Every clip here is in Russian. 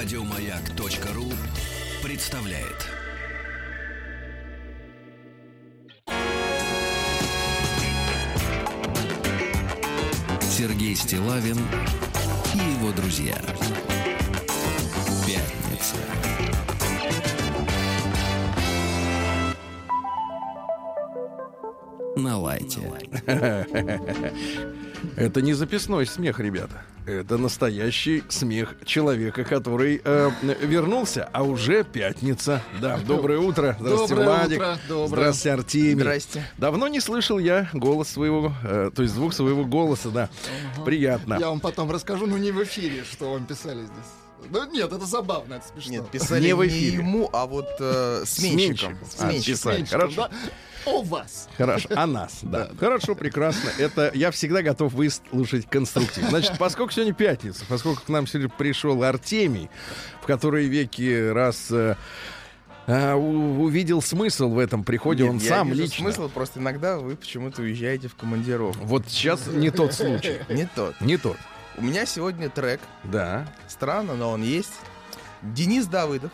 Радиомаяк.ру представляет. Сергей Стилавин и его друзья. Пятница. На лайте. Это не записной смех, ребята. Это настоящий смех человека, который э, вернулся, а уже пятница. Да, доброе утро. Здравствуйте, Доброе Владик. утро, доброе. Здравствуйте, Артемий. Здрасте. Давно не слышал я голос своего, э, то есть звук своего голоса, да. Приятно. Я вам потом расскажу, но не в эфире, что вам писали здесь. Ну нет, это забавно, это смешно. Нет, писали Не не, в эфире. ему, а вот э, сменщиком. Сменщиком. А, писали. Меньшиком, Хорошо. да? О вас. Хорошо, а нас, да. Хорошо, прекрасно. Это я всегда готов выслушать конструктив. Значит, поскольку сегодня пятница, поскольку к нам сегодня пришел Артемий, в который веки раз э, э, у- увидел смысл в этом приходе, Нет, он я сам вижу лично. смысл, просто иногда вы почему-то уезжаете в командировку. Вот сейчас не тот случай. Не тот. Не тот. У меня сегодня трек, Да. странно, но он есть. Денис Давыдов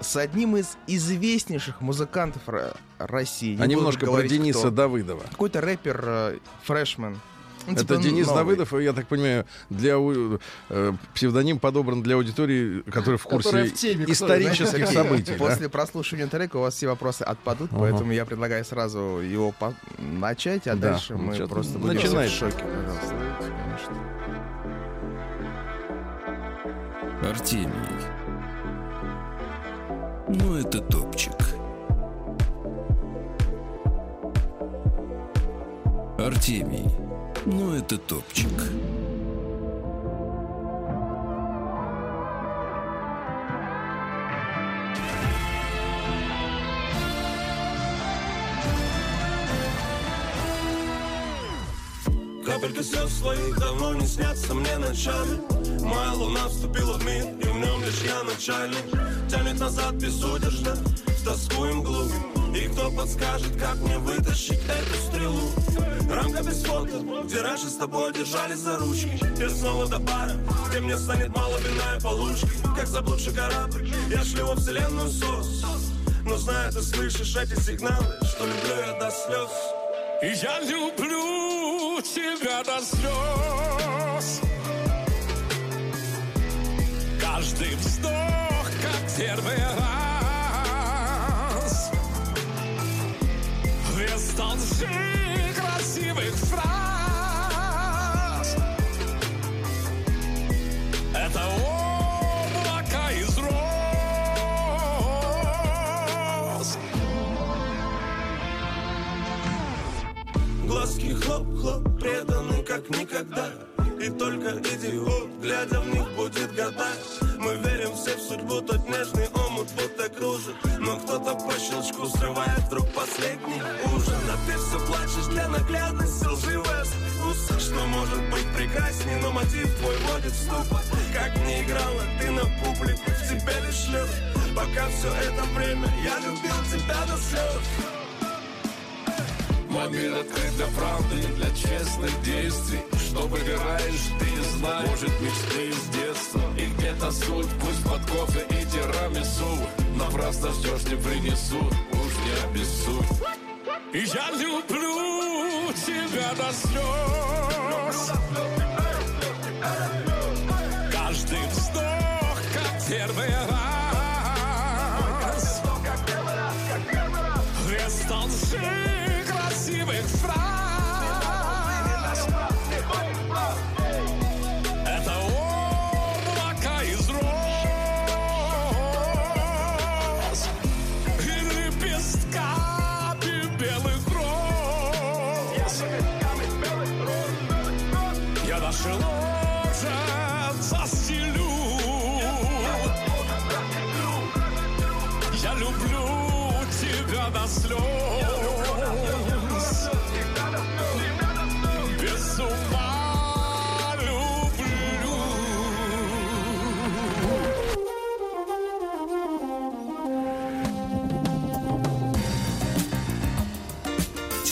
с одним из известнейших музыкантов России. Не А немножко про говорить, Дениса кто. Давыдова. Какой-то рэпер, э, фрешмен. Ну, Это типа Денис новый. Давыдов, я так понимаю, для э, псевдоним подобран для аудитории, которая в курсе Которая в теме, Знаете, исторических Сергей, событий. да? После прослушивания трека у вас все вопросы отпадут, Ага. поэтому я предлагаю сразу его по- начать, а Да, дальше мы чё-то просто будем в шоке, пожалуйста. Артемий. Ну, это топчик. Артемий. Ну, это топчик. Капелька слез своих давно не снятся мне ночами Моя луна вступила в мир, и в нем лишь я начальник Тянет назад безудержно, в тоску и мглу И кто подскажет, как мне вытащить эту стрелу? Рамка без фото, где раньше с тобой держались за ручки. И снова до бара, где мне станет мало вина и получки. Как заблудший корабль, я шлю во вселенную сос. Но знаю, ты слышишь эти сигналы, что люблю я до слез. Я люблю тебя до слез. Каждый вздох, как первый раз Толщи красивых фраз. Это облако из роз. Глазки хлоп-хлоп, преданы как никогда. И только идиот, глядя в них, будет гадать. Мы верим все в судьбу, тот нежный омут будто кружит. Но кто-то по щелчку срывает наглядности, лживая вкус Что может быть прекрасней, но мотив твой водит в ступор. Как не играла ты на публику, в тебе лишь лед. Пока все это время я любил тебя до слез Мой мир открыт для правды, для честных действий. Что выбираешь, ты не знаешь. Может, мечты из детства. И где-то суть, пусть под кофе и тирамису. Напрасно ждешь, не принесут. Уж не обессудь. И я люблю тебя до слез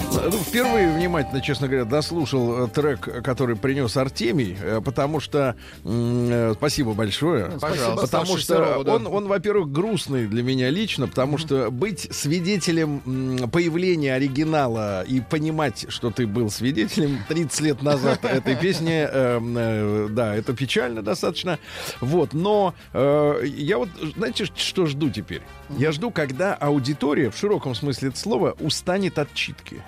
Ну, впервые внимательно, честно говоря, дослушал э, трек, который принес Артемий, э, потому что э, спасибо большое. Пожалуйста. Потому что Серову, да. он, он, во-первых, грустный для меня лично, потому что быть свидетелем появления оригинала и понимать, что ты был свидетелем 30 лет назад этой песни, э, э, да, это печально достаточно. Вот, но э, я вот, знаете, что жду теперь? Я жду, когда аудитория, в широком смысле этого слова, устанет от читки.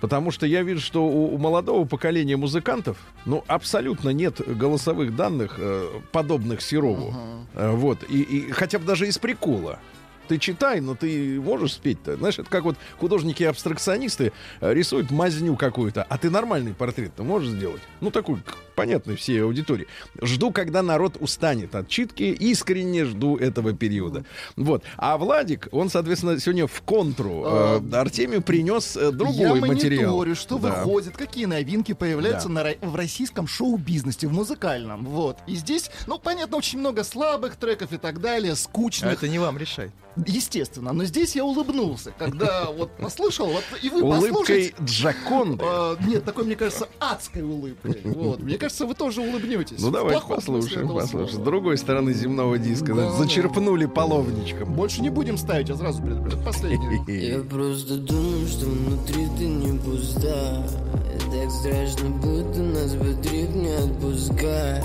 Потому что я вижу, что у, у молодого поколения музыкантов, ну, абсолютно нет голосовых данных, э, подобных Серову. Э, вот. И, и хотя бы даже из прикола. Ты читай, но ты можешь спеть-то. Знаешь, это как вот художники-абстракционисты э, рисуют мазню какую-то, а ты нормальный портрет ты можешь сделать? Ну, такой понятный всей аудитории. Жду, когда народ устанет от читки, искренне жду этого периода. Вот. А Владик, он, соответственно, сегодня в контру э, Артемию принес э, другой Я материал. мониторю, что Да. выходит, какие новинки появляются Да. на в российском шоу-бизнесе, в музыкальном. Вот. И здесь, ну, понятно, очень много слабых треков и так далее, А скучных. это не вам решать. Естественно. Но здесь я улыбнулся, когда вот послушал, вот и вы Улыбкой послушайте. Джаконды. А, нет, такой, мне кажется, адской улыбкой. Вот. Мне кажется, вы тоже улыбнетесь. Ну давайте смысле послушаем, послушаем. С другой стороны земного диска. Да, Зачерпнули половничком. Больше не будем ставить, я сразу предупреждаю. Последний. Я просто думаю, что внутри ты не пуста Так страшно, будто нас бодрит не отпускай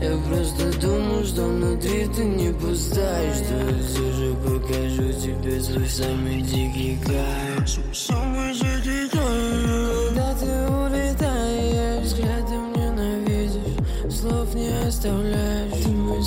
Я просто думаю, что внутри ты не пуста И что я все же покажу тебе свой самый дикий кайф Самый дикий кайф Когда ты улетаешь, ненавидишь Слов не оставляешь Ты мой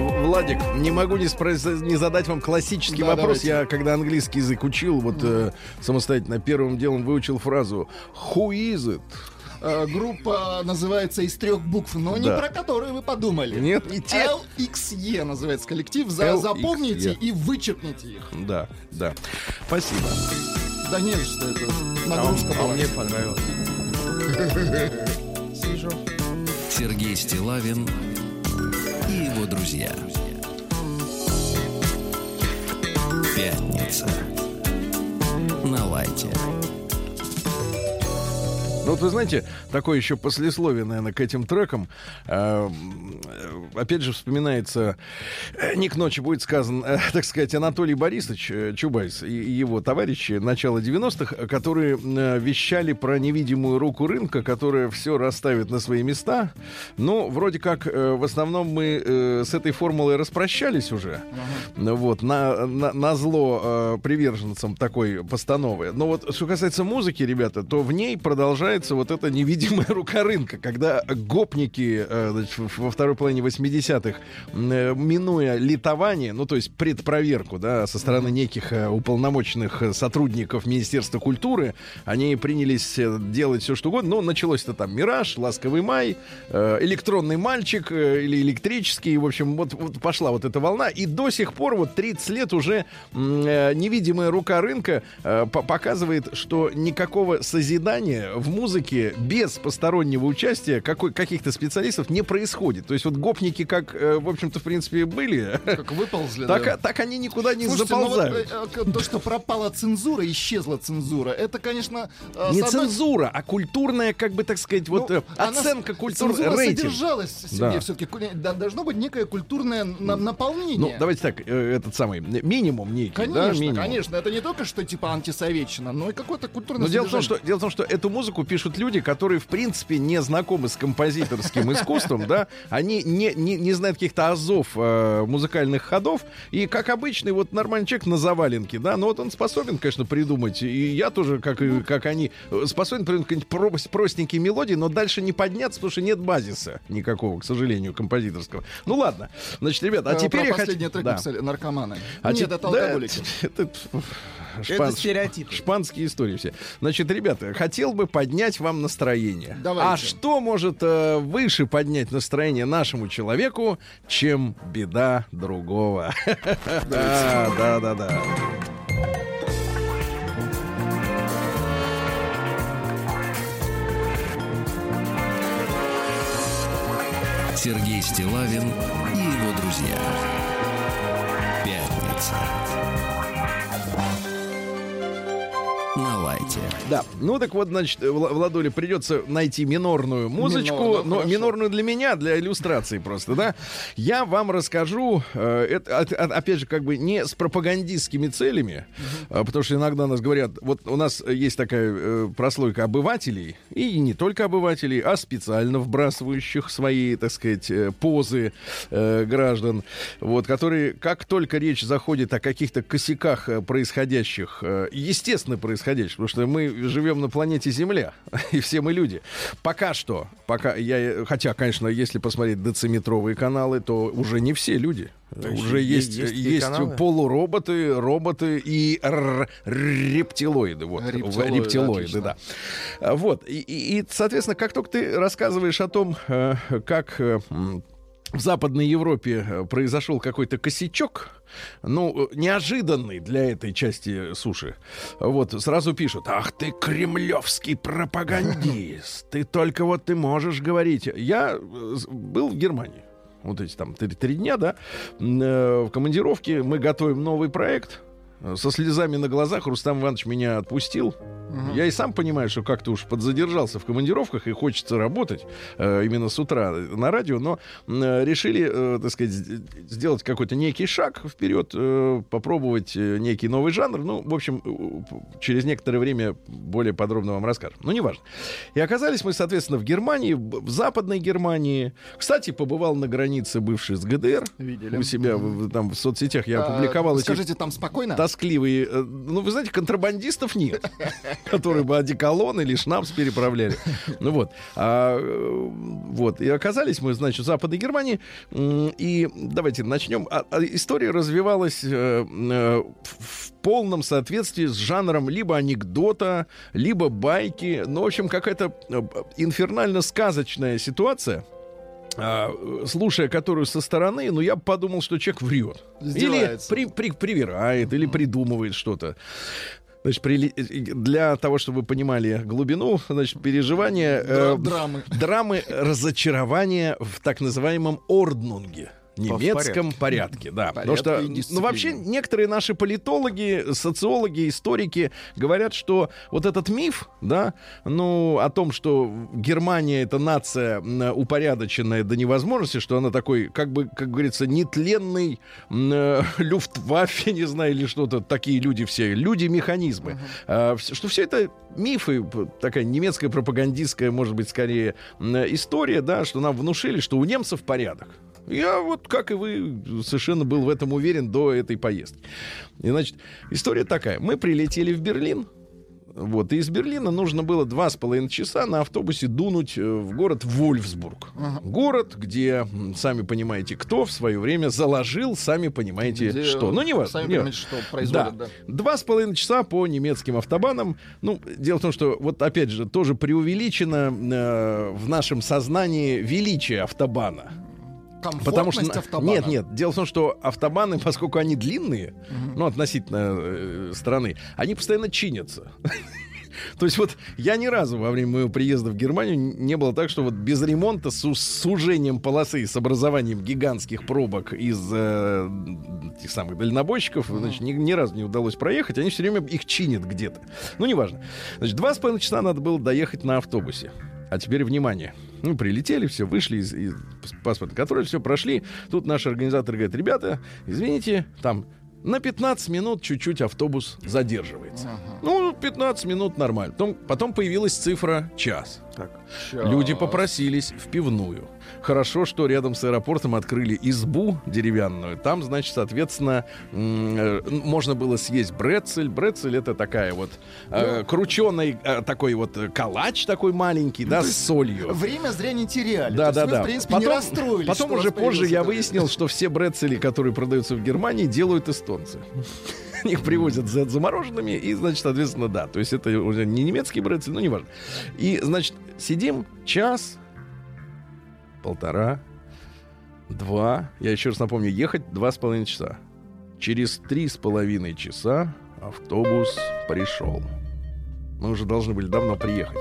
Владик, не могу не, спрос- не задать вам классический Да, вопрос. давайте. Я, когда английский язык учил, вот э, самостоятельно первым делом выучил фразу «Who is it?» Э, Группа называется из трех букв, но не Да. про которые вы подумали. Нет, не те. LXE называется коллектив. За- LXE. Запомните и вычеркните их. Да, да. Спасибо. Да нет, что это А, нагрузка а была. мне понравилось. Свежо. Сергей Стилавин и его друзья. Пятница. На лайте. Ну вот вы знаете, такое еще послесловие, наверное, к этим трекам. Э, опять же вспоминается, э, не к ночи будет сказан, э, так сказать, Анатолий Борисович э, Чубайс и его товарищи начала 90-х, э, которые э, вещали про невидимую руку рынка, которая все расставит на свои места. Ну, вроде как, э, в основном мы э, с этой формулой распрощались уже. Ну Вот, на, на, на зло э, приверженцам такой постановы. Но вот что касается музыки, ребята, то в ней продолжается вот эта невидимая рука рынка, когда гопники э, значит, во второй половине 80-х, м, э, минуя литование, ну то есть предпроверку, да, со стороны неких э, уполномоченных сотрудников Министерства культуры, они принялись делать все что угодно. Ну, началось это там «Мираж», «Ласковый май», «Электронный мальчик» или «Электрический». В общем, вот, вот пошла вот эта волна. И до сих пор, вот 30 лет уже невидимая рука рынка по- показывает, что никакого созидания в музыке без постороннего участия какой, каких-то специалистов не происходит. То есть вот гопники, как, э, в общем-то, в принципе, были, Как выползли. так, да. так они никуда не Слушайте, ну вот, заползают. э, э, то, что пропала цензура, исчезла цензура, это, конечно... Не одной- цензура, а культурная, как бы так сказать, вот Ну, она оценка с- культуры, цензура рейтинг. содержалась в себе Да. все-таки. Должно быть некое культурное на- наполнение. Ну, давайте так, этот самый минимум некий, да, Конечно, минимум. конечно. Это не только что типа антисоветчина, но и какое-то культурное Но дело в, том, что, дело в том, что эту музыку пишут люди, которые, в принципе, не знакомы с композиторским искусством, да, они не, не, не знают каких-то азов э, музыкальных ходов, и, как обычный вот нормальный человек на заваленке, да, но вот он способен, конечно, придумать, и я тоже, как, и- как они, э, способен придумать какие-нибудь про- простенькие мелодии, но дальше не подняться, потому что нет базиса никакого, к сожалению, композиторского. Ну ладно, значит, ребята, а Э, теперь про я хочу... последний трек Да. написали наркоманы. А Нет, те- это да, алкоголики. это, Это шпан- стереотипы. Шпанские истории все. Значит, ребята, хотел бы поднять вам настроение. Давайте. А что может э, выше поднять настроение нашему человеку, чем беда другого? Да, да, да, да. Сергей Стилавин и его друзья. Пятница. Да, ну так вот, значит, Вла- Владуле придется найти минорную музычку, Минорную, но хорошо. минорную для меня, для иллюстрации просто, да. Я вам расскажу, э, это, от- от- опять же, как бы не с пропагандистскими целями, а, потому что иногда нас говорят, вот у нас есть такая э, прослойка обывателей, и не только обывателей, а специально вбрасывающих свои, так сказать, э, позы э, граждан, вот, которые, как только речь заходит о каких-то косяках э, происходящих, э, естественно происходящих, потому что мы живем на планете Земля, и все мы люди. Пока что, пока я, хотя, конечно, если посмотреть дециметровые каналы, то уже не все люди. есть уже есть, есть есть каналы? полуроботы, роботы и рептилоиды. Вот, Рептилоиды, рептилоиды, да. Вот. И, и- и, соответственно, как только ты рассказываешь о том, э, как э, в Западной Европе э, произошел какой-то косячок, ну, э, неожиданный для этой части суши. Вот, сразу пишут, ах ты кремлевский пропагандист, ты только вот ты можешь говорить. Я э, был в Германии. Вот эти там три, три дня, да, в командировке мы готовим новый проект. Со слезами на глазах Рустам Иванович меня отпустил. Я и сам понимаю, что как-то уж подзадержался в командировках и хочется работать э, именно с утра на радио, но э, решили, э, так сказать, сделать какой-то некий шаг вперед, э, попробовать э, некий новый жанр. Ну, в общем, э, э, через некоторое время более подробно вам расскажем. Ну, неважно. И оказались мы, соответственно, в Германии, в Западной Германии. Кстати, побывал на границе бывший с ГДР. Видели. У себя в- там в соцсетях я А, опубликовал эти Скажите, там спокойно? тоскливые. э, Ну, вы знаете, контрабандистов нет, которые бы одеколон или шнапс переправляли. Ну вот. А, э, вот. И оказались мы, значит, в Западной Германии. И давайте начнем. А- а История развивалась э, э, в полном соответствии с жанром либо анекдота, либо байки. Ну, в общем, какая-то э, инфернально-сказочная ситуация. а, слушая которую со стороны, ну, я подумал, что человек врет. Или при, при- привирает, или придумывает что-то. Значит, прили- э, для того, чтобы вы понимали глубину, значит, переживания... Э, Драмы. драмы разочарования в так называемом орднунге. Немецком порядке, да. Потому что, ну, вообще, некоторые наши политологи, социологи, историки говорят, что вот этот миф, да, ну, о том, что Германия это нация упорядоченная до невозможности, что она такой, как бы, как говорится, нетленный э, люфтваффе, не знаю, или что-то, такие люди все, люди-механизмы. А, вс- что все это мифы, такая немецкая пропагандистская, может быть, скорее м, история, да, что нам внушили, что у немцев порядок. Я вот, как и вы, совершенно был в этом уверен до этой поездки. И, значит, история такая. Мы прилетели в Берлин, вот, и из Берлина нужно было два с половиной часа на автобусе дунуть э, в город Вольфсбург. Город, где, сами понимаете, кто в свое время заложил, сами понимаете, Где, что. Ну, не важно. Сами не понимаете, что производят, да. Два с половиной часа по немецким автобанам. Ну, дело в том, что вот опять же тоже преувеличено э, в нашем сознании величие автобана. Потому что Комфортность автобана. нет, нет. Дело в том, что автобаны, поскольку они длинные, ну относительно э, страны, они постоянно чинятся. То есть вот я ни разу во время моего приезда в Германию не было так, что вот без ремонта с су- сужением полосы, с образованием гигантских пробок из э, тех самых дальнобойщиков, значит, ни, ни разу не удалось проехать. Они все время их чинят где-то. Ну, неважно. Значит, два с половиной часа надо было доехать на автобусе. А теперь внимание. Ну, прилетели, все, вышли из, из паспортного контроля, все, прошли. Тут наши организаторы говорят, ребята, извините, там На 15 минут чуть-чуть автобус задерживается. Ну, 15 минут нормально. Потом, потом появилась цифра час. Так. Люди попросились в пивную. Хорошо, что рядом с аэропортом открыли избу деревянную. Там, значит, соответственно, э, можно было съесть брецель. Брецель это такая вот э, крученый э, такой вот э, калач такой маленький, да, с солью. Время зря не теряли. Да, есть да, вы, да. в принципе, не расстроились. потом уже позже я выяснил, что все брецели, которые продаются в Германии, делают эстонцы. Их привозят за- замороженными, и, значит, соответственно, да. То есть это уже не немецкий брецель, ну, неважно. И, значит, сидим час, полтора, два. Я еще раз напомню, ехать два с половиной часа. Через три с половиной часа автобус пришел. Мы уже должны были давно приехать.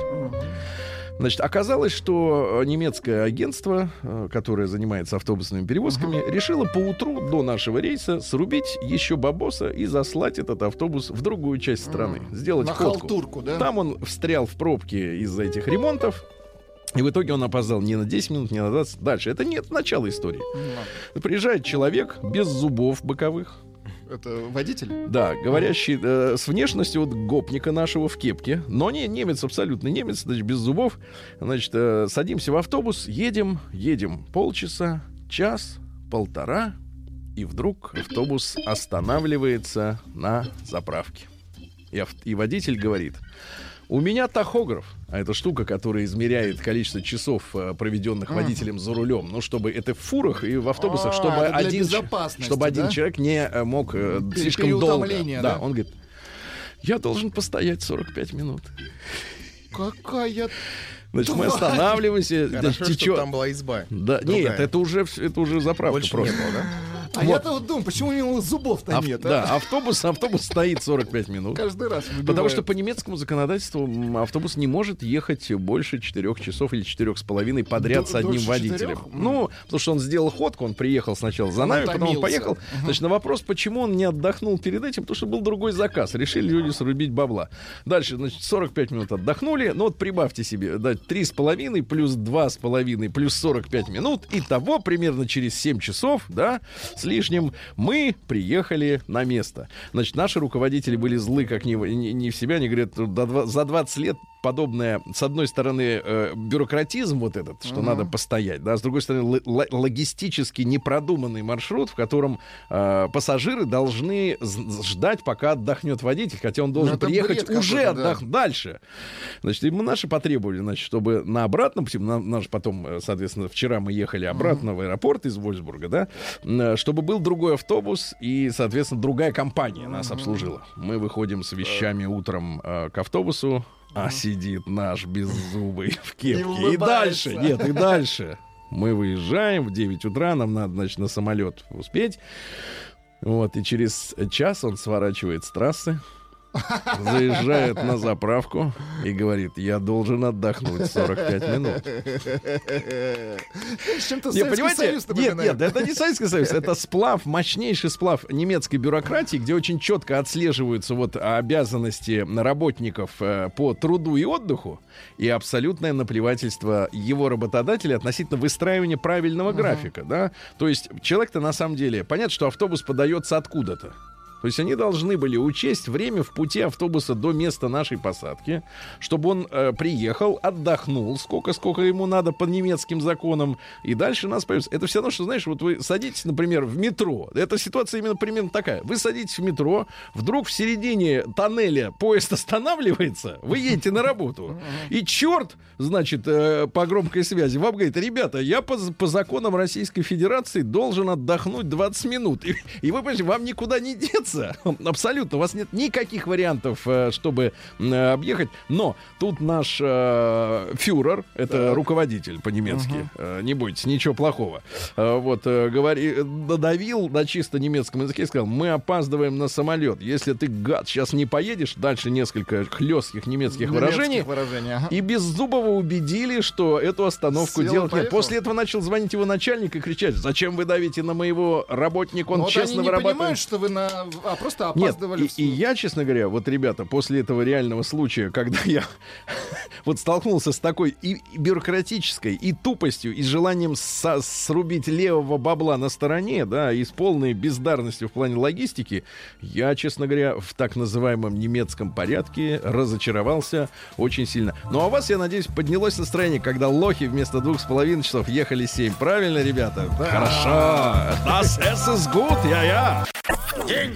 Значит, оказалось, что э, немецкое агентство, э, которое занимается автобусными перевозками, решило по утру до нашего рейса срубить еще бабоса и заслать этот автобус в другую часть страны. Сделать На ходку. халтурку, да? Там он встрял в пробке из-за этих ремонтов. И в итоге он опоздал не на 10 минут, не на 20. Дальше. Это нет начала истории. Приезжает человек без зубов боковых. Это водитель? Да, говорящий э, с внешностью вот гопника нашего в кепке, но не немец, абсолютно немец, значит, без зубов. Значит, э, садимся в автобус, едем, едем полчаса, час, полтора, и вдруг автобус останавливается на заправке. И, и водитель говорит, у меня тахограф, а это штука, которая измеряет количество часов, э, проведенных водителем за рулем. Ну, чтобы это в фурах и в автобусах, А, чтобы один, чтобы один да? человек не э, мог э, Пере- слишком долго. Да, да? он говорит, я должен постоять 45 минут. Какая... Значит, мы останавливаемся, Хорошо, течет. там была изба. Да, Другая. нет, это уже, это уже заправка Больше просто. не было, да? А Вот. я-то вот думаю, почему у него зубов-то Ав- нет, Да, а? автобус, автобус стоит 45 минут. Каждый раз Потому выбивает. что по немецкому законодательству автобус не может ехать больше четырех часов или четырех с половиной подряд Д- с одним водителем. четырех? Ну, потому что он сделал ходку, он приехал сначала за нами, потом он поехал. Значит, на вопрос, почему он не отдохнул перед этим, потому что был другой заказ. Решили люди срубить бабла. Дальше, значит, 45 минут отдохнули. Ну вот прибавьте себе, да, три с половиной плюс два с половиной плюс 45 минут. Итого примерно через 7 часов, да, с лишним мы приехали на место. Значит, наши руководители были злы, как не, не, в себя, они говорят, «Ну, за 20 лет подобное, с одной стороны, э, бюрократизм вот этот, что надо постоять, да, с другой стороны, логистически непродуманный маршрут, в котором э, пассажиры должны ждать, пока отдохнет водитель, хотя он должен Ну, приехать уже какой-то, да. отдохнуть дальше. Значит, и мы наши потребовали, значит, чтобы на обратном пути, на, наш потом, э, соответственно, вчера мы ехали обратно в аэропорт из Вольсбурга, да, э, чтобы был другой автобус и, соответственно, другая компания нас обслужила. Мы выходим с вещами утром э, к автобусу, а сидит наш беззубый в кепке. И, улыбается. дальше, нет, и дальше. Мы выезжаем в 9 утра, нам надо, значит, на самолет успеть. Вот, и через час он сворачивает с трассы, заезжает на заправку и говорит, я должен отдохнуть 45 минут. Чем-то Не, понимаете? Союз Нет, нет, это не Советский Союз, это сплав, мощнейший сплав немецкой бюрократии, где очень четко отслеживаются вот обязанности работников э, по труду и отдыху и абсолютное наплевательство его работодателя относительно выстраивания правильного графика, да? То есть человек-то на самом деле, понятно, что автобус подается откуда-то. То есть они должны были учесть время в пути автобуса до места нашей посадки, чтобы он э, приехал, отдохнул, сколько, сколько ему надо по немецким законам, и дальше нас повез. Это все равно, что, знаешь, вот вы садитесь, например, в метро. Эта ситуация именно примерно такая. Вы садитесь в метро, вдруг в середине тоннеля поезд останавливается, вы едете на работу, и черт, значит, э, по громкой связи вам говорит, ребята, я по, по законам Российской Федерации должен отдохнуть 20 минут. И, и вы понимаете, вам никуда не деться. Абсолютно. У вас нет никаких вариантов, э, чтобы э, объехать. Но тут наш э, фюрер, это руководитель по-немецки, э, не бойтесь, ничего плохого. Вот, говори, додавил на чисто немецком языке и сказал, мы опаздываем на самолет. Если ты, гад, сейчас не поедешь, дальше несколько хлестких немецких выражений. Немецких выражений, ага. И Беззубова убедили, что эту остановку Сел делать нет. После этого начал звонить его начальник и кричать, зачем вы давите на моего работника, он Но вот честно они не вырабатывает. понимают, что вы на а просто Нет, опаздывали и, в и я, честно говоря, вот, ребята, после этого реального случая, когда я вот столкнулся с такой и, и бюрократической, и тупостью, и желанием со- срубить левого бабла на стороне, да, и с полной бездарностью в плане логистики, я, честно говоря, в так называемом немецком порядке разочаровался очень сильно. Ну а у вас, я надеюсь, поднялось настроение, когда лохи вместо двух с половиной часов ехали семь. Правильно, ребята? Хорошо. Das ist gut, я-я. День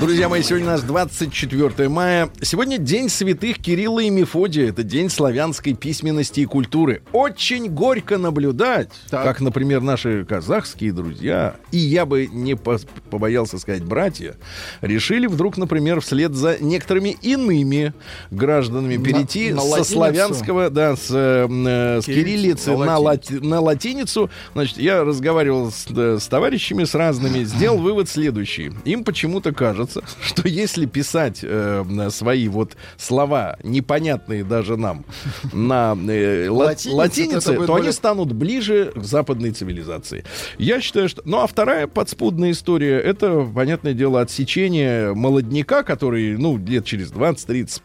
Друзья мои, сегодня у нас 24 мая. Сегодня день святых Кирилла и Мефодия. Это день славянской письменности и культуры. Очень горько наблюдать, Так. как, например, наши казахские друзья, и я бы не побоялся сказать братья, решили вдруг, например, вслед за некоторыми иными гражданами На- перейти на со славянского, да, с, э, э, с кириллицы на на, лати- на латиницу. Значит, я разговаривал с, э, с товарищами, с разными, сделал вывод следующий. Им почему-то кажется, что если писать э, свои вот слова, непонятные даже нам, на э, ла- Латинице, латинице, то то они более- станут ближе к западной цивилизации. Я считаю, что... Ну, а вторая подспудная история, это, понятное дело, отсечение молодняка, который, ну, лет через 20-30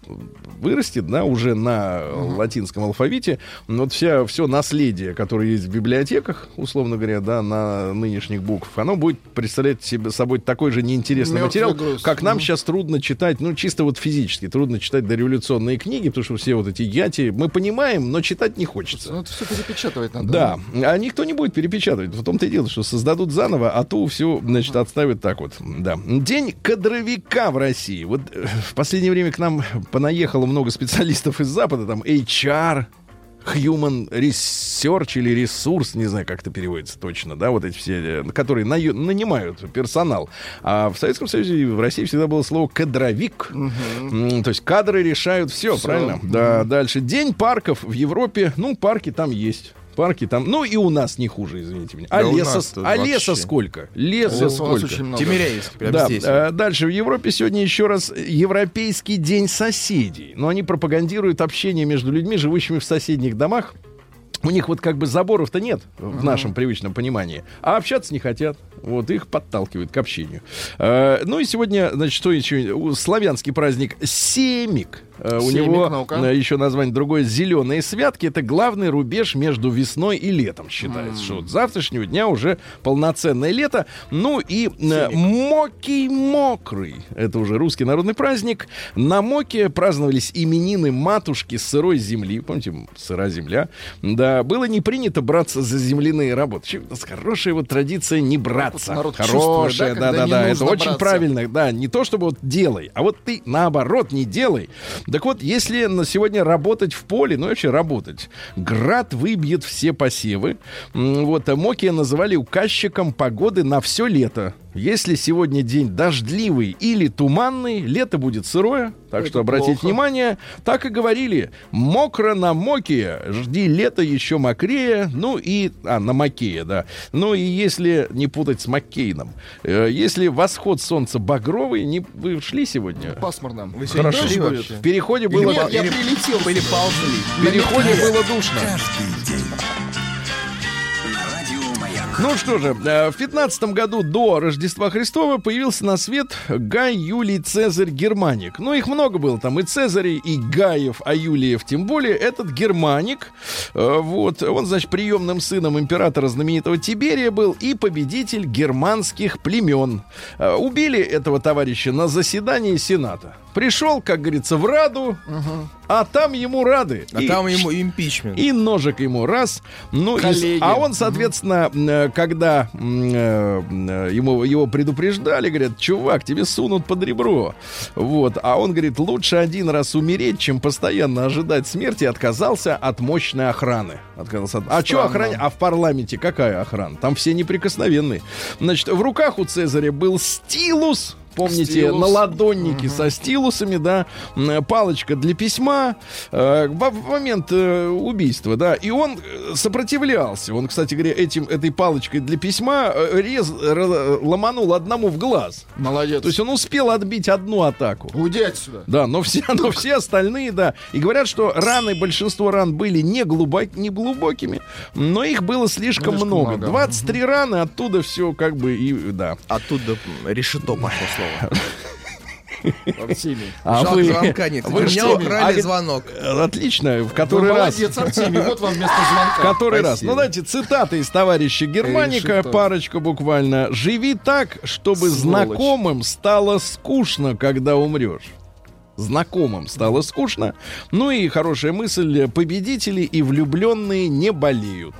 вырастет, да, уже на латинском алфавите. Вот вся, все наследие, которое есть в библиотеках, условно говоря, да, на нынешних букв, оно будет представлять себе собой такой же неинтересный Мертвый материал, как нам сейчас трудно читать, ну, чисто вот физически трудно читать дореволюционные книги, потому что все вот эти яти мы понимаем, но читать не хочется. Ну, это все перепечатывать надо. Да, а никто не будет перепечатывать. В том-то и дело, что создадут заново, а ту все, значит, отставят так вот. Да. День кадровика в России. Вот э, в последнее время к нам понаехало много специалистов из Запада, там HR, Human Research или ресурс, не знаю, как это переводится точно, да, вот эти все, э, которые наю- нанимают персонал. А в Советском Союзе и в России всегда было слово кадровик. М, То есть кадры решают все, правильно? Да, дальше. День парков в Европе. Ну, парки там есть. Парки там, ну и у нас не хуже, извините меня. А, Да леса, а леса сколько? Леса нас сколько? очень много. Тимиряевск, прям Да, здесь. э, дальше в Европе сегодня еще раз Европейский день соседей. Но они пропагандируют общение между людьми, живущими в соседних домах. У них вот как бы заборов-то нет в нашем привычном понимании, а общаться не хотят. Вот их подталкивают к общению. Э, ну и сегодня, значит, что еще? Славянский праздник Семик. Э, у него ну-ка. э, еще название другое зеленые святки. Это главный рубеж между весной и летом считается. Что вот с завтрашнего дня уже полноценное лето. Ну и э, Мокий Мокрый. Это уже русский народный праздник. На Моке праздновались именины матушки сырой земли. Помните, сыра земля. Да, было не принято браться за земляные работы. У нас хорошая вот традиция не браться. народ Хорошая, да, да, да, да. Это нужно очень браться. правильно. Да, не то чтобы вот делай, а вот ты наоборот не делай. Так вот, если на сегодня работать в поле, ну и вообще работать, град выбьет все посевы. Вот, а Мокия называли указчиком погоды на все лето. Если сегодня день дождливый или туманный, лето будет сырое, так Это что обратите плохо. внимание. Так и говорили, мокро на Мокия, жди лето еще мокрее, ну и, а, на Макея, да. Ну и если не путать с Маккейном, э, если восход солнца багровый, не, вы шли сегодня? Пасмурно. Вы сегодня Хорошо. шли В вообще? Переходе было, Нет, я прилетел. Или ползли? в переходе было душно. Ну что же, э, в 15 году до Рождества Христова появился на свет Гай Юлий Цезарь Германик. Ну, их много было там, и Цезарей, и Гаев, а Юлиев тем более. Этот Германик, э, вот, он, значит, приемным сыном императора знаменитого Тиберия был и победитель германских племен. Э, Убили этого товарища на заседании Сената. Пришел, как говорится, в Раду, а там ему рады. А И там ему импичмент. и ножик ему раз. Ну, и а он, соответственно, э, когда э, м, ему, его предупреждали, говорят, чувак, тебе сунут под ребро. Вот. А он говорит, лучше один раз умереть, чем постоянно ожидать смерти, отказался от мощной охраны. Отказался от... А что охране? А в парламенте какая охрана? Там все неприкосновенные. Значит, в руках у Цезаря был стилус, помните, Стилус. наладонники со стилусами, да, палочка для письма э, в момент э, убийства, да, и он э, сопротивлялся. Он, кстати говоря, этим, этой палочкой для письма э, рез, р- ломанул одному в глаз. Молодец. То есть он успел отбить одну атаку. Уйди отсюда. Да, но все, но все остальные, да. И говорят, что раны, большинство ран были не, глубок, не глубокими, но их было слишком Слишком много. много. 23 раны, оттуда все как бы и, да. Оттуда решето пошло слово. Артемий. А Жалко, вы- звонка нет. вы меня украли А, звонок. э, Отлично, в Вы который раз. молодец, Артемий. Вот вам вместо звонка. Который раз. Ну, давайте цитаты из товарища Германика, Решето. парочка буквально. «Живи так, чтобы Сволочь. знакомым стало скучно, когда умрешь». Знакомым стало скучно. Ну и хорошая мысль. Победители и влюбленные не болеют.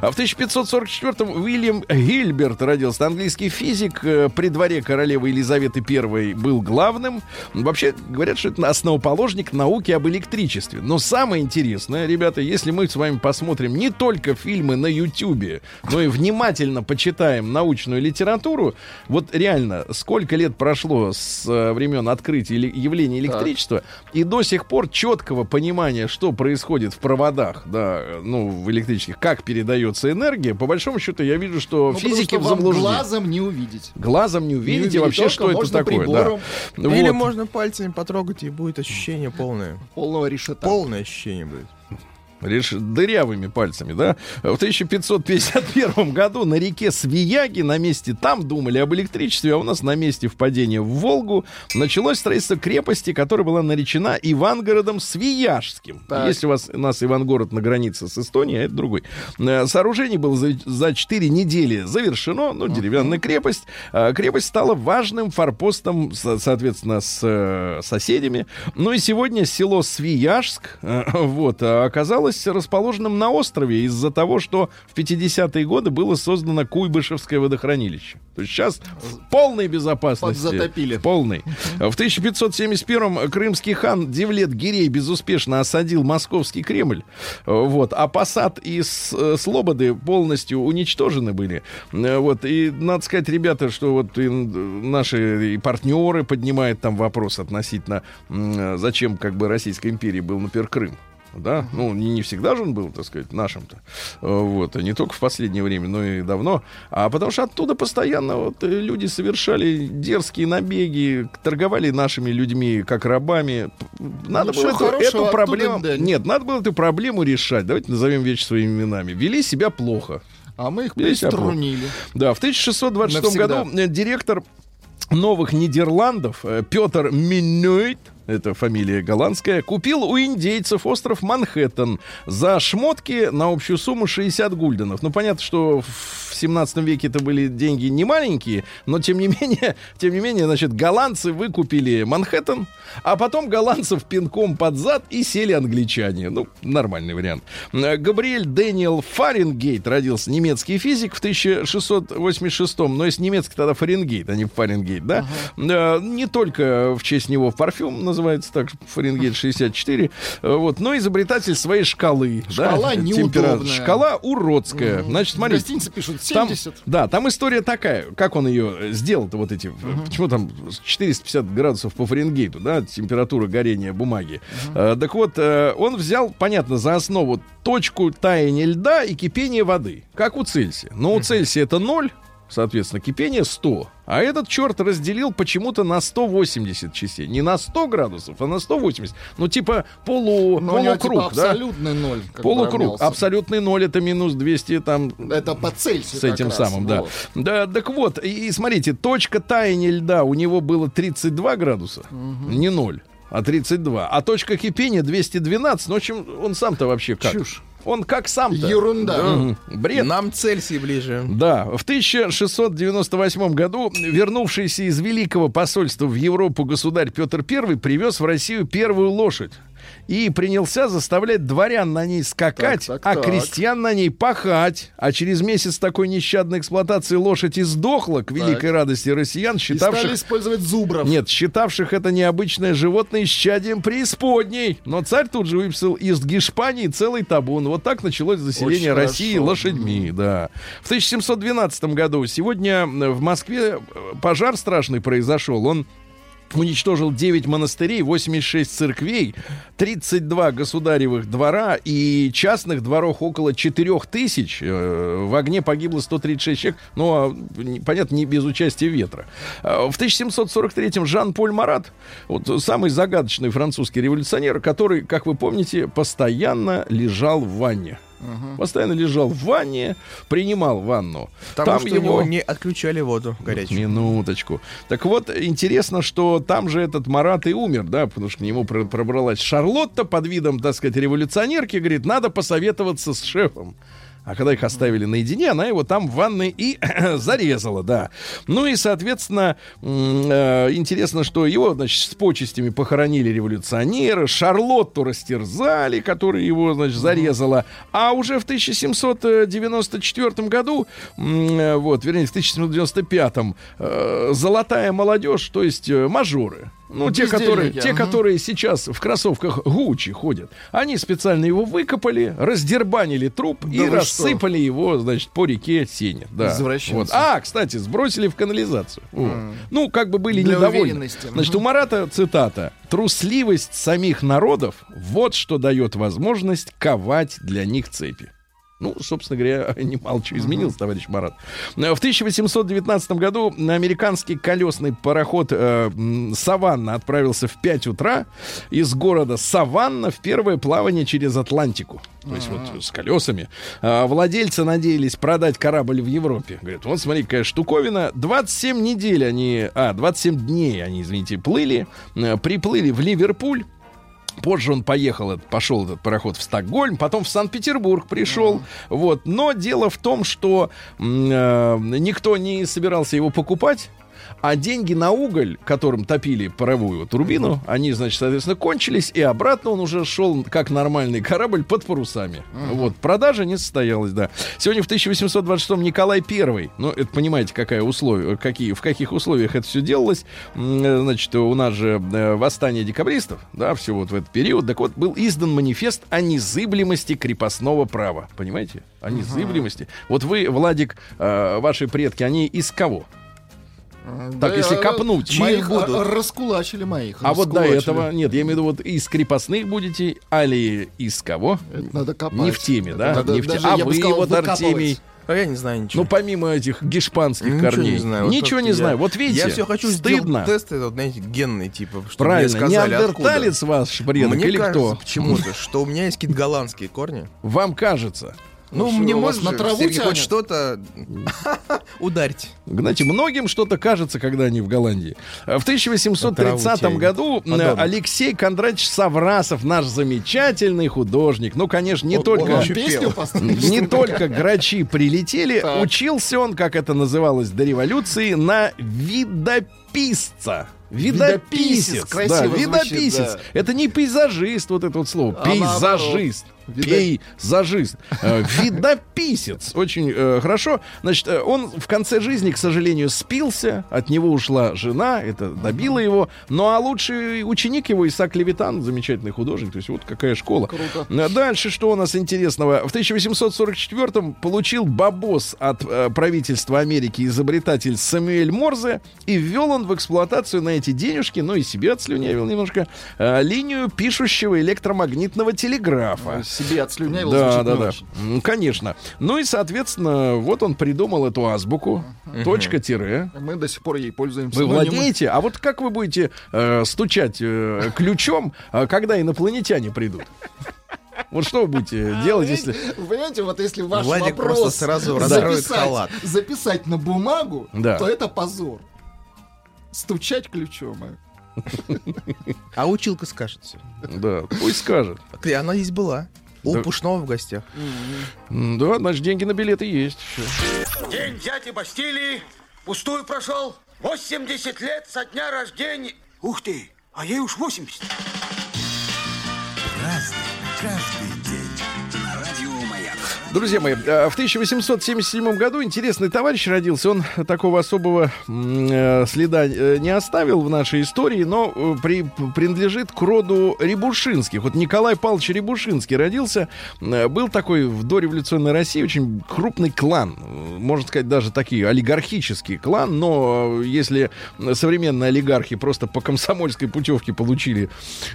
А в 1544-м Уильям Гильберт родился. Английский физик. э, При дворе королевы Елизаветы I был главным. Вообще говорят, что это основоположник науки об электричестве. Но самое интересное, ребята, если мы с вами посмотрим не только фильмы на Ютьюбе, но и внимательно почитаем научную литературу, вот реально, сколько лет прошло с времен открытия явления электричества, и до сих пор четкого понимания, что происходит в проводах, да, ну, в электрических, как передается энергия, по большому счету я вижу, что Ну, физики что в вам заблуждении. глазом не увидеть. Глазом не увидите увидеть, вообще, что это такое. прибором. Да. Или Вот. можно пальцами потрогать, и будет ощущение полное. Полного решета. Полное ощущение будет. Реш... дырявыми пальцами, да? В 1551 году на реке Свияги, на месте, там думали об электричестве, а у нас на месте впадения в Волгу началось строительство крепости, которая была наречена Ивангородом Свияжским. Так. Если у вас у нас Ивангород на границе с Эстонией, а это другой. Э, Сооружение было за, за 4 недели завершено, ну, деревянная крепость. А, Крепость стала важным форпостом, со- соответственно, с э, соседями. Ну и сегодня село Свияжск э, вот, а, оказалось расположенным на острове из-за того, что в 50-е годы было создано Куйбышевское водохранилище. То есть сейчас в полной безопасности. Подзатопили. Полный. В 1571-м крымский хан Девлет Гирей безуспешно осадил московский Кремль. Вот. А посад и э, Слободы полностью уничтожены были. Э, Вот. И надо сказать, ребята, что вот наши и партнеры поднимают там вопрос относительно, м, зачем как бы Российской империи был, например, Крым. Да, ну не, не всегда же он был, так сказать, нашим-то. Э, Вот, не только в последнее время, но и давно. А потому что оттуда постоянно вот э, люди совершали дерзкие набеги, торговали нашими людьми как рабами. Надо Ничего было эту, эту проблему... да, Нет, надо было эту проблему решать. Давайте назовем вещи своими именами. Вели себя плохо. А мы их приструнили. Да, в 1626 Навсегда. году э, директор Новых Нидерландов Петр Миннойт это фамилия голландская, купил у индейцев остров Манхэттен за шмотки на общую сумму 60 гульденов. Ну, понятно, что в 17 веке это были деньги не маленькие, но тем не менее, тем не менее, значит, голландцы выкупили Манхэттен, а потом голландцев пинком под зад и сели англичане. Ну, нормальный вариант. Габриэль Дэниел Фаренгейт родился, немецкий физик в 1686 но если немецкий, тогда Фаренгейт, а не Фаренгейт, да? Э, Не только в честь него парфюм называется так, Фаренгейт 64, э, вот, но изобретатель своей шкалы. да, Шкала температура. неудобная. Шкала уродская. Значит, В смотрите. гостинице пишут Там, 70. да, там история такая, как он ее э, сделал-то вот эти, почему там 450 градусов по Фаренгейту, да, температура горения бумаги. Э, так вот, э, он взял, понятно, за основу точку таяния льда и кипения воды, как у Цельсия. Но у Цельсия это 0, соответственно, кипение 100. А этот черт разделил почему-то на 180 частей. Не на 100 градусов, а на 180. Ну, типа полу, Но у него полукруг, типа да? абсолютный ноль. Полукруг. равнялся. Абсолютный ноль это минус 200 там Это по Цельсию с этим как раз, самым, да. вот. Да, так вот, и, и смотрите, точка таяния льда у него было 32 градуса, не 0, а 32. А точка кипения 212. Ну, в общем, он сам-то вообще как? Чушь. Он как сам-то? Ерунда. Мгм. Бред. Нам Цельсий ближе. Да, в 1698 году вернувшийся из Великого посольства в Европу государь Петр I привез в Россию первую лошадь. И принялся заставлять дворян на ней скакать, Так, так, а так. крестьян на ней пахать. А через месяц такой нещадной эксплуатации лошадь и сдохла к великой радости россиян, И стали считавших... использовать зубров. Нет, считавших это необычное животное щадием преисподней. Но царь тут же выписал из Гешпании целый табун. Вот так началось заселение Очень России хорошо. лошадьми, да. В 1712 году сегодня в Москве э, пожар страшный произошел. Он уничтожил 9 монастырей, 86 церквей, 32 государевых двора и частных дворов около 4 тысяч. Э, В огне погибло 136 человек, но, не- понятно, не без участия ветра. А В 1743-м Жан-Поль Марат, вот самый загадочный французский революционер, который, как вы помните, постоянно лежал в ванне. Постоянно лежал в ванне, принимал ванну. Потому Там что у него не отключали воду горячую. Минуточку. Так вот, интересно, что там же этот Марат и умер, да, потому что к нему про- пробралась Шарлотта под видом, так сказать, революционерки, говорит, надо посоветоваться с шефом. А когда их оставили наедине, она его там в ванной и зарезала, да. Ну и, соответственно, э, интересно, что его, значит, с почестями похоронили революционеры, Шарлотту растерзали, которая его, значит, зарезала. А уже в 1794 году, э, вот, вернее, в 1795 э, золотая молодежь, то есть мажоры, ну, те, которые, те, ага. которые сейчас в кроссовках Гуччи ходят, они специально его выкопали, раздербанили труп и вы рассыпали его, значит, по реке Сене. Да. Вот. А, кстати, сбросили в канализацию. Вот. Ну, как бы были Для недовольны. Значит, у Марата цитата. «Трусливость самих народов — вот что дает возможность ковать для них цепи». Ну, собственно говоря, немало чего изменилось, товарищ Марат. Э, В 1819 году американский колесный пароход э, «Саванна» отправился в 5 утра из города Саванна в первое плавание через Атлантику. То есть вот с колесами. А, Владельцы надеялись продать корабль в Европе. Говорят, вот смотри, какая штуковина. 27 недель они... А, 27 дней они, извините, плыли. Э, Приплыли в Ливерпуль. Позже он поехал, пошел этот пароход в Стокгольм, потом в Санкт-Петербург пришел. Вот. Но дело в том, что э, никто не собирался его покупать. А деньги на уголь, которым топили паровую турбину, они, значит, соответственно, кончились, и обратно он уже шел как нормальный корабль под парусами. Вот, продажа не состоялась, да. Сегодня в 1826 Николай I, ну, это понимаете, какая условия, какие, в каких условиях это все делалось. Э, Значит, у нас же э, восстание декабристов, да, все вот в этот период. Так вот, был издан манифест о незыблемости крепостного права. Понимаете? О незыблемости. Вот вы, Владик, э, ваши предки, они из кого? Так, если я- копнуть. Моих а, будут? раскулачили моих. А вот до этого, нет, я имею в виду, вот из крепостных будете, али из кого? Это надо копать. Не в теме, да? надо Не в теме. даже, А вы, сказал, вот, выкапывать. Артемий, А я не знаю ничего. ну, помимо этих гешпанских Ничего корней. не знаю. Вот Ничего не я- знаю. Вот видите, Я все хочу стыдно. сделать тесты, вот, знаете, генные, типа, чтобы Правильно, мне сказали, неандерталец ваш предок Мне или кажется кто? почему-то, что у меня есть какие-то голландские корни. Вам кажется. Ну, что, мне можно на траву Сергей, хоть что-то ударить. Знаете, многим что-то кажется, когда они в Голландии. В 1830 Траву году Подобно. Алексей Кондратьевич Саврасов, наш замечательный художник, ну, конечно, не Он- только... он песню. Не только грачи прилетели, Так. учился он, как это называлось до революции, на видописца. Видописец. Видописец, красиво да, звучит, видописец. да. Это не пейзажист, вот это вот слово. А Пейзажист. Видо- Пейзажист. Э, Видописец. Очень э, хорошо. Значит, э, он в конце жизни, к сожалению, спился. От него ушла жена. Это добило его. Ну, а лучший ученик его Исаак Левитан, замечательный художник. То есть вот какая школа. Круто. А Дальше что у нас интересного? В 1844-м получил бабос от э, правительства Америки изобретатель Самуэль Морзе и ввел он в эксплуатацию на эти денежки, ну и себе отслюнявил немножко, э, линию пишущего электромагнитного телеграфа. Себе отслюнявил, Да, звучит да, да. М, Конечно. Ну и, соответственно, вот он придумал эту азбуку. Точка-тире. Мы до сих пор ей пользуемся. Вы Ну, владеете? А вот как вы будете э, стучать э, ключом, э, когда инопланетяне придут? Вот что вы будете делать, если... Вы понимаете, вот если ваш Владик вопрос просто сразу записать, халат. записать на бумагу, Да. то это позор. Стучать ключом. а. А училка скажет все. Да, пусть скажет. Она здесь была. У Да. Пушного в гостях. М, Да, значит, деньги на билеты есть. День взятия Бастилии пустую прошел. 80 лет со дня рождения. Ух ты, а ей уж 80. Друзья мои, э, в 1877 году интересный товарищ родился. Он такого особого э, следа э, не оставил в нашей истории, но при- принадлежит к роду Рябушинских. Вот Николай Павлович Рябушинский родился. Был такой в дореволюционной России очень крупный клан. Можно сказать, даже такие олигархический клан. Но если современные олигархи просто по комсомольской путевке получили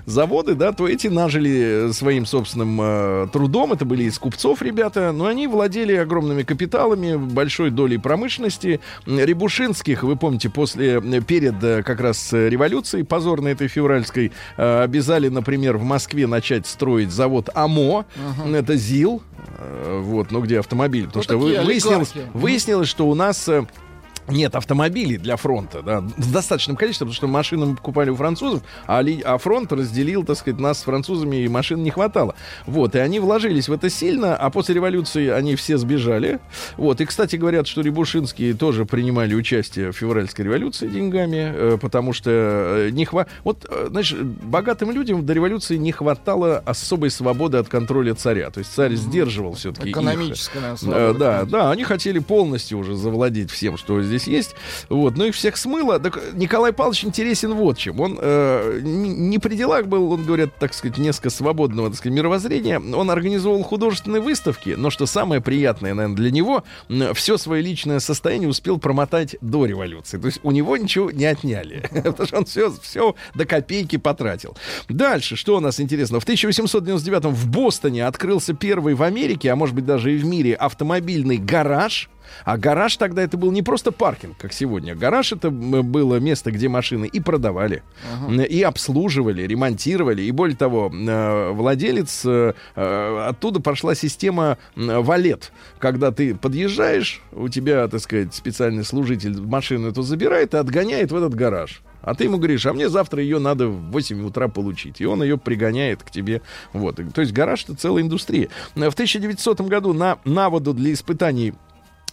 заводы, да, то эти нажили своим собственным трудом. Это были из купцов ребята, но они владели огромными капиталами, большой долей промышленности. Рябушинских, вы помните, после, э, перед э, как раз э, революцией позорной этой февральской, обязали, например, в Москве начать строить завод АМО, это ЗИЛ, вот, ну где автомобиль, потому Ну, что вы- выяснилось, выяснилось, что у нас нет автомобилей для фронта, да, в достаточном количестве, потому что машины мы покупали у французов, а, ли- а фронт разделил, так сказать, нас с французами, и машин не хватало. Вот, и они вложились в это сильно, а после революции они все сбежали. Вот, и, кстати, говорят, что Рябушинские тоже принимали участие в февральской революции деньгами, э, потому что э, не хва... Вот, э, знаешь, богатым людям до революции не хватало особой свободы от контроля царя. То есть царь сдерживал все-таки их. Экономическая, Э, свобода, Да, да, они хотели полностью уже завладеть всем, что здесь есть. Вот, ну их всех смыло. Так Николай Павлович интересен вот чем. Он э, не при делах был, он, говорят, так сказать, несколько свободного, так сказать, мировоззрения. Он организовал художественные выставки, но что самое приятное, наверное, для него, все свое личное состояние успел промотать до революции. То есть у него ничего не отняли, потому что он все, все до копейки потратил. Дальше, что у нас интересно? В 1899 в Бостоне открылся первый в Америке, а может быть даже и в мире, автомобильный гараж. А гараж тогда это был не просто паркинг, как сегодня. Гараж это было место, где машины и продавали, м, и обслуживали, ремонтировали. И более того, э, владелец, э, э, оттуда пошла система валет. Когда ты подъезжаешь, у тебя, так сказать, специальный служитель машину эту забирает и отгоняет в этот гараж. А ты ему говоришь, а мне завтра ее надо в 8 утра получить. И он ее пригоняет к тебе. Вот. То есть гараж это целая индустрия. В 1900 году на, на воду для испытаний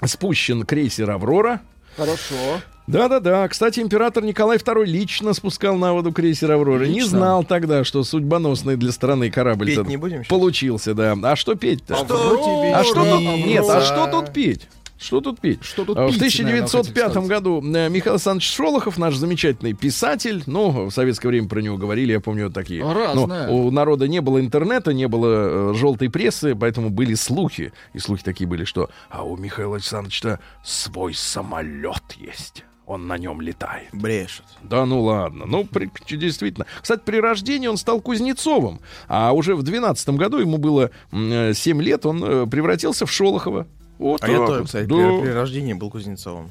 спущен крейсер «Аврора». Хорошо. Да-да-да. Кстати, император Николай II лично спускал на воду крейсер «Аврора». Не Лично? знал тогда, что судьбоносный для страны корабль Петь не будем щас? получился, да. А что петь-то? Что тебе А что тут? Нет, а что тут петь? Что тут петь? Что тут А, В пить, наверное, 1905 хотите году э, Михаил Александрович Шолохов, наш замечательный писатель, ну, в советское время про него говорили, я помню, такие. Разное. Ну, у народа не было интернета, не было э, желтой прессы, поэтому были слухи. И слухи такие были, что а у Михаила Александровича свой самолет есть. Он на нем летает. Брешет. Да ну ладно. Ну, при- действительно. Кстати, при рождении он стал Кузнецовым. А уже в 12 году ему было м, э, 7 лет, он превратился в Шолохова. Вот А так я тоже, кстати, Да. при, при рождении был Кузнецовым.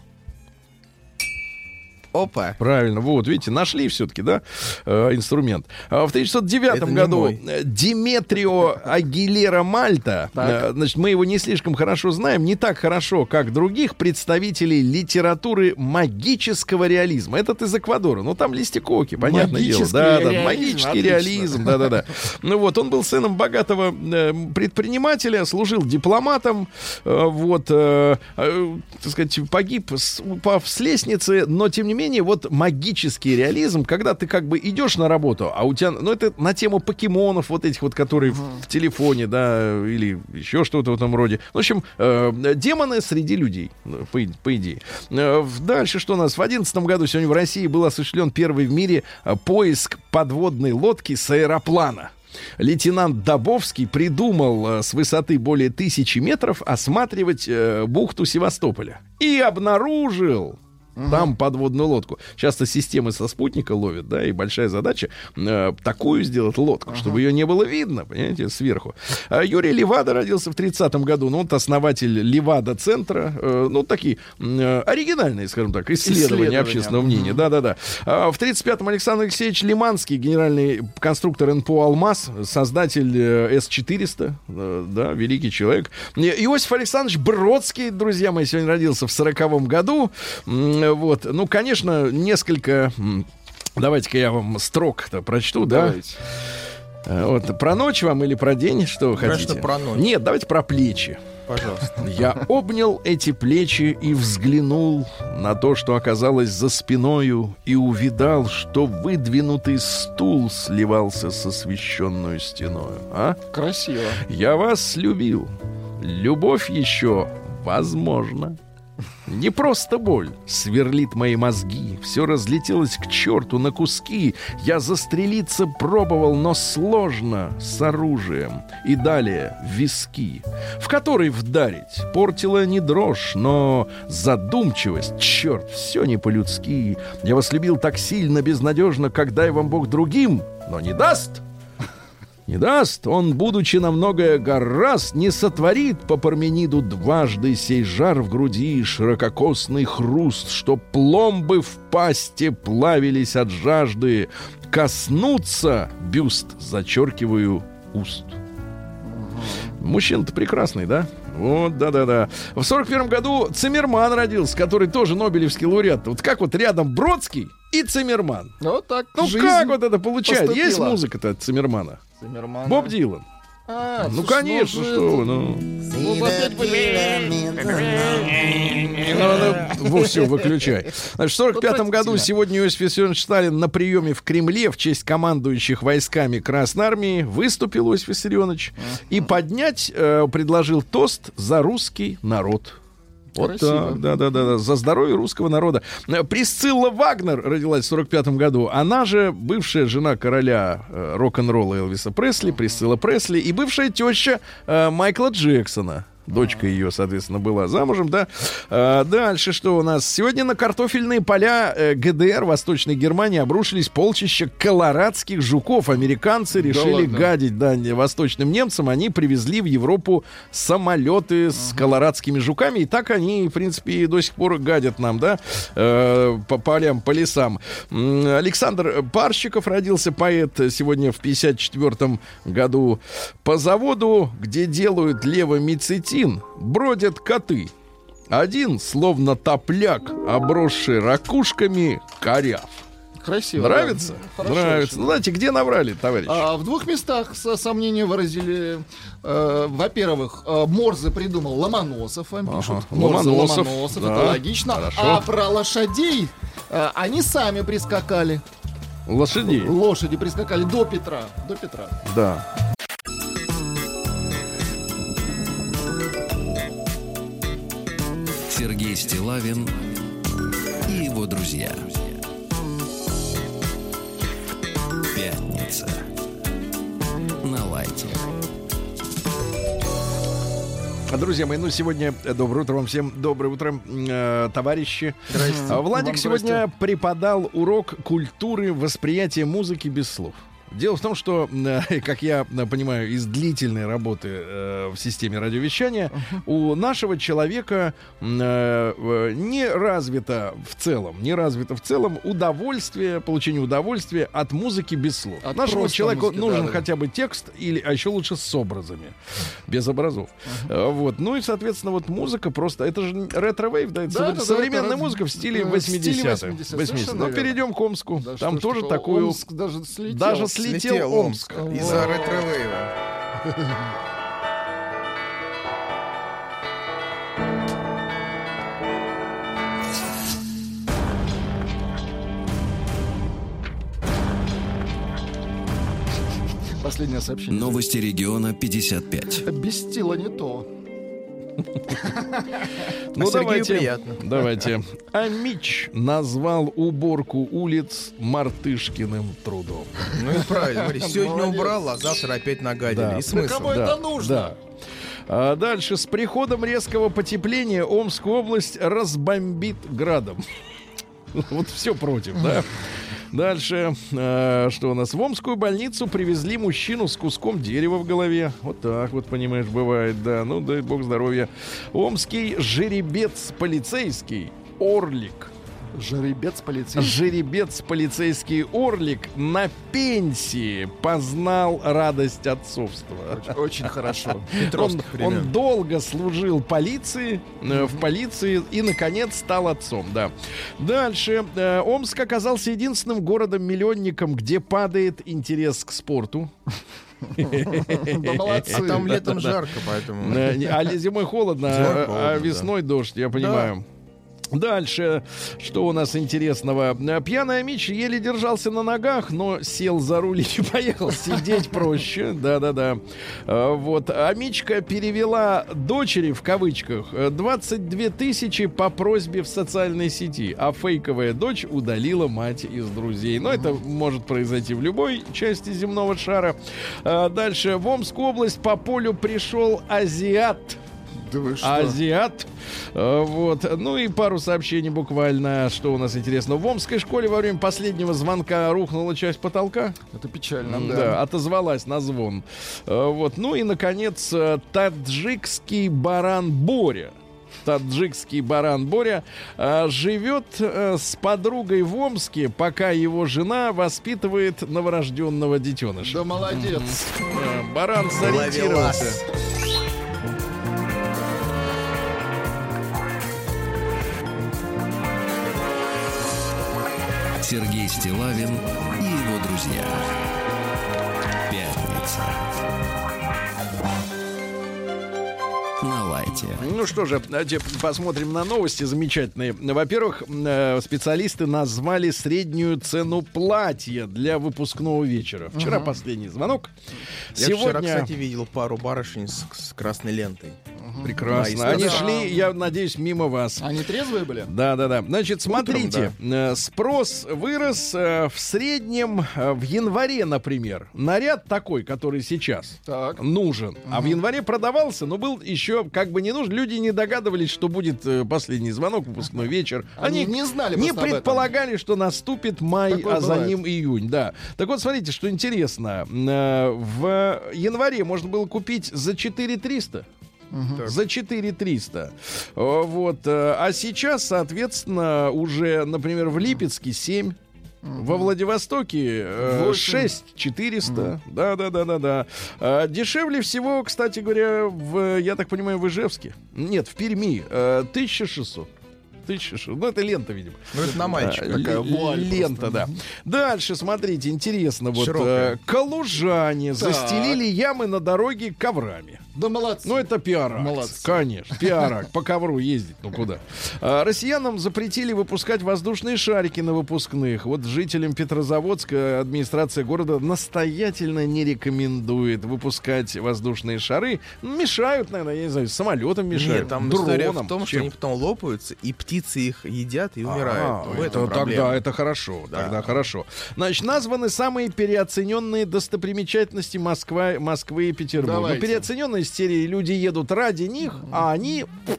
Опа. Правильно, вот, видите, нашли все-таки, да, э, инструмент. А в 1909 Это не году мой. Диметрио Агилера Мальта, э, значит, мы его не слишком хорошо знаем, не так хорошо, как других представителей литературы магического реализма. Этот из Эквадора, ну там листикоки, понятное дело. Магический Да, да, реализм, магический отлично. реализм, да-да-да. Ну вот, он был сыном богатого э, предпринимателя, служил дипломатом, э, вот, так сказать, погиб, с- упав с лестницы, но тем не менее, вот магический реализм, когда ты как бы идешь на работу, а у тебя, ну это на тему покемонов вот этих вот, которые в, в телефоне, да, или еще что-то в этом роде. В общем, э, демоны среди людей, э, по, по идее. Э, дальше что у нас? В 2011 году сегодня в России был осуществлен первый в мире э, поиск подводной лодки с аэроплана. Лейтенант Добовский придумал э, с высоты более тысячи метров осматривать э, бухту Севастополя. И обнаружил там подводную лодку. Часто системы со спутника ловят, да, и большая задача э, такую сделать лодку, чтобы ее не было видно, понимаете, сверху. А Юрий Левада родился в 30-м году, ну, вот основатель Левада-центра, э, ну, такие э, оригинальные, скажем так, исследования, Исследования. общественного мнения, да-да-да. А в 35-м Александр Алексеевич Лиманский, генеральный конструктор НПО «Алмаз», создатель э, С-400, э, да, великий человек. И- Иосиф Александрович Бродский, друзья мои, сегодня родился в 40-м году. М, Вот, ну, конечно, несколько... Давайте-ка я вам строк-то прочту, да? Давайте. Э, Вот, про ночь вам или про день, что Конечно, хотите? про ночь. Нет, давайте про плечи. Пожалуйста. Я обнял эти плечи и взглянул на то, что оказалось за спиною, и увидал, что выдвинутый стул сливался с освещенную стеною. А? Красиво. Я вас любил. любовь еще возможна. Не просто боль сверлит мои мозги, все разлетелось к черту на куски. Я застрелиться пробовал, но сложно с оружием. И далее виски, в который вдарить портила не дрожь, но задумчивость, черт, все не по-людски. Я вас любил так сильно, безнадежно, как дай вам Бог другим, но не даст. Не даст, он, будучи на многое гораст, не сотворит по Пармениду дважды сей жар в груди, ширококосный хруст, что пломбы в пасте плавились от жажды. Коснуться бюст, зачеркиваю, уст. Мужчина-то прекрасный, да? Вот, да-да-да. В сорок первом году Циммерман родился, который тоже Нобелевский лауреат. Вот как вот рядом Бродский и Циммерман. Ну, так Ну как вот это получается? поступила. Есть музыка-то от Циммермана? Циммермана. Боб Дилан. А, ну, слушай, конечно, ну, что вы, ну. Ну, опять все, выключай. Значит, в 45 году сегодня Иосиф Виссарионович Сталин на приеме в Кремле в честь командующих войсками Красной Армии выступил Иосиф Виссарионович и поднять э, предложил тост за русский народ. Вот Красиво. так, да, да, да, да, за здоровье русского народа. Присцилла Вагнер родилась в 45 году. Она же бывшая жена короля э, рок-н-ролла Элвиса Пресли, Присцилла Пресли, и бывшая теща э, Майкла Джексона. Дочка ее, соответственно, была замужем, да. А, дальше что у нас? Сегодня на картофельные поля э, ГДР Восточной Германии обрушились полчища колорадских жуков. Американцы решили ладно? гадить да, восточным немцам. Они привезли в Европу самолеты с колорадскими жуками. И так они, в принципе, до сих пор гадят нам, да, э, по полям, по лесам. Александр Парщиков родился, поэт, сегодня в 54 году. По заводу, где делают левомицетин, бродят коты. Один, словно топляк, обросший ракушками, коряв. Красиво. Нравится? да. Хорошо Нравится. очень. Знаете, где наврали, товарищ? А, в двух местах со- сомнения выразили. э, во-первых, э, Морзе придумал Ломоносов, Ага, пишут. Морзе, Ломоносов, Ломоносов, да, это логично. хорошо. А про лошадей э, они сами прискакали. Лошадей. Лошади прискакали до Петра. До Петра. Да. Сергей Стилавин и его друзья. Пятница. На лайте. А, Друзья мои, ну сегодня э, доброе утро вам всем, доброе утро, э, товарищи. А, Владик Вам сегодня преподал урок культуры восприятия музыки без слов. Дело в том, что, э, как я понимаю, из длительной работы э, в системе радиовещания, у нашего человека э, не развито в целом, не развито в целом удовольствие, получение удовольствия от музыки без слов. От Нашему человеку музыки, нужен да-да-да. хотя бы текст, или, а еще лучше с образами, без образов. Э, Вот. Ну и, соответственно, вот музыка просто... Это же ретро-вейв, да? Это Да, да, да, современная это музыка в стиле э, в 80-х. стиле 80-х, 80-х. совершенно Но верно. перейдем к Омску. Да Там что тоже ты, такую... Омск даже слетел. Даже слетел, Слетел Омск. Омск из-за ретро-вейва. Последнее сообщение. Новости региона 55. Без стила не то. Ну, Сергею давайте, приятно. давайте. Амич назвал уборку улиц мартышкиным трудом. Ну и правильно, сегодня убрал, а завтра опять нагадили. И смысл. кому это нужно? Да. А дальше. С приходом резкого потепления Омскую область разбомбит градом. Вот все против, да? Дальше, э, что у нас? В Омскую больницу привезли мужчину с куском дерева в голове. Вот так вот, понимаешь, бывает, да. Ну, дай бог здоровья. Омский жеребец полицейский Орлик. Жеребец полицейский. Жеребец полицейский Орлик на пенсии познал радость отцовства. Очень- Очень хорошо. Он, он долго служил полиции, э, в полиции и, наконец, стал отцом, да. Дальше. Э, Омск оказался единственным городом-миллионником, где падает интерес к спорту. Да молодцы. А там летом жарко, поэтому... Э, А зимой холодно, а- а весной дождь, я понимаю. Дальше, что у нас интересного? Э, Пьяный Амич еле держался на ногах, но сел за руль и поехал. Сидеть проще. Да-да-да. Э, Вот. Амичка перевела дочери, в кавычках, э, 22 тысячи по просьбе в социальной сети, а фейковая дочь удалила мать из друзей. Но это может произойти в любой части земного шара. Э, Дальше. В Омскую область по полю пришел азиат. Да вы что? Азиат. Э, Вот. Ну и пару сообщений буквально, что у нас интересно. В Омской школе во время последнего звонка рухнула часть потолка. Это печально, да. Да, отозвалась на звон. Э, Вот. Ну и, наконец, э, таджикский баран Боря. Таджикский баран Боря э, живет э, с подругой в Омске, пока его жена воспитывает новорожденного детеныша. Да молодец. Э, Баран сориентировался. Сергей Стилавин и его друзья. Пятница. На лайте. Ну что же, давайте посмотрим на новости замечательные. Во-первых, э, специалисты назвали среднюю цену платья для выпускного вечера. Вчера последний звонок. Я вчера, Сегодня кстати, видел пару барышень с, с красной лентой. Прекрасно. Да, Они да. шли, я надеюсь, мимо вас. Они трезвые были? Да, да, да. Значит, смотрите, э, спрос вырос э, в среднем э, в январе, например. Наряд такой, который сейчас Так. нужен. А в январе продавался, но был еще как бы не нужен. Люди не догадывались, что будет э, последний звонок, выпускной вечер. Они не знали не предполагали, что наступит май, Такое а за бывает. ним июнь. Да. Так вот, смотрите, что интересно. В январе можно было купить за 4300. За 4300. Э, Вот. э, А сейчас, соответственно, уже, например, в Липецке 7. Во Владивостоке э, Восемь. 6 400. Да, да, да, да, да. А, дешевле всего, кстати говоря, в, я так понимаю, в Ижевске. Нет, в Перми. э, 1600. 1600. Ну, это лента, видимо. Ну, это на мальчика. А, такая вуаль лента, да. Дальше, смотрите, интересно. Вот Широкая. э, калужане застелили ямы на дороге коврами. Да молодцы. Ну, это пиар Молодцы. Конечно, пиар По ковру ездить, ну куда. А, россиянам запретили выпускать воздушные шарики на выпускных. Вот жителям Петрозаводска администрация города настоятельно не рекомендует выпускать воздушные шары. Мешают, наверное, я не знаю, самолетам мешают. Нет, там история дроном. в том, что Чем? они потом лопаются, и птицы их едят и умирают. А, в этом это, тогда это хорошо, тогда хорошо. Значит, названы самые переоцененные достопримечательности Москва, Москвы и Петербурга. Давайте. Ну, переоцененные из серии люди едут ради них, а они пф,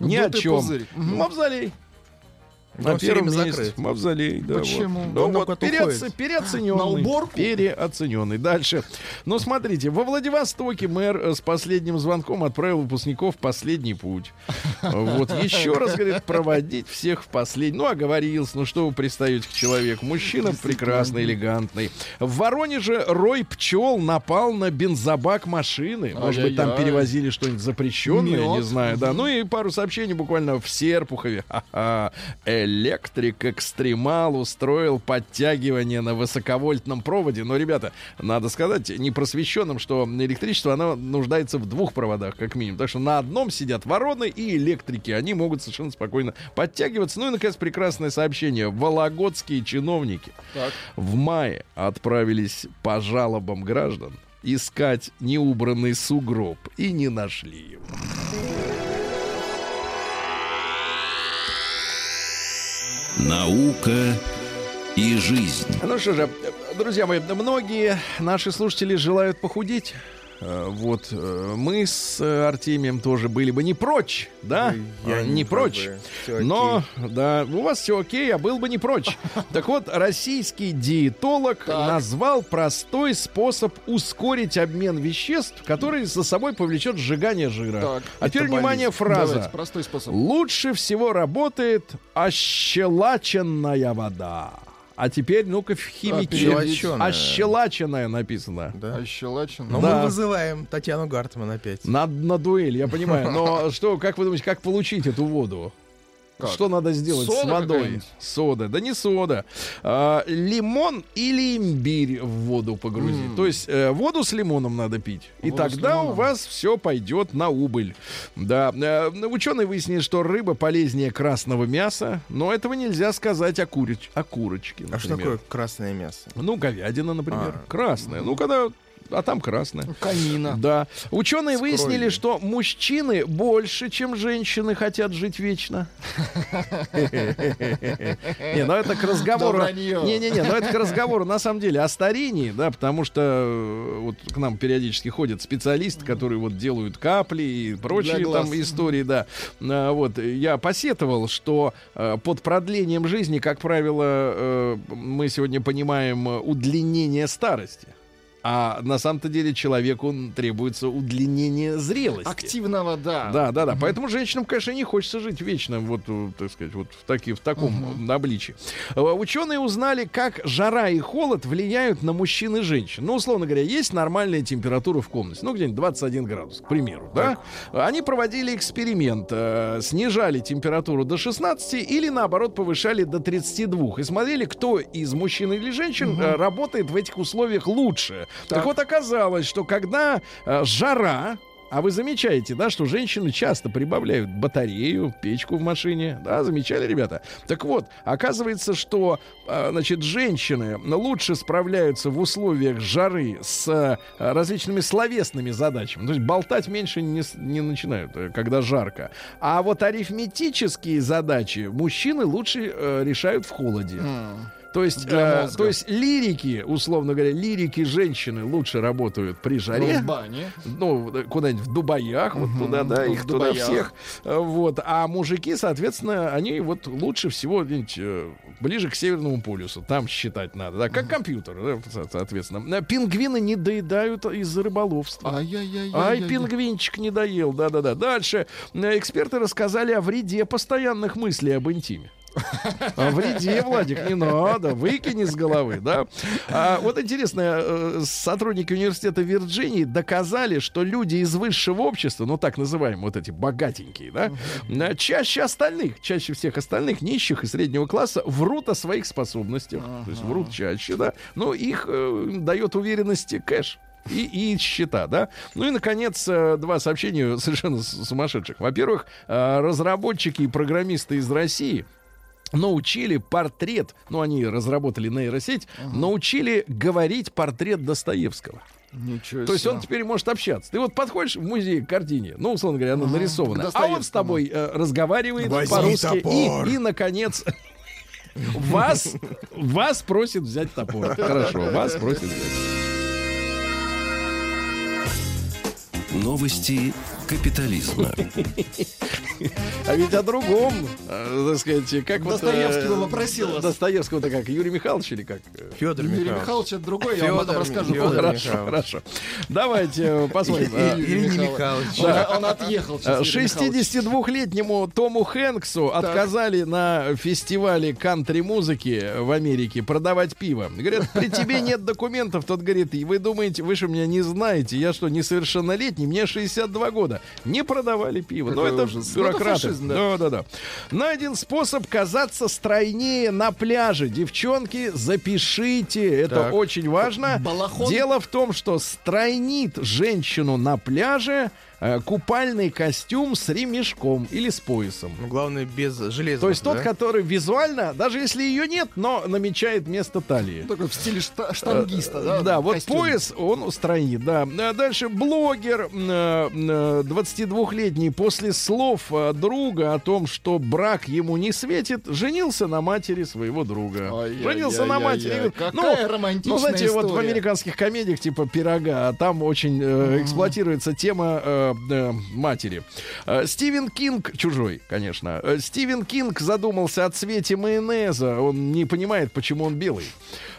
ни о Дутый чем. Мгм. Мавзолей. Но На всё первом месте закрыт. Мавзолей, да, Почему? вот. Он Ну, вот, куда-то переоц- уходит. переоцененный. На уборку? Переоцененный. Дальше. Ну, смотрите, во Владивостоке мэр э, с последним звонком отправил выпускников в последний путь. Вот еще раз, говорит, проводить всех в последний. Ну, оговорился. Ну, что вы пристаете к человеку? Мужчина прекрасный, элегантный. В Воронеже рой пчел напал на бензобак машины. Может быть, там перевозили что-нибудь запрещенное, не знаю, да. Ну и пару сообщений буквально в Серпухове. Электрик экстремал устроил подтягивание на высоковольтном проводе. Но, ребята, надо сказать непросвещенным, что электричество, оно нуждается в двух проводах, как минимум. Так что на одном сидят вороны и электрики. Они могут совершенно спокойно подтягиваться. Ну и, наконец, прекрасное сообщение. Вологодские чиновники Так. в мае отправились по жалобам граждан искать неубранный сугроб и не нашли его. Наука и жизнь. Ну что же, друзья мои, многие наши слушатели желают похудеть. Э, Вот э, мы с э, Артемием тоже были бы не прочь, да? Я не не прочь. бы. Но, да, у вас все окей, а был бы не прочь. Так вот, российский диетолог Так. назвал простой способ ускорить обмен веществ, который за собой повлечет сжигание жира. Так. а теперь, внимание, фраза. Давайте, простой способ. Лучше всего работает ощелаченная вода. А теперь, ну-ка, в химики. Ощелоченная. Ощелаченная написано. Да. Ощелачен. Но Да. мы вызываем Татьяну Гартман опять. На, на дуэль, я понимаю. Но что, как вы думаете, как получить эту воду? Как? Что надо сделать с Сода водой? какая-нибудь? Сода. Да не сода. А, лимон или имбирь в воду погрузить. То есть э, воду с лимоном надо пить. И Воду с тогда у вас все пойдет на убыль. Да. Э, ученые выяснили, что рыба полезнее красного мяса, но этого нельзя сказать о, курич- о курочке. А что например. такое красное мясо? Ну, говядина, например. А. Красная. Ну, когда... А там красная. Конина. Да. Ученые С выяснили, что мужчины больше, чем женщины, хотят жить вечно. Не, ну это к разговору. Не-не-не, ну это к разговору на самом деле о старении, да, потому что э, вот к нам периодически ходят специалисты, которые вот делают капли и прочие там истории, да. А, Вот я посетовал, что э, под продлением жизни, как правило, э, мы сегодня понимаем э, удлинение старости. А на самом-то деле человеку требуется удлинение зрелости. Активного, да. Да, да, да. Поэтому женщинам, конечно, не хочется жить вечно, вот, э, так сказать, вот в, таки, в таком обличии. Э, Ученые узнали, как жара и холод влияют на мужчин и женщин. Ну, условно говоря, есть нормальная температура в комнате, ну, где-нибудь 21 градус, к примеру, да? Они проводили эксперимент, э, снижали температуру до 16 или, наоборот, повышали до 32 и смотрели, кто из мужчин или женщин э, работает в этих условиях лучше. Так, вот оказалось, что когда э, жара, а вы замечаете, да, что женщины часто прибавляют батарею, печку в машине, да, замечали, ребята? Так вот, оказывается, что, э, значит, женщины лучше справляются в условиях жары с э, различными словесными задачами. То есть болтать меньше не, не начинают, э, когда жарко. А вот арифметические задачи мужчины лучше решают в холоде. М. То есть, э, то есть лирики, условно говоря, лирики женщины лучше работают при жаре. В бане. Ну, куда-нибудь в Дубаях, вот туда, да, в их туда Дубаях. всех. Э, Вот. А мужики, соответственно, они вот лучше всего э, ближе к Северному полюсу. Там считать надо, да, как компьютер, да, со- соответственно. Э, Пингвины не доедают из-за рыболовства. Ай-яй-яй. Ай, пингвинчик не доел, да-да-да. Дальше э, эксперты рассказали о вреде постоянных мыслей об интиме. О вреде, Владик, не надо, выкини с головы, да. А, вот интересно, э, сотрудники университета Вирджинии доказали, что люди из высшего общества, ну так называемые вот эти богатенькие, да, э, чаще остальных, чаще всех остальных нищих и среднего класса врут о своих способностях, то есть врут чаще, да, но их э, дает уверенности кэш и, и счета, да. Ну и, наконец, э, два сообщения совершенно сумасшедших. Во-первых, разработчики и программисты из России научили портрет, ну, они разработали нейросеть, научили говорить портрет Достоевского. Ничего То есть себе. он теперь может общаться. Ты вот подходишь в музей к картине, ну, условно говоря, она нарисована, к а он с тобой э, разговаривает по-русски и, и, наконец, вас, вас просит взять топор. Хорошо, вас просит взять. Новости капитализма. А ведь о другом, э, так сказать, как вот, э, Достоевского попросил вас. Достоевского-то как, Юрий Михайлович или как? Федор Юрий Михайлович. Михайлович это другой, я вам потом расскажу. Позже. Хорошо, Михайлович. хорошо. Давайте э, посмотрим. Ирина Михайлович. Он, он отъехал сейчас. Э, Юрий Михайлович. 62-летнему Тому Хэнксу отказали на фестивале кантри-музыки в Америке продавать пиво. Говорят, при тебе нет документов. Тот говорит, и вы думаете, вы же меня не знаете. Я что, несовершеннолетний? Мне 62 года. Не продавали пиво. Ну, Какой это ужас. Ну, это бюрократы. фашизм, да. Да, да, да. Найден способ казаться стройнее на пляже. Девчонки, запишите. Это Так. очень важно. Балахон? Дело в том, что стройнит женщину на пляже купальный костюм с ремешком или с поясом. Ну, главное, без железа. То есть тот, который визуально, даже если ее нет, но намечает место талии. Такой в стиле шта- штангиста, да? Э, Да, вот костюм. пояс он устранит, да. А Дальше блогер э, э, 22-летний после слов э, друга о том, что брак ему не светит, женился на матери своего друга. Ай-яй-яй-яй-яй. женился на матери. Какая романтичная Ну, знаете, вот в история. американских комедиях типа «Пирога», а там очень э, эксплуатируется тема э, э, матери. Э, Стивен Кинг, чужой, конечно. Э, Стивен Кинг задумался о цвете майонеза. Он не понимает, почему он белый.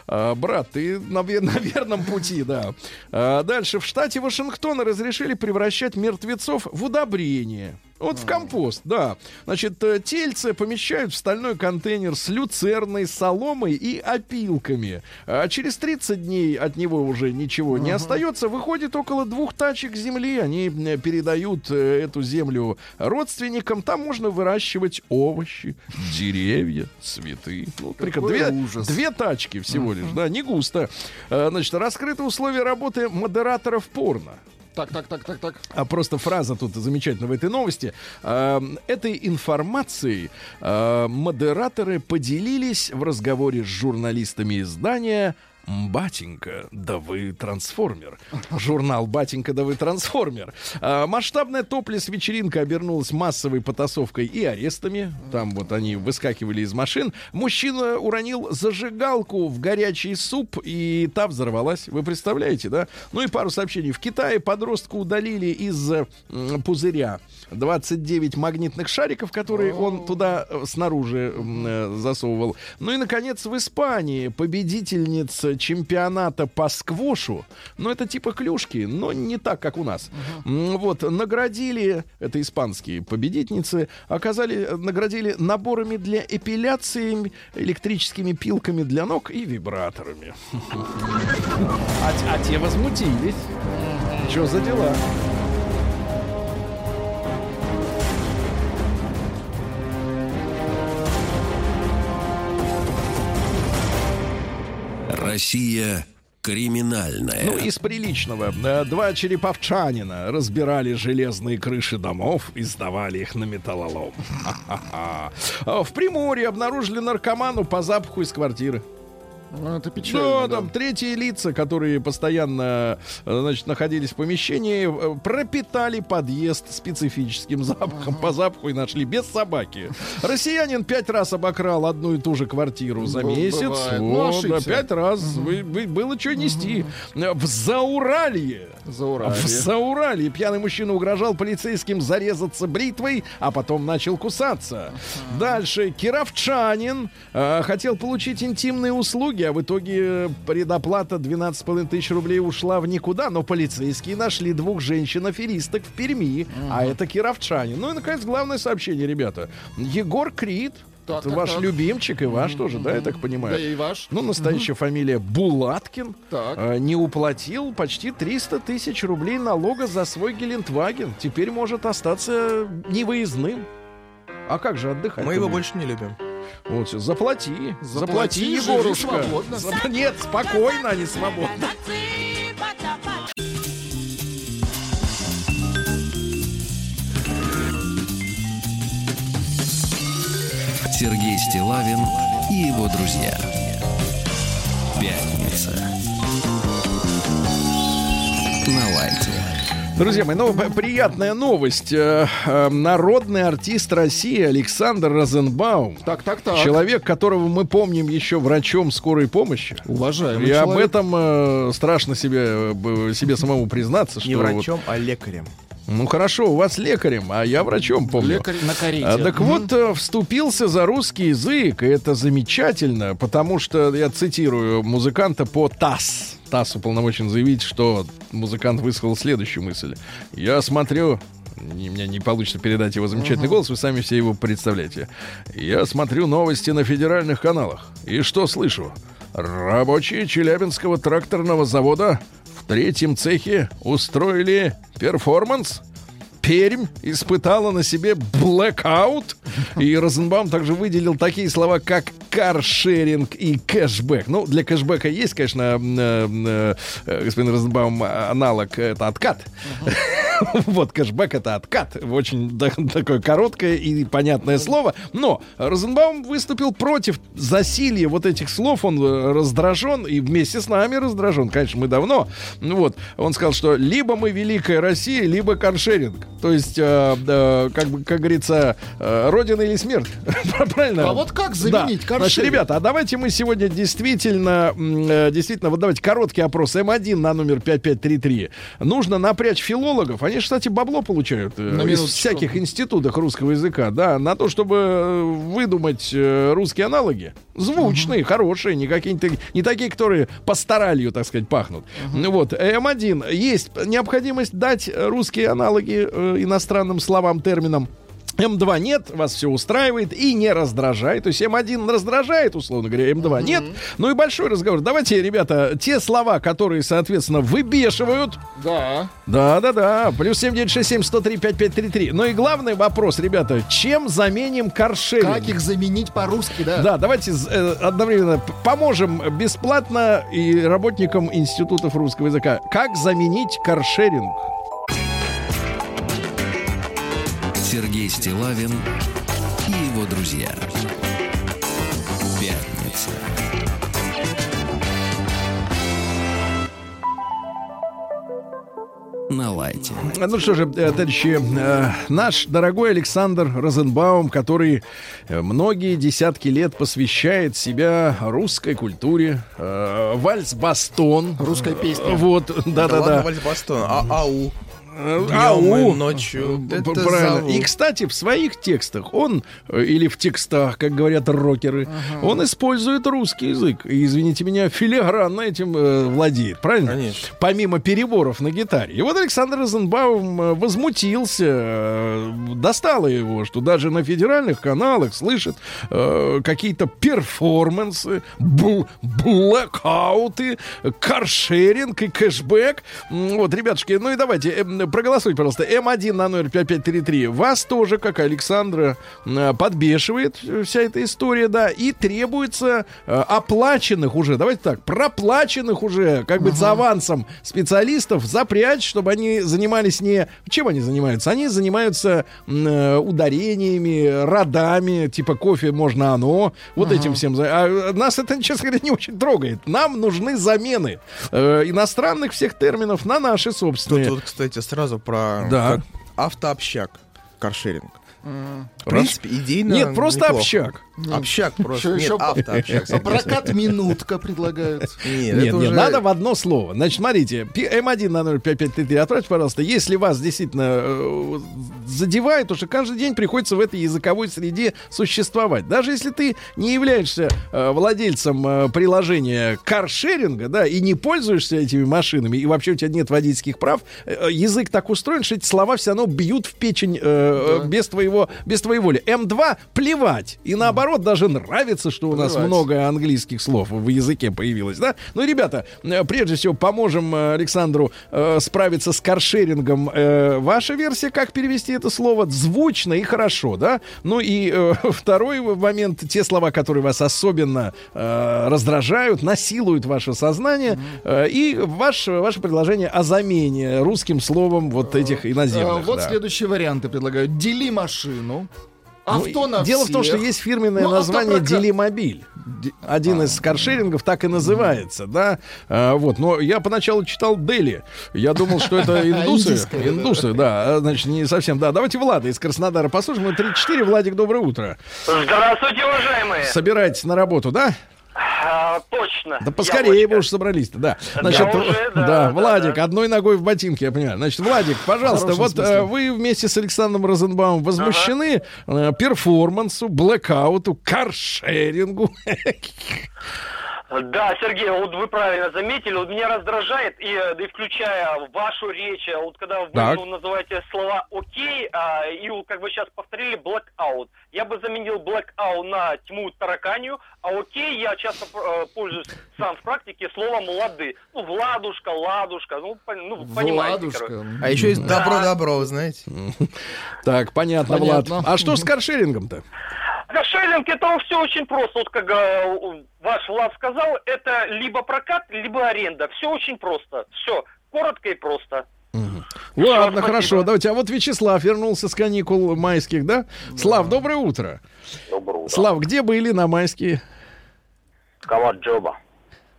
А, брат, ты на, на верном пути, да. Дальше. В штате Вашингтона разрешили превращать мертвецов в удобрение. Вот в компост, да. Значит, э, тельце помещают в стальной контейнер с люцерной, соломой и опилками. А через 30 дней от него уже ничего не остается. Выходит около двух тачек земли. Они передают э, эту землю родственникам. Там можно выращивать овощи, деревья, цветы. Ну, прикольно. Две, две тачки всего лишь, да, не густо. Э, Значит, раскрыты условия работы модераторов порно. Так, так, так, так, так. А просто фраза тут замечательная в этой новости. Э, Этой информацией э, модераторы поделились в разговоре с журналистами издания «Батенька, да вы трансформер». Журнал «Батенька, да вы трансформер». А, Масштабная топлес-вечеринка обернулась массовой потасовкой и арестами. Там вот они выскакивали из машин. Мужчина уронил зажигалку в горячий суп, и та взорвалась. Вы представляете, да? Ну и пару сообщений. В Китае подростку удалили из э, пузыря 29 магнитных шариков, которые он туда э, снаружи э, засовывал. Ну и, наконец, в Испании победительница чемпионата по сквошу, ну это типа клюшки, но не так, как у нас. Вот, наградили, это испанские победительницы, оказали, наградили наборами для эпиляции, электрическими пилками для ног и вибраторами. А, а те возмутились. Что за дела? Россия криминальная. Ну, из приличного. Э, Два череповчанина разбирали железные крыши домов и сдавали их на металлолом. В Приморье обнаружили наркоману по запаху из квартиры. Ну, это Да, печально. да. там третьи лица, которые постоянно, э, значит, находились в помещении, э, пропитали подъезд специфическим запахом. По запаху и нашли без собаки. Россиянин пять раз обокрал одну и ту же квартиру за Б- месяц. бывает. Ну, Вот, да, ошибся. пять раз. Вы- было что нести. В Зауралье. Зауралье. В Зауралье пьяный мужчина угрожал полицейским зарезаться бритвой, а потом начал кусаться. Дальше кировчанин э, хотел получить интимные услуги, а в итоге э, предоплата 12,5 тысяч рублей ушла в никуда, но полицейские нашли двух женщин-аферисток в Перми, а это кировчанин. Ну и, наконец, главное сообщение, ребята. Егор Крид, Так, это так, ваш так. любимчик и ваш тоже, да, я так понимаю? Да и ваш. Ну, настоящая фамилия Булаткин Так. э, не уплатил почти 300 тысяч рублей налога за свой Гелендваген. Теперь может остаться невыездным. А как же отдыхать? Мы его больше не любим. Вот, всё, заплати. Заплати, Заплати, Егорушка. свободно. Зап- Нет, спокойно, а не свободно. Сергей Стилавин и его друзья. Пятница. На лайте. Друзья мои, ну, приятная новость. Э, э, Народный артист России Александр Розенбаум. Так, так, так. Человек, которого мы помним еще врачом скорой помощи. Уважаемый И об человек. этом э, страшно себе, себе самому признаться, что Не вот- врачом, а лекарем. ну хорошо, у вас лекарем, а я врачом помню. Лекарь на карете. А, так вот, э, вступился за русский язык, и это замечательно, потому что, я цитирую музыканта по ТАСС. ТАСС уполномочен заявить, что музыкант высказал следующую мысль. Я смотрю, не- меня не получится передать его замечательный голос, вы сами все его представляете. Я смотрю новости на федеральных каналах, и что слышу? Рабочие Челябинского тракторного завода в третьем цехе устроили перформанс. Пермь испытала на себе блэкаут. И Розенбаум также выделил такие слова, как каршеринг и кэшбэк. Ну, для кэшбэка есть, конечно, э, э, э, господин Розенбаум, аналог это откат. Вот, кэшбэк это откат. Очень да- такое короткое и понятное слово. Но Розенбаум выступил против засилья вот этих слов. Он раздражен и вместе с нами раздражен. Конечно, мы давно. Ну Вот. Он сказал, что либо мы Великая Россия, либо каршеринг. То есть, э, э, как, говорится, э, Родина или смерть. Правильно? А вот как Да. заменить Значит, каршеринг? ребята, а давайте мы сегодня действительно, э, действительно, вот давайте короткий опрос М1 на номер 5533. Нужно напрячь филологов. Они, кстати, бабло получают э, На из всяких институтах русского языка, да, на то, чтобы э, выдумать русские аналоги. Звучные, хорошие, не какие-то, не такие, которые пасторалью, так сказать, пахнут. Ну Вот, М1. Есть необходимость дать русские аналоги иностранным словам, терминам. М2 нет, вас все устраивает и не раздражает. То есть М1 раздражает, условно говоря, М2 нет. Ну и большой разговор. Давайте, ребята, те слова, которые, соответственно, выбешивают, Да. да, да, да. Плюс 7967 103 5533. Ну и главный вопрос, ребята, чем заменим каршеринг? Как их заменить по-русски, да? Да, давайте э, одновременно поможем бесплатно и работникам институтов русского языка. Как заменить каршеринг? Сергей Стилавин и его друзья. Пятница. На лайте. Ну что же, э, товарищи, э, наш дорогой Александр Розенбаум, который э, многие десятки лет посвящает себя русской культуре, вальс-бастон. Русская песня. Вот, Да ладно, да-да-да. Вальс Бастон. А, ау. Э, ау. и ночью. П- Это Правильно. зову. И, кстати, в своих текстах он, э, или в текстах, как говорят рокеры, он использует русский язык. И, извините меня, филигранно этим э, владеет. Правильно? Конечно. Помимо переборов на гитаре. И вот Александр Розенбаум э, возмутился, э, достало его, что даже на федеральных каналах слышит э, какие-то перформансы, бл- блэкауты, каршеринг и кэшбэк. Вот, ребятушки, ну и давайте, э, проголосуйте, пожалуйста. М1 на номер 5533. Вас тоже, как и Александра, подбешивает э, вся эта история, да, и требуется э, оплаченных уже, давайте так, проплаченных уже, как бы с авансом специалистов запрячь, чтобы они занимались не... Чем они занимаются? Они занимаются э, ударениями, родами, типа кофе можно оно, вот этим всем. А нас это, честно говоря, не очень трогает. Нам нужны замены э, иностранных всех терминов на наши собственные. тут, кстати, сразу про Да. автообщак, каршеринг. В принципе, идейно Нет, просто неплохо. общак. Общак просто. Нет, автообщак. А Прокат минутка предлагают. Нет, Нет, нет, уже- надо в одно слово. Значит, смотрите, Пи- М1 на номер 5533 отправьте, пожалуйста. Если вас действительно э, задевает, то что каждый день приходится в этой языковой среде существовать. Даже если ты не являешься э, владельцем э, приложения каршеринга, да, и не пользуешься этими машинами, и вообще у тебя нет водительских прав, э, язык так устроен, что эти слова все равно бьют в печень э, без твоего, без твоей воли. М2 плевать. И наоборот, даже нравится, что у нас Плевать. много английских слов в языке появилось, да? Ну, ребята, э, прежде всего поможем э, Александру э, справиться с каршерингом. Э, ваша версия, как перевести это слово? Звучно и хорошо, да? Ну и э, второй момент, те слова, которые вас особенно э, раздражают, насилуют ваше сознание, э, и ваш, ваше предложение о замене русским словом вот этих А, иноземных. Вот да. следующие варианты предлагаю. Дели машину. Ну, Авто на Дело в том, что всех. есть фирменное Ну, название автопрокат. Делимобиль. Ди- Один из каршерингов так и называется, да. А, вот, но я поначалу читал Дели. Я думал, что это индусы. Индусы, да. А, Значит, не совсем. Да, давайте Влада из Краснодара послушаем. 34. Владик, доброе утро. Здравствуйте, уважаемые. Собирайтесь на работу, да? А, точно. Да поскорее Яблочко. вы уж собрались-то, да. Значит, уже, э, да, да, да, Владик, да. одной ногой в ботинке, я понимаю. Значит, Владик, пожалуйста, вот смысле. э, вы вместе с Александром Розенбаумом возмущены э, перформансу, блэкауту, каршерингу. Да, Сергей, вот вы правильно заметили, вот меня раздражает, и, э, да и включая вашу речь, э, вот когда вы Так. ну, называете слова «окей», а, и вот как вы сейчас повторили «blackout», я бы заменил «blackout» на тьму тараканью, а «окей» я часто э, пользуюсь сам в практике словом «лады». Ну, «владушка», «ладушка», ну, пон- ну понимаете, короче. Владушка. А еще есть добро-добро, знаете. Так, понятно, Понятно. Влад. А что с каршерингом-то? Кошелинг это все очень просто. Вот как э, ваш Влад сказал, это либо прокат, либо аренда. Все очень просто. Все. Коротко и просто. Ладно, спасибо. хорошо, давайте. А вот Вячеслав вернулся с каникул майских, да? Слав, доброе утро. Доброе утро. Слав, где были на майские? Кават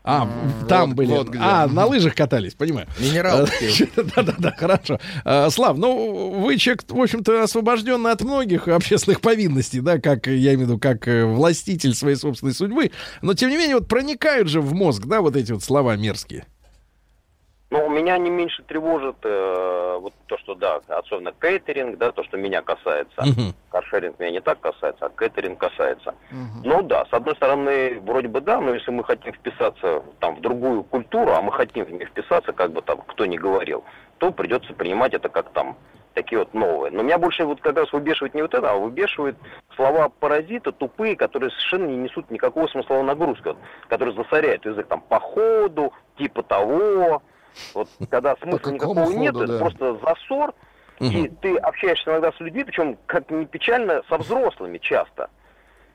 А, там вот- были. вот где. А, на лыжах катались, понимаю. Минерал. Да-да-да, хорошо. А, Слав, ну, вы человек, в общем-то, освобожденный от многих общественных повинностей, да, как, я имею в виду, как э, властитель своей собственной судьбы, но, тем не менее, вот проникают же в мозг, да, вот эти вот слова мерзкие. Но меня не меньше тревожит э, вот то, что, да, особенно кейтеринг, да, то, что меня касается. Мгм. Каршеринг меня не так касается, а кейтеринг касается. Ну да, с одной стороны, вроде бы да, но если мы хотим вписаться там в другую культуру, а мы хотим в нее вписаться, как бы там кто ни говорил, то придется принимать это как там такие вот новые. Но меня больше вот как раз выбешивает не вот это, а выбешивает слова паразита тупые, которые совершенно не несут никакого смысловой нагрузки, вот, которые засоряют язык там по ходу, типа того. Вот когда смысла никакого ходу, нет, это да. просто засор, и ты общаешься иногда с людьми, причем, как ни печально, со взрослыми часто.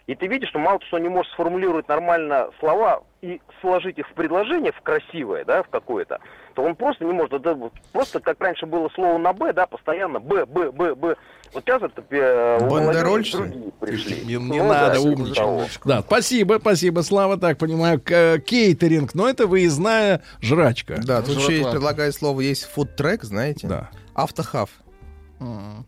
И ты видишь, что мало того, что он не может сформулировать нормально слова и сложить их в предложение, в красивое, да, в какое-то, то он просто не может. Это вот просто как раньше было слово на Б, да, постоянно Б, Б, Б, Б. Вот сейчас это э, Бандерольщина? другие пришли. Не, не Ну надо да, умничать. Да, спасибо, спасибо, Слава, так понимаю. К- кейтеринг, но это выездная жрачка. Да, тут еще предлагает слово, есть фудтрек, знаете? Да. Автохав.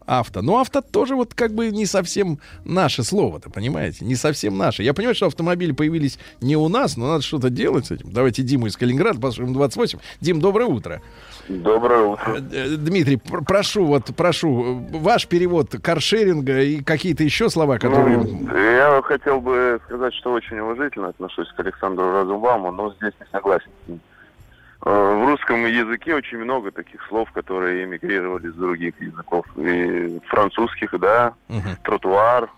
Авто. Но авто тоже вот как бы не совсем наше слово-то, понимаете? Не совсем наше. Я понимаю, что автомобили появились не у нас, но надо что-то делать с этим. Давайте Диму из Калининграда, послушаем 28. Дим, доброе утро. Доброе утро. Э, э, Дмитрий, пр- прошу, вот, прошу, э, ваш перевод каршеринга и какие-то еще слова, которые... Ну, я хотел бы сказать, что очень уважительно отношусь к Александру Разумбауму, но здесь не согласен В русском языке очень много таких слов, которые эмигрировали с других языков. И французских, да, Мгм. тротуар,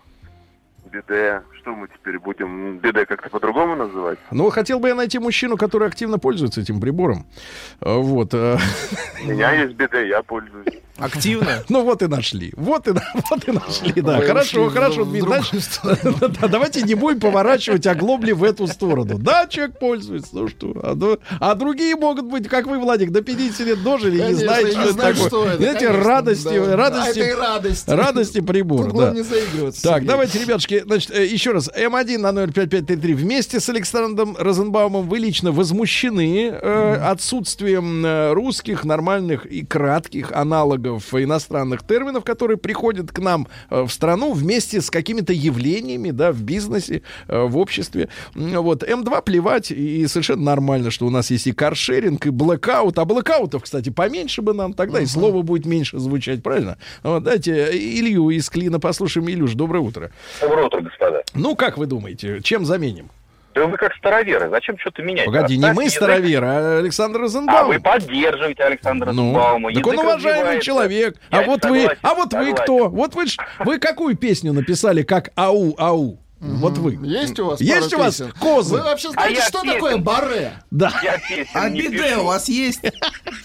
биде. Что мы теперь будем биде как-то по-другому называть? Ну, хотел бы я найти мужчину, который активно пользуется этим прибором. Э, Вот. э, У меня есть биде, я пользуюсь. Активно? Ну вот и нашли. Вот и, вот и нашли, да. Вы Хорошо, в- хорошо, в да, давайте не будем поворачивать оглобли в эту сторону. Да, человек пользуется, ну что. А, а другие могут быть, как вы, Владик, до 50 лет дожили, и не Конечно, знаете, что знают, такое. что это, Знаете, конечно, радости, да. радости, А радости Тут главное да. не заигрываться. Так, Сергей. давайте, ребятушки, значит, э, еще раз. М1 на 05533. Вместе с Александром Розенбаумом вы лично возмущены э, отсутствием э, русских нормальных и кратких аналогов иностранных терминов, которые приходят к нам э, в страну вместе с какими-то явлениями, да, в бизнесе, э, в обществе. М, Вот. М2 плевать, и совершенно нормально, что у нас есть и каршеринг, и блэкаут. А блэкаутов, кстати, поменьше бы нам, тогда и слово будет меньше звучать, правильно? Вот, дайте Илью из Клина послушаем. Илюш, доброе утро. Доброе утро, господа. Ну, как вы думаете, чем заменим? Да вы как староверы, зачем что-то менять? Погоди, не мы староверы, а Александр А Розенбаум. вы поддерживаете Александра Ну, Розенбаума. так он уважаемый человек. Я А вот вы, согласен, а вот вы согласен. кто? Вот вы, вы какую песню написали, как ау, ау? Вот вы. Есть у вас Есть у вас песен? козы? Вы вообще А знаете, я что песен- такое баре? Да. А не биде пишу. у вас есть?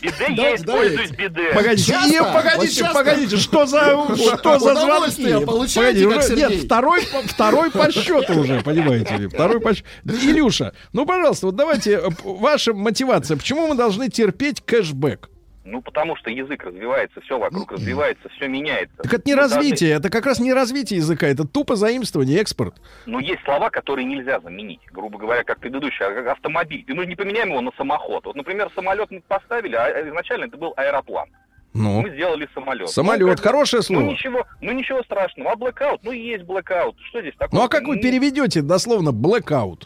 Биде Да, используюсь да, биде. Погодите, Часто? и, Вот погодите, погодите, что за, что за звонки? получаете, как уже- Сергей? нет, второй, второй по счету уже, понимаете ли, второй по счету. Илюша, ну, пожалуйста, вот давайте, э, ваша мотивация, почему мы должны терпеть кэшбэк? Ну, потому что язык развивается, все вокруг развивается, все меняется. Так это не должны- развитие, это как раз не развитие языка, это тупо заимствование, экспорт. Ну, есть слова, которые нельзя заменить. Грубо говоря, как предыдущий, а автомобиль. И мы не поменяем его на самоход. Вот, например, самолет мы поставили, а изначально это был аэроплан. Ну, Мы сделали самолет. самолет, Ну, как хорошее Ну слово. ничего, ну ничего страшного. А блэкаут, ну есть блэкаут. Что здесь такого? Ну а как вы Ну, переведете дословно blackout?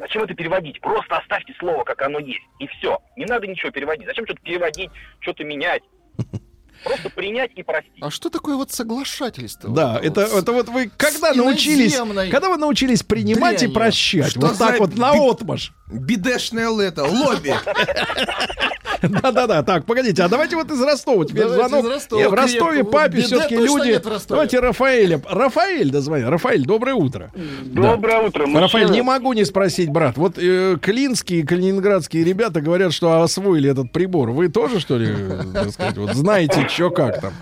Зачем это переводить? Просто оставьте слово, как оно есть. И все. Не надо ничего переводить. Зачем что-то переводить, что-то менять? Просто принять и простить. А что такое вот соглашательство? Да, Вот это, вот это вот вы когда научились, когда вы научились принимать и дрянью. прощать, Что вот так вот на отмаш. Бидешное это, лобби. Да-да-да, так, погодите, а давайте вот из Ростова теперь звонок. из Ростова, Не, в Ростове папе все-таки люди. Давайте Рафаэля. Рафаэль дозвонил. Рафаэль, доброе утро. Доброе утро. Рафаэль, не могу не спросить, брат. Вот э, клинские, калининградские ребята говорят, что освоили этот прибор. Вы тоже, что ли, э, так сказать, вот знаете, что как там?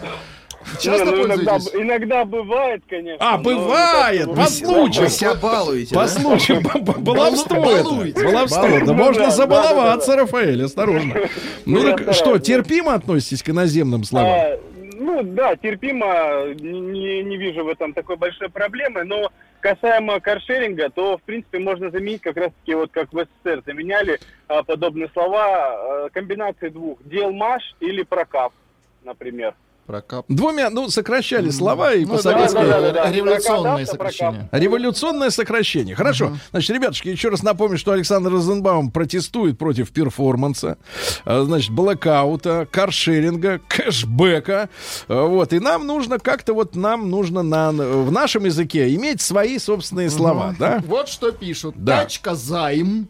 Часто Не, ну, иногда, иногда бывает, конечно. А, бывает, по случаю. Вы себя балуете, По да? случаю баловство. Баловство. Да можно забаловаться, Рафаэль, осторожно. Ну так что, терпимо относитесь к иноземным словам? А, ну да, терпимо, не, вижу в этом такой большой проблемы, но касаемо каршеринга, то в принципе можно заменить как раз таки вот как в СССР заменяли а, подобные слова, а, комбинации двух, делмаш или прокап, например. Прокап. Двумя, ну, сокращали слова и Ну, по да, советской... да, да, да. Революционное сокращение. Революционное сокращение. Хорошо. Значит, ребятушки, еще раз напомню, что Александр Розенбаум протестует против перформанса, а, значит, блокаута, каршеринга, кэшбэка. А, Вот. И нам нужно как-то вот, нам нужно на, в нашем языке иметь свои собственные слова, да? Вот что пишут. Да. Тачка займ.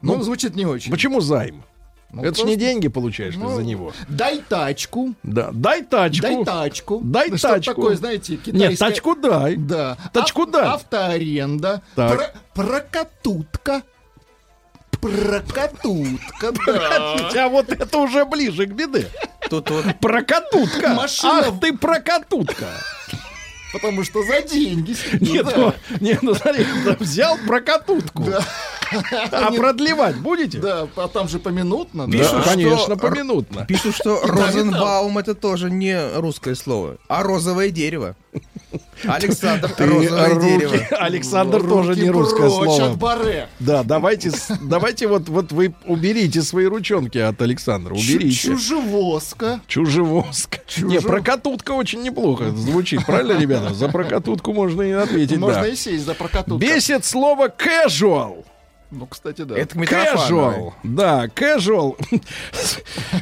Ну, Ну, звучит не очень. Почему займ? Ну, Это ж просто- не деньги получаешь ты Ну, за него. Дай тачку. Да. Дай тачку. Дай тачку. Дай Ну, тачку. такое, знаете, Нет, китайское. тачку дай. Да. Тачку Ав- дай. Автоаренда. Так. Про- прокатутка. Прокатутка, да. А вот это уже ближе к беде. Тут вот Прокатутка. Машина- Ах ты прокатутка. Потому что за деньги. Нет, Да. ну, нет, ну смотри, взял прокатутку. Да. А продлевать будете? Да, а там же поминутно. да. Да, конечно, что- поминутно. пишут, что Розенбаум это тоже не русское слово, а розовое дерево. Александр, розовое руки- дерево. Александр Руки тоже не русское слово. Да, давайте, давайте вот, вот вы уберите свои ручонки от Александра, уберите. Чужевозка. Чужевозка. Не, прокатутка очень неплохо звучит, правильно, ребята? За прокатутку можно и ответить, Можно да. и сесть за прокатутку. Бесит слово casual. Ну, кстати, да. Это Casual. Да, casual.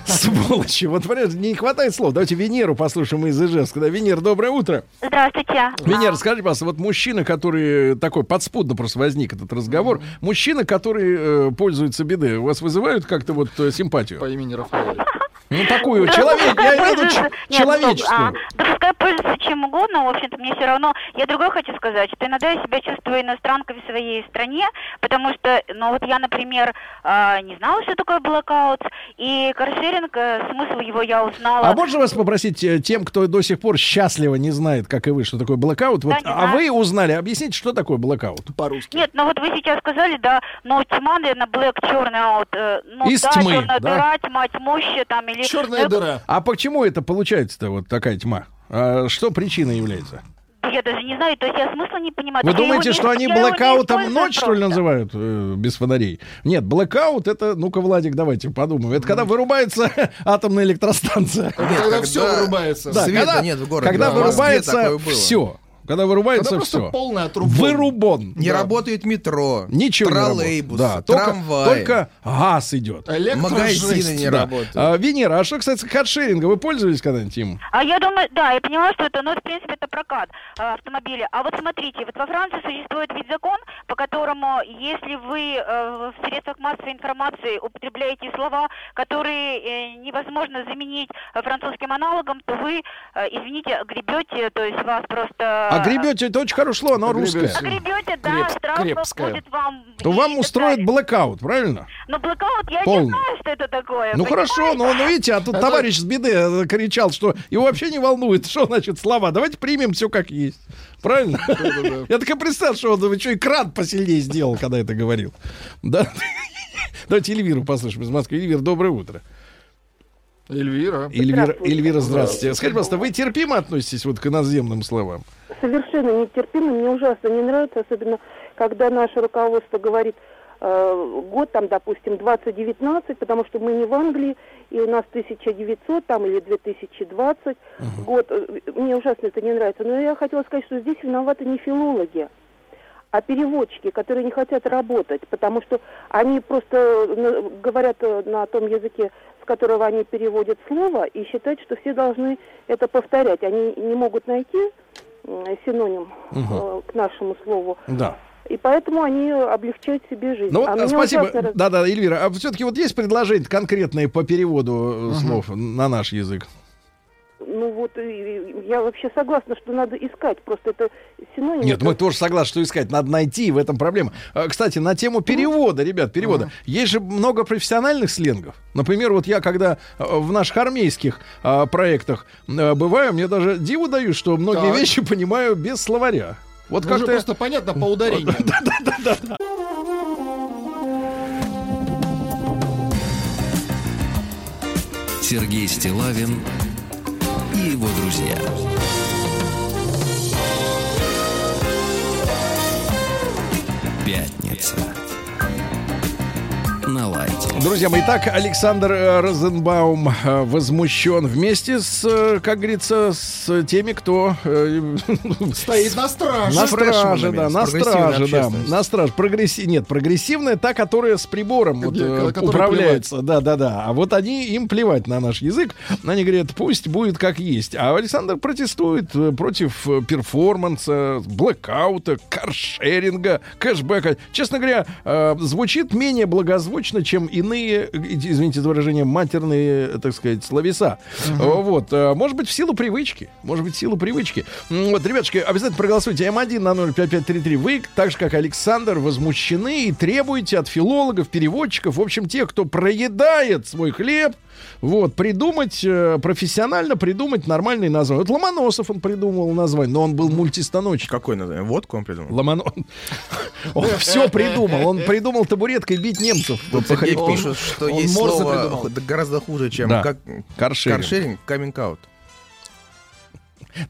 Сволочи. Вот, понимаешь, не хватает слов. Давайте Венеру послушаем из Ижевска. Да, Венер, доброе утро. Здравствуйте. Венера, скажи, пожалуйста, вот мужчина, который такой подспудно просто возник этот разговор, мужчина, который э, пользуется бедой, у вас вызывают как-то вот э, симпатию? По имени Рафаэль. Ну, такую, Да, человек, я имею в виду пользуется- ч- Нет, человеческую. а, да пускай пользуется чем угодно, в общем-то, мне все равно. Я другое хочу сказать, что иногда я себя чувствую иностранкой в своей стране, потому что, ну вот я, например, а, не знала, что такое блокаут, и каршеринг, э, смысл его я узнала. А можно вас попросить э, тем, кто до сих пор счастливо не знает, как и вы, что такое блокаут, вот, Да, не а вы узнали, объясните, что такое блокаут? По-русски. Нет, ну вот вы сейчас сказали, да, но тьма, наверное, black, черный out. э, Ну Из да, тьмы, черная да? дыра, тьма, тьмущая там или... Черная Ну, дыра. А почему это получается-то вот такая тьма? А что причиной является? Я даже не знаю, то есть я смысла не понимаю. Вы я думаете, не- что они использую ночь, что ли, просто. называют э, без фонарей? Нет, блокаут это, ну-ка, Владик, давайте подумаем. Это когда вырубается атомная электростанция. Когда когда все вырубается. Да, Света когда, нет в городе, Когда а Москве вырубается все. Когда вырубается Когда все. полная труба. Вырубон. Не работает метро, Ничего троллейбус, не работает. Да, только, трамвай. только газ идет. Магазины не Да. работают. А, Венера, а что касается каршеринга, вы пользовались когда-нибудь им? А я думаю, да, я поняла, что это, ну, в принципе, это прокат э, автомобиля. А вот смотрите, вот во Франции существует ведь закон, по которому, если вы э, в средствах массовой информации употребляете слова, которые э, невозможно заменить французским аналогом, то вы, э, извините, гребете, то есть вас просто... А гребете, это очень хорошее слово, оно русское. Гребете, да, крепская. будет вам... То вам устроит блокаут, правильно? Но блокаут, я Полный. не знаю, что это такое. Ну понимаете? хорошо, но ну, видите, а тут товарищ с беды э, кричал, что его вообще не волнует, что значит слова. Давайте примем все как есть. Правильно? Я так и представил, что он вы что, экран посильнее сделал, когда это говорил. Да? Давайте Эльвиру послушаем из Москвы. Эльвира, доброе утро. Эльвира. Эльвира, Эльвира, здравствуйте. Скажите, пожалуйста, вы терпимо относитесь вот к иноземным словам? совершенно нетерпимо, мне ужасно не нравится, особенно когда наше руководство говорит э, год, там, допустим, 2019, потому что мы не в Англии, и у нас 1900 там или 2020 год. Э, Мне ужасно это не нравится. Но я хотела сказать, что здесь виноваты не филологи, а переводчики, которые не хотят работать, потому что они просто э, говорят э, на том языке, которого они переводят слово, и считают, что все должны это повторять. Они не могут найти синоним э, к нашему слову. Да. И поэтому они облегчают себе жизнь. Ну А спасибо. раз- Да, да, Эльвира, а все-таки вот есть предложения конкретные по переводу э, слов на наш язык? Ну вот, я вообще согласна, что надо искать. Просто это синоним. Нет, мы тоже согласны, что искать надо найти, в этом проблема. А, Кстати, на тему перевода, ребят, перевода. Есть же много профессиональных сленгов. Например, вот я когда э, в наших армейских а, проектах бываю, мне даже диву даю, что многие Так. вещи понимаю без словаря. Вот Ну, уже как-то... просто понятно по ударению. Сергей Стилавин и его друзья. Пятница. На лай. узнавайте. Друзья мои, итак, Александр э, Розенбаум э, возмущен вместе с, э, как говорится, с теми, кто... Стоит на страже. На страже, да, на страже, да. На страже. Прогресси... Нет, прогрессивная та, которая с прибором вот, управляется. Да, да, да. А вот они, им плевать на наш язык. Они говорят, пусть будет как есть. А Александр протестует против перформанса, блэкаута, каршеринга, кэшбэка. Честно говоря, звучит менее благозвучно, чем иные, извините за выражение, матерные, так сказать, словеса. Э, Вот. э, Может быть, в силу привычки. Может быть, в силу привычки. Вот, ребятушки, обязательно проголосуйте. М1 на 05533. Вы, так же, как Александр, возмущены и требуете от филологов, переводчиков, в общем, тех, кто проедает свой хлеб, вот, придумать, э, профессионально придумать нормальные названия. Вот Ломоносов он придумал название, но он был мультистаночник. Какое название? Водку он придумал? Ломонос. Он все придумал. Он придумал табуреткой бить немцев. По Сергей пишет, что есть слово гораздо хуже, чем каршеринг, каминг-аут.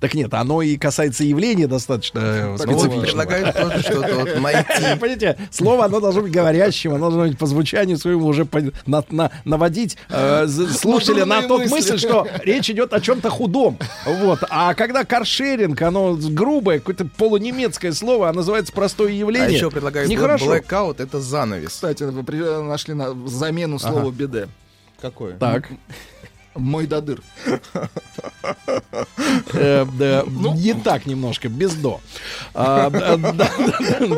Так нет, оно и касается явления достаточно э, специфичного. предлагают тоже что-то вот найти. Понимаете, слово оно должно быть говорящим, оно должно быть по звучанию своему уже по- на- на- наводить э, слушателя на тот мысли. мысль, что речь идет о чем-то худом. Вот. А когда каршеринг, оно грубое, какое-то полунемецкое слово, а называется простое А явление. еще предлагают Нехорошо. blackout это занавес. Кстати, вы нашли на замену слова Ага. беде. Какое? Так. Мой додыр. Э, да, Не так немножко, без до. А, да, да, да,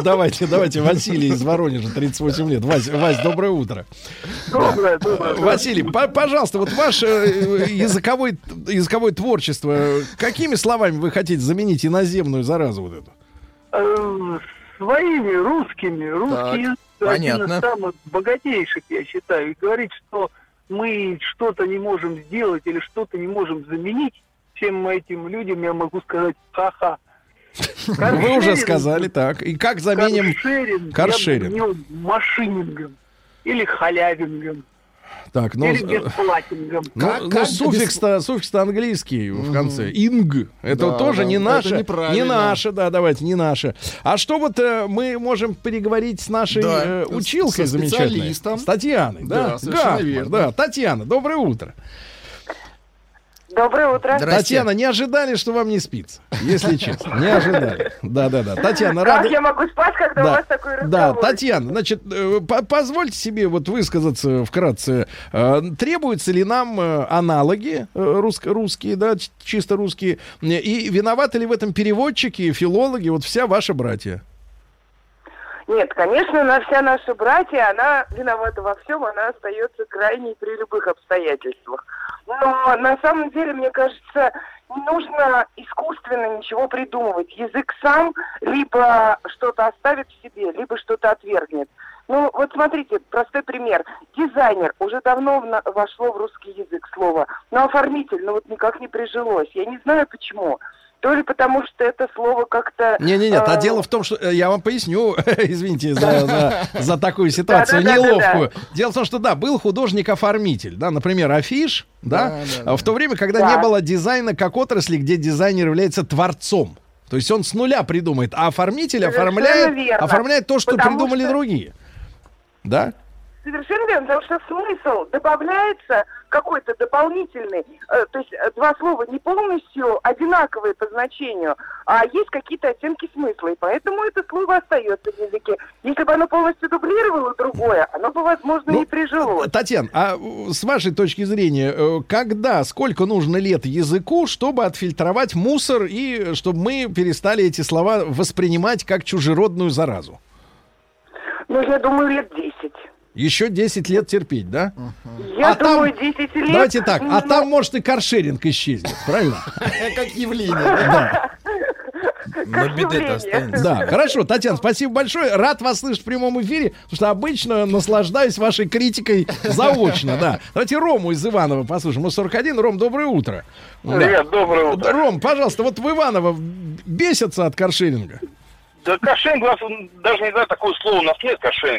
Давайте, давайте, Василий из Воронежа, 38 лет. Вась, доброе утро. Доброе, доброе. Василий, по- пожалуйста, вот ваше э, языковое, языковое творчество, э, какими словами вы хотите заменить иноземную заразу вот эту? Э, Своими русскими. Русский язык один понятно. из самых богатейших, я считаю. И говорить, что мы что-то не можем сделать или что-то не можем заменить всем этим людям, я могу сказать ха-ха. Вы уже сказали, так. И как заменим Каршеринг, каршеринг? машинингом или халявингом. Так, ну, или э, ну, ну, суффикс-то, суффикс-то английский в конце. Инг. Это Да, тоже да, не это наше. Не наше, да, давайте, не наше. А что вот э, мы можем переговорить с нашей Да, э, с- училкой со замечательной? С Татьяной, да? Да, верно. Да, Татьяна, доброе утро. Доброе утро. Татьяна, не ожидали, что вам не спится, если честно. Не ожидали. Да-да-да. Татьяна, Как рада... я могу спать, когда у Да, вас такой разговор? да, Татьяна, значит, э, по- позвольте себе вот высказаться вкратце. Э, Требуются ли нам э, аналоги русские, да, чисто русские? И виноваты ли в этом переводчики, филологи, вот вся ваша братья? Нет, конечно, на вся наша братья, она виновата во всем, она остается крайней при любых обстоятельствах. Но на самом деле, мне кажется, не нужно искусственно ничего придумывать. Язык сам либо что-то оставит в себе, либо что-то отвергнет. Ну, вот смотрите, простой пример. Дизайнер уже давно в вошло в русский язык слово, но оформитель, ну вот никак не прижилось. Я не знаю почему. То ли потому, что это слово как-то... Не-не-не, а э, дело в том, что э, я вам поясню, извините за, за, за такую ситуацию Да-да-да-да-да. неловкую. Дело в том, что да, был художник-оформитель, да, например, афиш, да, в то время, когда Да. не было дизайна как отрасли, где дизайнер является творцом. То есть он с нуля придумает, а оформитель Совершенно оформляет, верно. оформляет то, что Потому придумали что- другие. Да? Совершенно верно, потому что смысл добавляется какой-то дополнительный. Э, то есть э, два слова не полностью одинаковые по значению, а есть какие-то оттенки смысла. И поэтому это слово остается в языке. Если бы оно полностью дублировало другое, оно бы, возможно, Ну, и прижилось. Татьяна, а э, с вашей точки зрения, э, когда, сколько нужно лет языку, чтобы отфильтровать мусор и чтобы мы перестали эти слова воспринимать как чужеродную заразу? Ну, я думаю, лет 10. Еще 10 лет терпеть, да? Я А там- думаю, 10 лет... Давайте так, а там, может, и каршеринг исчезнет, правильно? Как явление. Да. Но беды-то останется. Да, хорошо, Татьяна, спасибо большое. Рад вас слышать в прямом эфире, потому что обычно наслаждаюсь вашей критикой заочно, да. Давайте Рому из Иванова послушаем. Мы 41. Ром, доброе утро. Да. Привет, доброе утро. Ром, пожалуйста, вот в Иваново бесятся от каршеринга? Да кошелинг у нас даже не знаю, такого слова у нас нет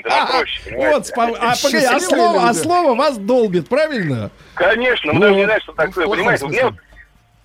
нам проще, понимаете? Вот, спа- а, погоди, а слово, а слово вас долбит, правильно? Конечно, мы Ну, даже не знаем, что такое, в плохом понимаете? У меня смысле.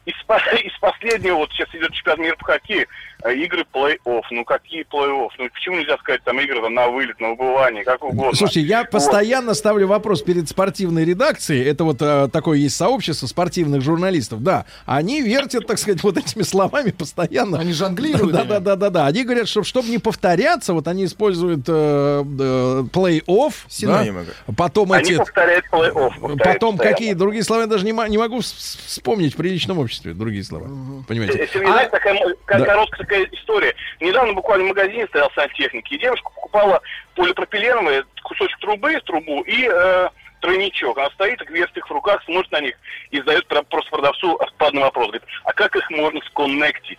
вот из, из последнего, вот сейчас идет чемпионат мира по хоккею, игры плей-офф. Ну какие плей-офф? Ну почему нельзя сказать там игры там, на вылет, на выбывание, как угодно? Слушайте, я Вот. постоянно ставлю вопрос перед спортивной редакцией. Это вот э, такое есть сообщество спортивных журналистов. Да, они вертят, так сказать, вот этими словами постоянно. Они жонглируют Да, ими. да, да, да, да. Они говорят, что чтобы не повторяться, вот они используют э, э, плей-офф. Синонимы. да, Потом Они эти. повторяют плей-офф. Потом постоянно. какие другие слова я даже не, не могу вс- вс- вспомнить в приличном обществе другие слова. Понимаете? Знаете, такая Да. короткая такая история. Недавно буквально в магазине стоял сантехники, и девушка покупала полипропиленовый кусочек трубы, трубу и э, тройничок. Она стоит, вертит их в руках, смотрит на них и задает про- просто продавцу отпадный вопрос. Говорит, а как их можно сконнектить?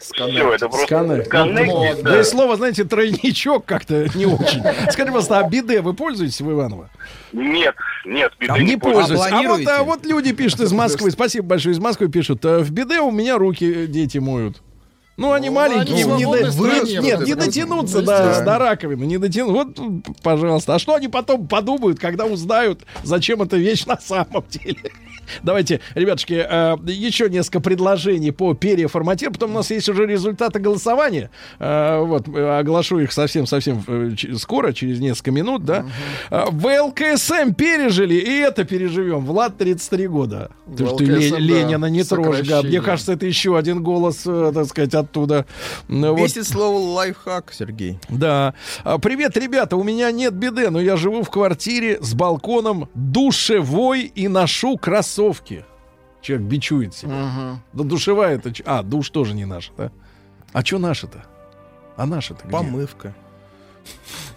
Все, это просто Сканер. коннектить, Да и слово, знаете, тройничок как-то не очень. Скажите, пожалуйста, а биде вы пользуетесь в Иваново? Нет, нет, беды А не пользуюсь. А вот, а вот люди пишут из Москвы, спасибо большое, из Москвы пишут, «Э, в биде у меня руки дети моют. Ну, они маленькие, они не, до- стране, нет, вот не это дотянутся вот. до, Естественно. до раковины, не дотянут. Вот, пожалуйста. А что они потом подумают, когда узнают, зачем эта вещь на самом деле? Давайте, ребятушки, э, еще несколько предложений по переформатированию. Потом у нас есть уже результаты голосования. Э, вот, э, оглашу их совсем-совсем скоро, через несколько минут, да. Э, ВЛКСМ пережили, и это переживем. Влад 33 года. Ты, ты Ленина не трожь. Мне кажется, это еще один голос, так сказать, оттуда. Бесит слово лайфхак, Сергей. Да. А, Привет, ребята, у меня нет беды, но я живу в квартире с балконом душевой и ношу кроссовки. Человек бичует себя. Да душевая это... А, душ тоже не наш, да? А что наше-то? А наше-то где? Помывка.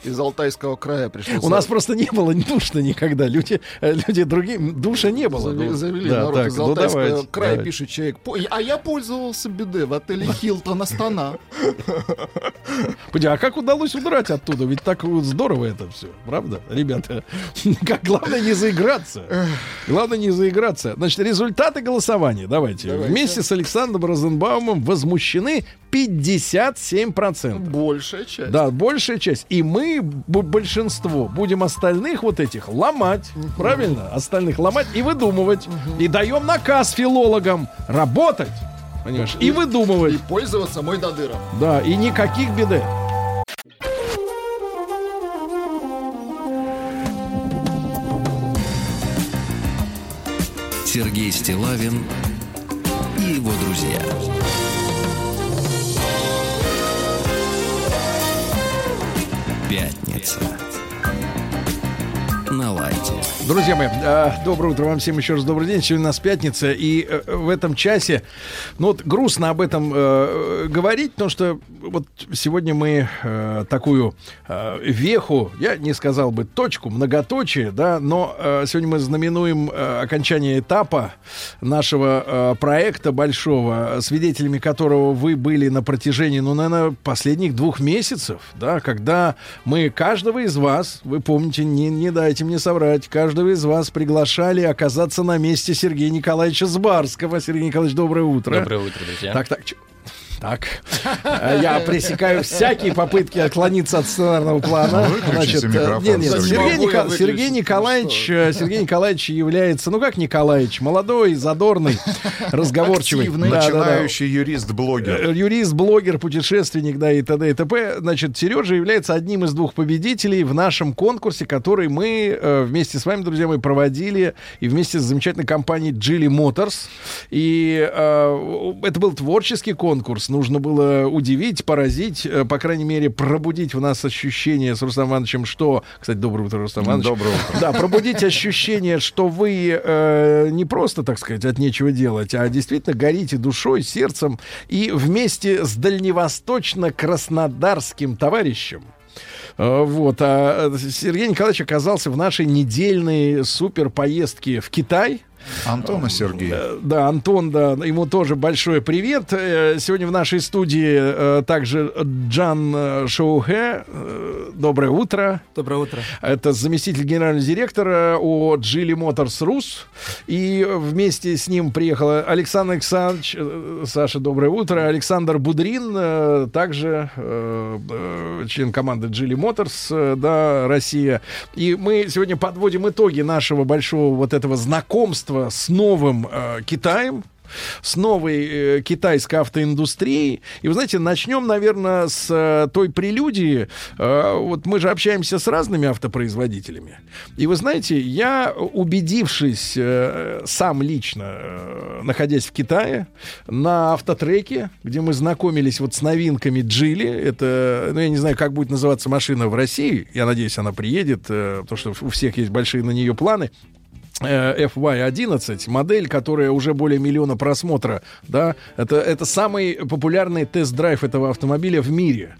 Из Алтайского края пришло. У нас просто не было душа никогда. Люди, э, люди другие, душа не было. Завели, Ну, завели да, народ так, из ну, Алтайского давайте, края, давайте. пишет человек. «По- А я пользовался биде в отеле Хилтон Астана. А как удалось удрать оттуда? Ведь так здорово это все, правда, ребята? Как главное не заиграться. Главное не заиграться. Значит, результаты голосования. Давайте. Давайте. Вместе с Александром Розенбаумом возмущены 57%. Большая часть. Да, большая часть. И мы, большинство, будем остальных вот этих ломать. Правильно? Остальных ломать и выдумывать. И даем наказ филологам работать. Понимаешь? И выдумывать. И пользоваться мой додыром. Да, и никаких беды. Сергей Стилавин и его друзья. Пятница. На. Друзья мои, э, доброе утро вам всем еще раз добрый день. Сегодня у нас пятница, и э, в этом часе, ну вот грустно об этом э, говорить, потому что вот сегодня мы такую веху, я не сказал бы точку, многоточие, да, но сегодня мы знаменуем окончание этапа нашего проекта большого, свидетелями которого вы были на протяжении, ну, наверное, последних двух месяцев, да, когда мы каждого из вас, вы помните, не, не дайте мне соврать, каждого из вас приглашали оказаться на месте Сергея Николаевича Сбарского. Сергей Николаевич, доброе утро. Доброе утро, друзья. Так, так, так. Э, Я пресекаю всякие попытки отклониться от сценарного плана. Выключите э, нет, нет, Сергей. Ника-? Сергей Николаевич, э, Сергей Николаевич является, ну как Николаевич, молодой, задорный, разговорчивый. Активный. Да, да, да. Начинающий юрист-блогер. Э, Юрист, блогер, путешественник, да, и т.д. и т.п. Значит, Сережа является одним из двух победителей в нашем конкурсе, который мы вместе с вами, друзья мои, проводили и вместе с замечательной компанией Geely Motors. И э, это был творческий конкурс. Нужно было удивить, поразить, э, по крайней мере, пробудить в нас ощущение с Рустам Ивановичем, что... Кстати, доброе утро, Рустам Иванович. Доброе утро. Да, пробудить ощущение, что вы э, не просто, так сказать, от нечего делать, а действительно горите душой, сердцем и вместе с дальневосточно-краснодарским товарищем э, вот, а Сергей Николаевич оказался в нашей недельной супер поездке в Китай. Антон и Сергей. Э, Да, Антон, да, ему тоже большой привет. Э, Сегодня в нашей студии э, также Джан Шоухе. Доброе утро. Доброе утро. Это заместитель генерального директора о Geely Motors Rus. И вместе с ним приехал Александр Александрович. Саша, доброе утро. Александр Будрин, также член команды Motors, э, да, Россия. И мы сегодня подводим итоги нашего большого вот этого знакомства с новым э, Китаем. с новой э, китайской автоиндустрией. И вы знаете, начнем, наверное, с э, той прелюдии. Э, вот мы же общаемся с разными автопроизводителями. И вы знаете, я, убедившись э, сам лично, э, находясь в Китае, на автотреке, где мы знакомились вот с новинками Джили, это, ну, я не знаю, как будет называться машина в России, я надеюсь, она приедет, э, потому что у всех есть большие на нее планы, FY11, модель, которая уже более миллиона просмотра, да, это, это самый популярный тест-драйв этого автомобиля в мире.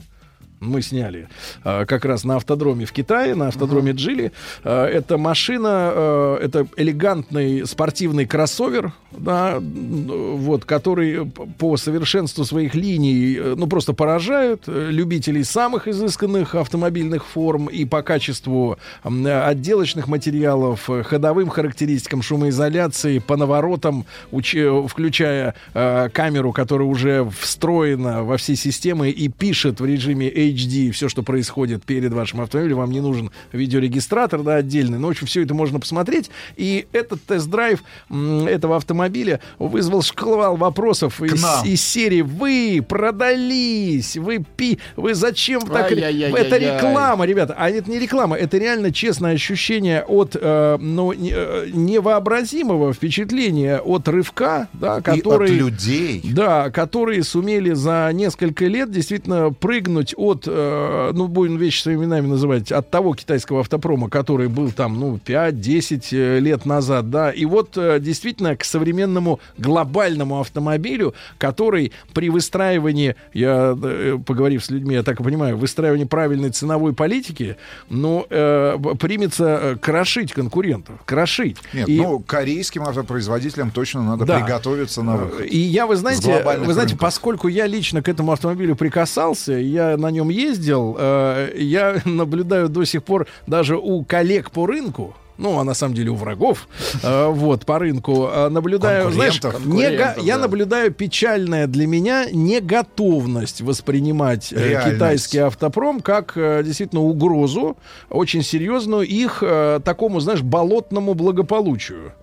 Мы сняли э, как раз на автодроме в Китае, на автодроме Джили. Э, это машина, э, это элегантный спортивный кроссовер, да, вот, который по совершенству своих линий, э, ну, просто поражают э, любителей самых изысканных автомобильных форм и по качеству отделочных материалов, э, ходовым характеристикам, шумоизоляции, по наворотам, уч- включая камеру, которая уже встроена во все системы и пишет в режиме HD все, что происходит перед вашим автомобилем. Вам не нужен видеорегистратор, да, отдельный. Но, в общем, все это можно посмотреть. И этот тест-драйв этого автомобиля вызвал шквал вопросов из, из серии «Вы продались! Вы пи... Вы зачем так...» Это реклама, ребята. А это не реклама, это реально честное ощущение от э, ну, не- э, невообразимого впечатления от рывка, да, который... людей. Да, которые сумели за несколько лет действительно прыгнуть от, э, ну, будем вещи своими именами называть, от того китайского автопрома, который был там, ну, 5-10 э, лет назад, да, и вот э, действительно к современному глобальному автомобилю, который при выстраивании, я, э, поговорив с людьми, я так и понимаю, выстраивании правильной ценовой политики, ну, э, примется крошить конкурентов, крошить. Нет, И- ну, корейским автопроизводителям точно надо Да. приготовиться на выход. и я, вы знаете, вы знаете, рынков. поскольку я лично к этому автомобилю прикасался, я на нем ездил, э, я наблюдаю до сих пор даже у коллег по рынку, ну, а на самом деле у врагов, э, вот, по рынку, э, наблюдаю, знаешь, не Конкурентов, я да. наблюдаю печальная для меня неготовность воспринимать э, Реальность. китайский автопром как действительно угрозу, очень серьезную их такому, знаешь, болотному благополучию.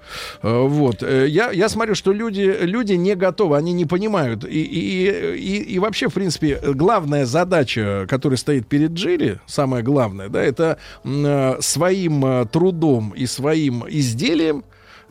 Вот. Я, я смотрю, что люди, люди не готовы, они не понимают. И, и, и, и вообще, в принципе, главная задача, которая стоит перед Джили, самое главное, да, это своим э, трудом и своим изделием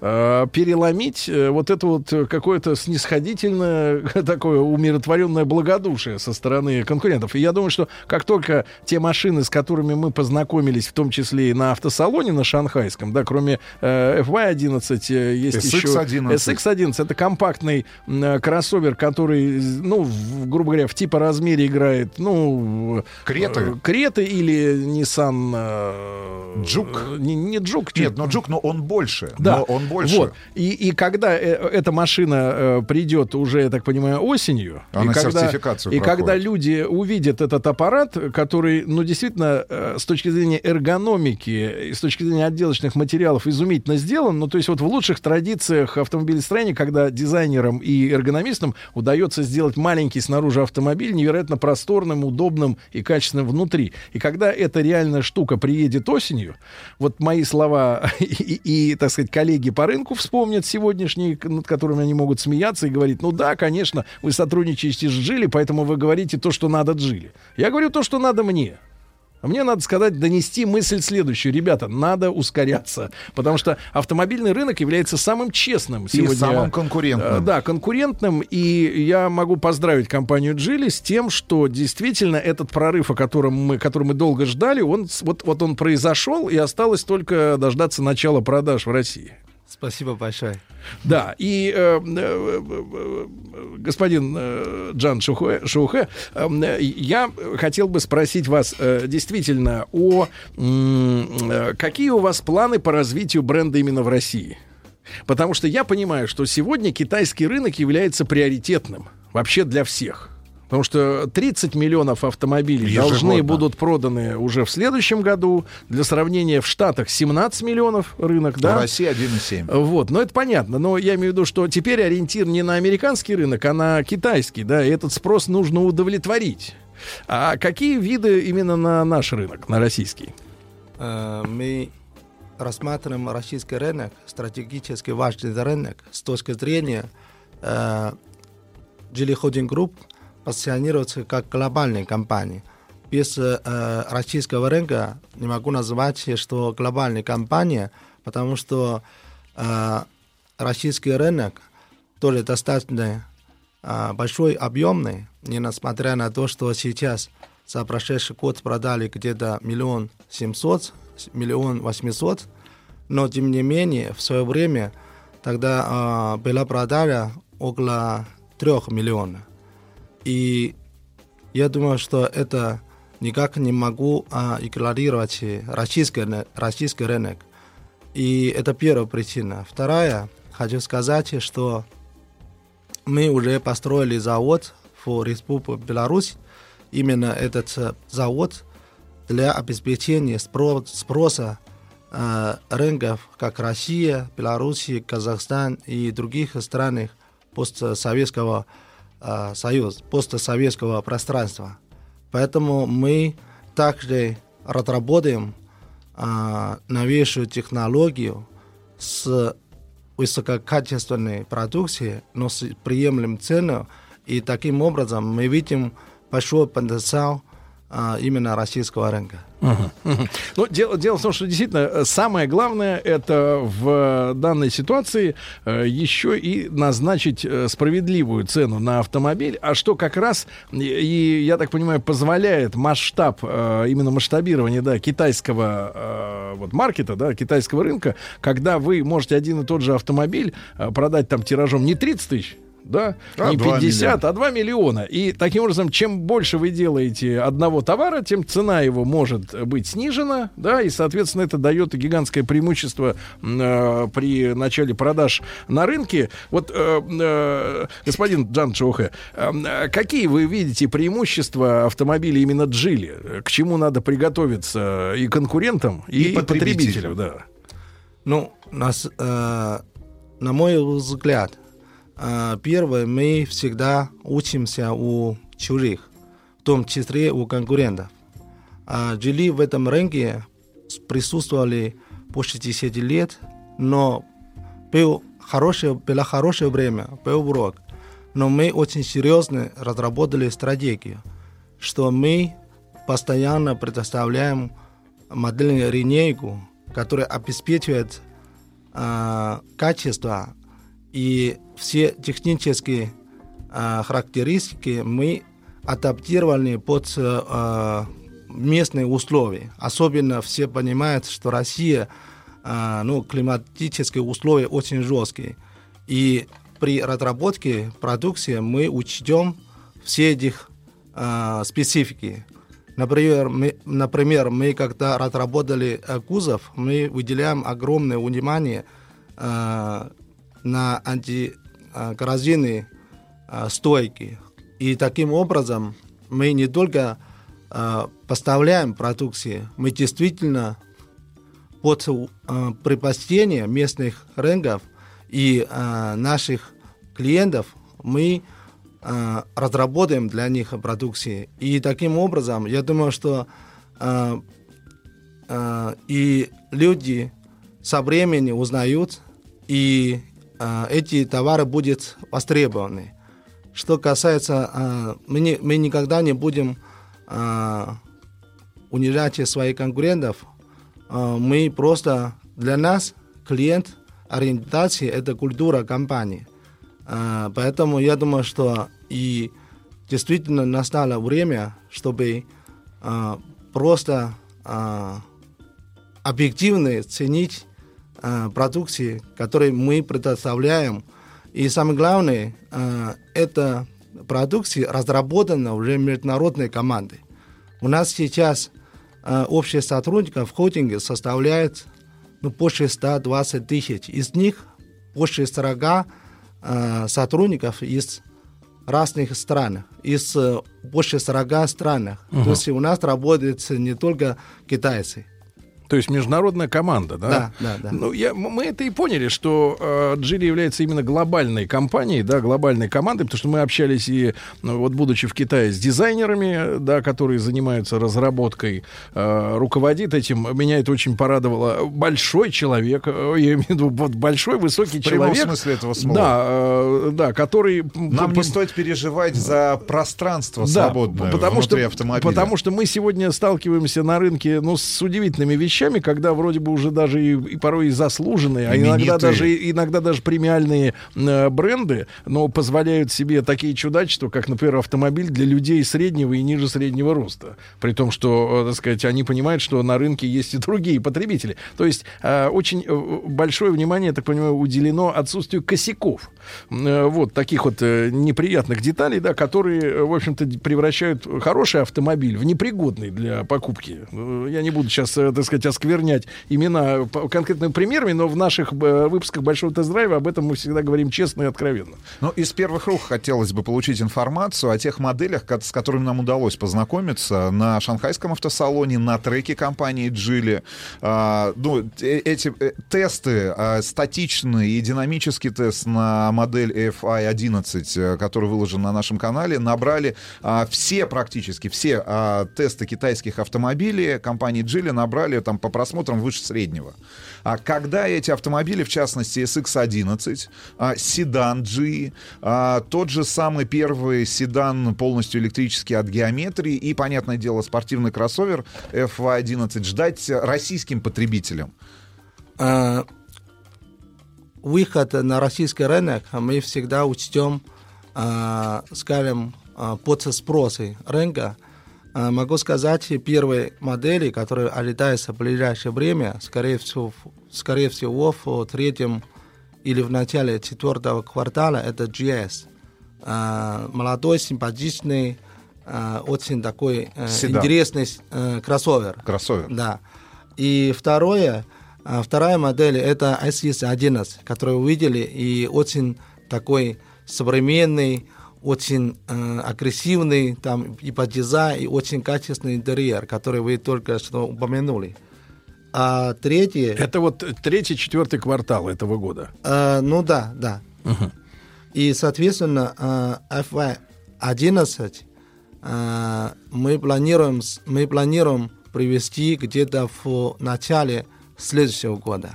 э, переломить э, вот это вот э, какое-то снисходительное, такое умиротворенное благодушие со стороны конкурентов. И я думаю, что как только те машины, с которыми мы познакомились, в том числе и на автосалоне на шанхайском, да, кроме э, FY11, э, есть еще SX11. SX11. Это компактный э, кроссовер, который, ну, в- грубо говоря, в типа размере играет, ну... Креты? э, Креты или Nissan... э, Джук? Не, не Джук. Нет, но Джук, но он больше. Да, Но он больше. Вот. И, и когда э, эта машина э, придет уже, я так понимаю, осенью, Она и когда, сертификацию и проходит. когда люди увидят этот аппарат, который, ну, действительно, э, с точки зрения эргономики, и с точки зрения отделочных материалов изумительно сделан, ну, то есть вот в лучших традициях автомобилестроения, когда дизайнерам и эргономистам удается сделать маленький снаружи автомобиль невероятно просторным, удобным и качественным внутри. И когда эта реальная штука приедет осенью, вот мои слова и, и, и, так сказать, коллеги по рынку вспомнят сегодняшние, над которыми они могут смеяться и говорить, ну да, конечно, вы сотрудничаете с Джили, поэтому вы говорите то, что надо Джили. Я говорю то, что надо мне. А Мне надо сказать, донести мысль следующую. Ребята, надо ускоряться. Потому что автомобильный рынок является самым честным сегодня. самым конкурентным. Э, Да, конкурентным. И я могу поздравить компанию Джили с тем, что действительно этот прорыв, о котором мы, который мы долго ждали, он, вот, вот он произошел, и осталось только дождаться начала продаж в России. Спасибо большое. Да, и э, э, э, господин э, Джан Шухе, Шухе, э, я хотел бы спросить вас э, действительно о э, какие у вас планы по развитию бренда именно в России? Потому что я понимаю, что сегодня китайский рынок является приоритетным вообще для всех. Потому что 30 миллионов автомобилей Ежегодно. должны будут проданы уже в следующем году. Для сравнения, в Штатах 17 миллионов рынок, да? В России 1,7. Вот, но это понятно. Но я имею в виду, что теперь ориентир не на американский рынок, а на китайский, да, и этот спрос нужно удовлетворить. А какие виды именно на наш рынок, на российский? Э, Мы рассматриваем российский рынок, стратегически важный рынок с точки зрения э, Geely Holding Group позиционируется как глобальная компания. Без э, российского рынка не могу назвать, что глобальная компания, потому что э, российский рынок тоже достаточно э, большой, объемный, не несмотря на то, что сейчас за прошедший год продали где-то миллион семьсот, миллион восемьсот, но тем не менее в свое время тогда э, была продажа около трех миллионов. И я думаю, что это никак не могу а, игнорировать российский, российский рынок. И это первая причина. Вторая, хочу сказать, что мы уже построили завод в Республике Беларусь. Именно этот э, завод для обеспечения спро- спроса э, рынков, как Россия, Беларусь, Казахстан и других странах постсоветского союза, постсоветского пространства. Поэтому мы также разработаем э, новейшую технологию с высококачественной продукцией, но с приемлемой ценой. И таким образом мы видим большой потенциал а, именно российского рынка. Мгм, мгм. Ну, дело, дело в том, что действительно э, самое главное это в данной ситуации э, еще и назначить э, справедливую цену на автомобиль, а что как раз и, и, я так понимаю позволяет масштаб э, именно масштабирование да китайского э, вот маркета да китайского рынка, когда вы можете один и тот же автомобиль э, продать там тиражом не 30 тысяч да, А не 2 50, миллиона. а 2 миллиона. И таким образом, чем больше вы делаете одного товара, тем цена его может быть снижена, да, и, соответственно, это дает гигантское преимущество э, при начале продаж на рынке. Вот, э, э, господин Джан Чоухе, э, какие вы видите преимущества автомобилей именно Джили? К чему надо приготовиться и конкурентам, и, И потребителю. потребителю, да? Ну, нас, э, на мой взгляд, э, первое, мы всегда учимся у чужих, в том числе у конкурентов. А Джили в этом рынке присутствовали больше 10 лет, но был хорошее, было хорошее время, был урок. Но мы очень серьезно разработали стратегию, что мы постоянно предоставляем модельную линейку, которая обеспечивает а, качество и все технические а, характеристики мы адаптировали под а, местные условия. Особенно все понимают, что Россия, а, ну, климатические условия очень жесткие. И при разработке продукции мы учтем все этих а, специфики. Например мы, например, мы когда разработали э, кузов, мы выделяем огромное внимание э, на антикоррозийные э, стойки. И таким образом мы не только э, поставляем продукции, мы действительно под предпочтение местных рынков и наших клиентов мы разработаем для них продукции. И таким образом, я думаю, что и люди со временем узнают, и эти товары будут востребованы. Что касается, э, мы, не- мы никогда не будем э, унижать своих конкурентов. Э, мы просто для нас клиент ориентации это культура компании. Поэтому я думаю, что и действительно настало время, чтобы просто объективно ценить а, продукции, которые мы предоставляем. И самое главное, а, это продукция разработана уже международной командой. У нас сейчас а, общее сотрудников в холдинге составляет ну, больше 120 тысяч. Из них больше 40 э, сотрудников из разных стран, из э, больше 40 стран. Мгм. То есть у нас работают не только китайцы. То есть международная команда, да? Да, да, да. Ну, я, мы это и поняли, что э, является именно глобальной компанией, да, глобальной командой, потому что мы общались и, ну, вот будучи в Китае, с дизайнерами, да, которые занимаются разработкой, э, руководит этим. Меня это очень порадовало. Большой человек, э, я имею в виду вот большой, высокий В человек. смысле этого слова. Да, э, да, который... Нам п- не стоит переживать за пространство да, свободное потому внутри что, автомобиля. Потому что мы сегодня сталкиваемся на рынке ну, с удивительными вещами, когда вроде бы уже даже и, и порой и заслуженные, а иногда даже, иногда даже премиальные э, бренды, но позволяют себе такие чудачества, как, например, автомобиль для людей среднего и ниже среднего роста. При том, что, э, так сказать, они понимают, что на рынке есть и другие потребители. То есть э, очень э, большое внимание, я так понимаю, уделено отсутствию косяков. Э, вот таких вот э, неприятных деталей, да, которые, э, в общем-то, превращают хороший автомобиль в непригодный для покупки. Я не буду сейчас, так сказать, осквернять имена конкретными примерами, но в наших э, выпусках Большого тест-драйва об этом мы всегда говорим честно и откровенно. Ну, из первых рук хотелось бы получить информацию о тех моделях, с которыми нам удалось познакомиться на шанхайском автосалоне, на треке компании Geely. А, ну, э- эти э, тесты, а, статичный и динамический тест на модель FI11, э, который выложен на нашем канале, набрали а, все, практически все тесты китайских автомобилей компании Geely набрали там по просмотрам выше среднего. А когда эти автомобили, в частности SX11, а, седан G, а, тот же самый первый седан полностью электрический от геометрии и, понятное дело, спортивный кроссовер FY11 ждать российским потребителям? А, выход на российский рынок мы всегда учтем, а, скажем, а, под спросы рынка. А, Могу сказать, первые модели, которые ожидаются в ближайшее время, скорее всего, скорее всего в третьем или в начале четвертого квартала, это GS. А, Молодой, симпатичный, а, очень такой э, Седан. интересный э, кроссовер. Кроссовер. Да. И второе, вторая модель это SES11, которую вы видели, и очень такой современный, очень э, агрессивный там и по дизайну, и очень качественный интерьер, который вы только что упомянули. А третье... Это вот третий, четвертый квартал этого года. Э, ну да, да. И, соответственно, э, FY11 э, мы планируем, мы планируем привести где-то в начале следующего года.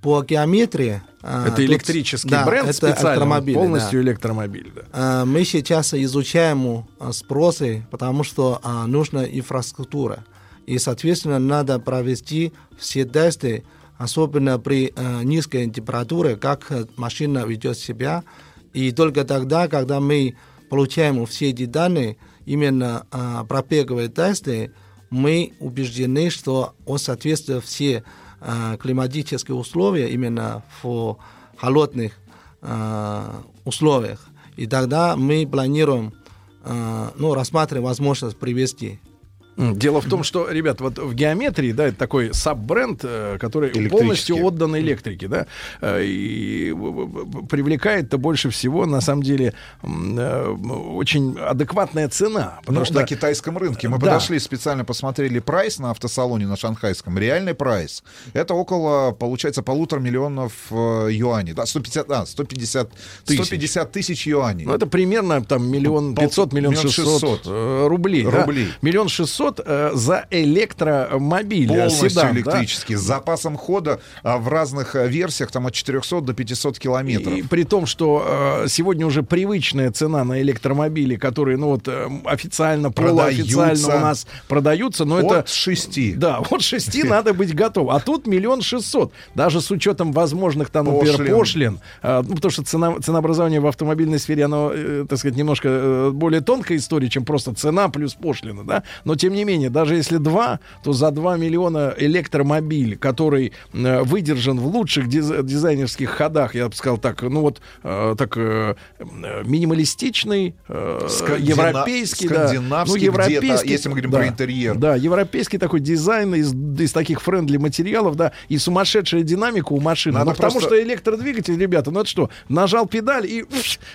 По геометрии... э, это тут- электрический да, бренд это электромобили, полностью да. электромобиль. Да. А, Мы сейчас изучаем а, спросы, потому что а, нужна инфраструктура. И, соответственно, надо провести все тесты, особенно при а, низкой температуре, как а, машина ведет себя. И только тогда, когда мы получаем все эти данные, именно а, пробеговые тесты, мы убеждены, что он соответствует все а, климатические условия именно в холодных а, условиях. И тогда мы планируем а, ну, рассматриваем возможность привести. Дело в том, что, ребят, вот в геометрии, да, это такой саб-бренд, э, который полностью отдан электрике, да, э, и привлекает-то больше всего, на самом деле, э, очень адекватная цена. Потому Ну, что на китайском рынке. Мы Да. подошли, специально посмотрели прайс на автосалоне на шанхайском. Реальный прайс. Это около, получается, полутора миллионов юаней. Да, 150, а, 150 Тысяч. 150 тысяч юаней. Ну, это примерно там миллион пятьсот, миллион шестьсот рублей. Рублей. Миллион шестьсот э, за электромобиль. э, Полностью седан, да. электрический, с запасом хода а, в разных э, версиях, там от 400 до 500 километров. И при том, что э, сегодня уже привычная цена на электромобили, которые, ну вот, э, официально, полуофициально Продаются. у нас продаются, но это... От 6. Да, от шести надо быть готов. А тут миллион шестьсот. Даже с учетом возможных там, например, Пошлин. пошлин. Ну, потому что цена, ценообразование в автомобильной сфере, оно, э, так сказать, немножко э, более тонкая история, чем просто цена плюс пошлина, да. Но, тем не менее, даже если два, то за 2 миллиона электромобиль, который э, выдержан в лучших диз- дизайнерских ходах, я бы сказал так, ну вот, э, так э, э, минималистичный, э, Скандина- европейский, да. Ну, где-то, если мы говорим да, про интерьер. Да, европейский такой дизайн из, из таких friendly материалов, да, и сумасшедшая динамика у машины. Надо Ну, потому просто- что электродвигатель, ребята, ну это что, нажал педаль и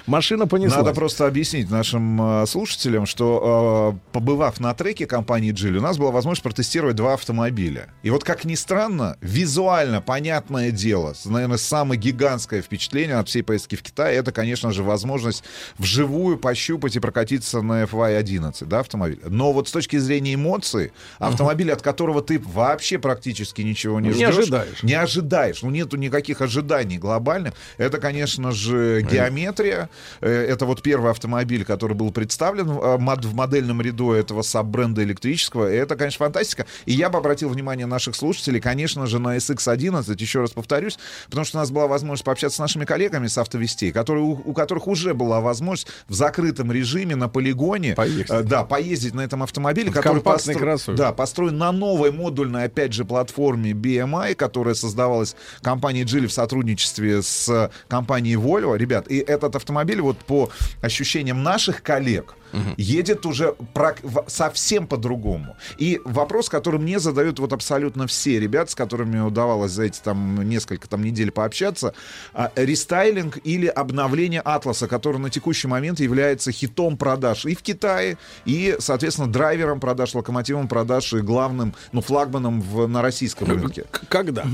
машина понеслась. Надо просто объяснить нашим э, слушателям, что э, побывав на треке компании компании Geely у нас была возможность протестировать два автомобиля. И вот, как ни странно, визуально понятное дело, наверное, самое гигантское впечатление от всей поездки в Китай, это, конечно же, возможность вживую пощупать и прокатиться на FY11, да, автомобиль. Но вот с точки зрения эмоций, автомобиль, от которого ты вообще практически ничего не Не ждешь, ожидаешь. не ожидаешь, ну нету никаких ожиданий глобальных. Это, конечно же, геометрия. Э, Это вот первый автомобиль, который был представлен э, в модельном ряду этого саб-бренда электрического. И Это, конечно, фантастика. И я бы обратил внимание наших слушателей, конечно же, на SX11, еще раз повторюсь, потому что у нас была возможность пообщаться с нашими коллегами с автовестей, которые, у, у которых уже была возможность в закрытом режиме на полигоне э, да, поездить на этом автомобиле, Вот который постро- кроссовер. да, построен на новой модульной, опять же, платформе BMI, которая создавалась компанией Geely в сотрудничестве с компанией Volvo. Ребят, и этот автомобиль, вот по ощущениям наших коллег, едет уже в- совсем по-другому. И вопрос, который мне задают вот абсолютно все ребят, с которыми удавалось за эти там несколько там недель пообщаться, а, рестайлинг или обновление Атласа, который на текущий момент является хитом продаж и в Китае, и, соответственно, драйвером продаж, локомотивом продаж и главным, ну, флагманом в, на российском рынке. Когда?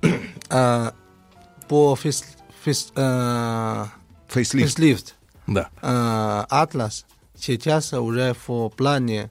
А, по а, Фейслифт. фейслифт, Да. Атлас сейчас уже в плане,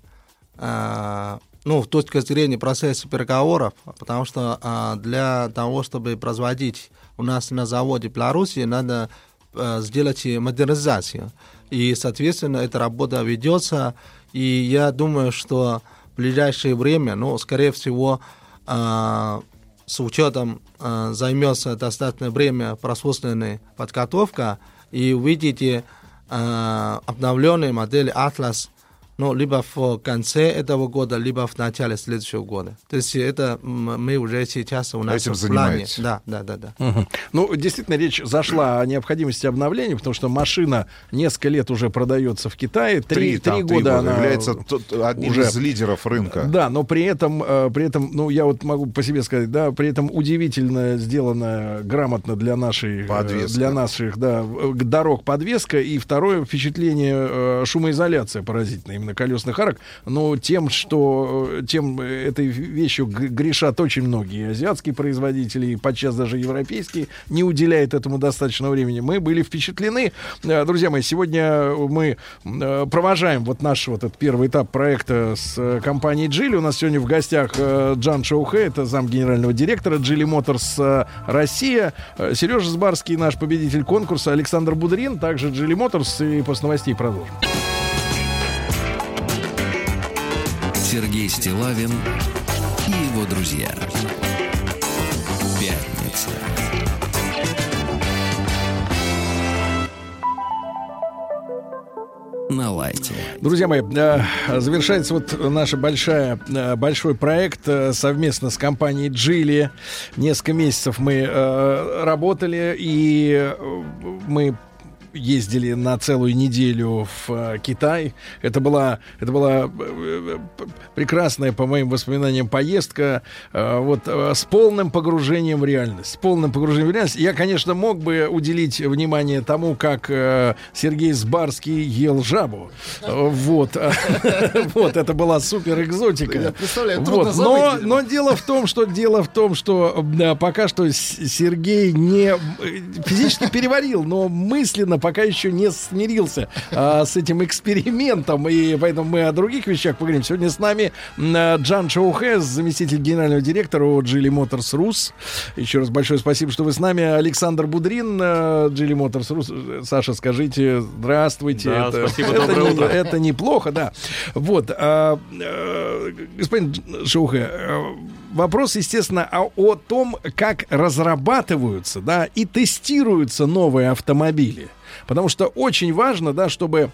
ну, с точки зрения процесса переговоров, потому что а, для того, чтобы производить у нас на заводе в Беларуси, надо а, сделать модернизацию. И, соответственно, эта работа ведется, и я думаю, что в ближайшее время, ну, скорее всего, а, с учетом а, займется достаточное время производственной подготовка, и увидите а, обновленные модели Atlas, ну, либо в конце этого года, либо в начале следующего года. То есть это мы уже сейчас у нас Этим в плане. занимаетесь. Да, да, да, да. Мгм. Ну, действительно, речь зашла о необходимости обновления, потому что машина несколько лет уже продается в Китае. Три, Три, там, три года года. она Является одним из лидеров рынка. Да, но при этом, э, при этом, ну, я вот могу по себе сказать, да, при этом удивительно сделано грамотно для нашей, э, Подвеска. для наших, да, э, дорог подвеска. И второе впечатление шумоизоляция поразительная колесных арок. Но тем, что э, тем э, этой вещью грешат очень многие азиатские производители, и подчас даже европейские, не уделяют этому достаточно времени. Мы были впечатлены. Э, Друзья мои, сегодня мы провожаем вот наш вот этот первый этап проекта с компанией Geely. У нас сегодня в гостях Джан Шоухэ, это зам генерального директора Motors э, Россия. Сережа Сбарский, наш победитель конкурса, Александр Будрин, также Geely Motors. И после новостей продолжим. Сергей Стилавин и его друзья. Пятница. На лайте. Друзья мои, э, завершается вот наша большая, э, большой проект э, совместно с компанией Geely. Несколько месяцев мы работали, и мы ездили на целую неделю в э, Китай. Это была, это была э, э, прекрасная, по моим воспоминаниям, поездка э, вот э, с полным погружением в реальность. С полным погружением в реальность. Я, конечно, мог бы уделить внимание тому, как э, Сергей Сбарский ел жабу. Э, Вот. Вот, это была супер экзотика. Я представляю, трудно Но, дело в том, что дело в том, что пока что Сергей не физически переварил, но мысленно пока еще не смирился а, с этим экспериментом, и поэтому мы о других вещах поговорим. Сегодня с нами а, Джан Чоухэ, заместитель генерального директора от Geely Motors Rus. Еще раз большое спасибо, что вы с нами. Александр Будрин, э, Geely Motors Rus. Саша, скажите здравствуйте. Да, это, спасибо, это доброе не- утро. это неплохо, да. Вот, а, э, господин Шоухэ, э, вопрос, естественно, о, о том, как разрабатываются, да, и тестируются новые автомобили. Потому что очень важно, да, чтобы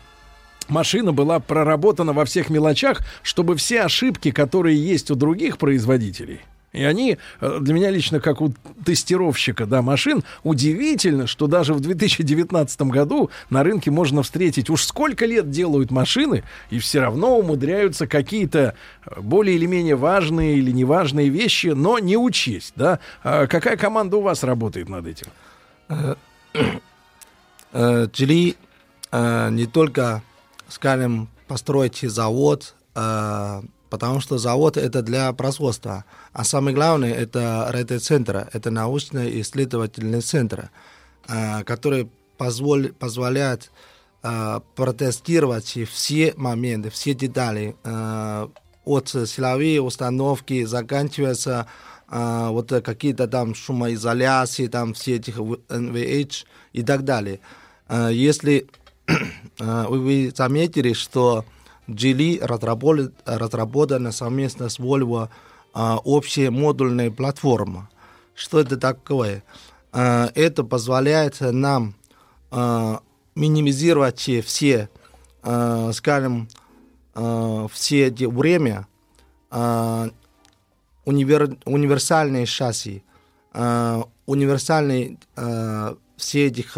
машина была проработана во всех мелочах, чтобы все ошибки, которые есть у других производителей, и они э, для меня лично, как у тестировщика да, машин, удивительно, что даже в 2019 году на рынке можно встретить уж сколько лет делают машины, и все равно умудряются какие-то э, более или менее важные или неважные вещи, но не учесть. Да? А какая команда у вас работает над этим? Э, э, не только, скажем, построить завод потому что завод это для производства. А самое главное, это РТ-центр, это научно-исследовательный центр, э, который позволь, позволяет э, протестировать все моменты, все детали, э, от силовые установки, заканчивается э, вот какие-то там шумоизоляции, там все этих NVH и так далее. Э, если э, вы заметили, что Geely разработана, совместно с Volvo э, общая модульная платформа. Что это такое? Э, это позволяет нам э, минимизировать все, скажем, все эти время универ, универсальные шасси, универсальные все этих,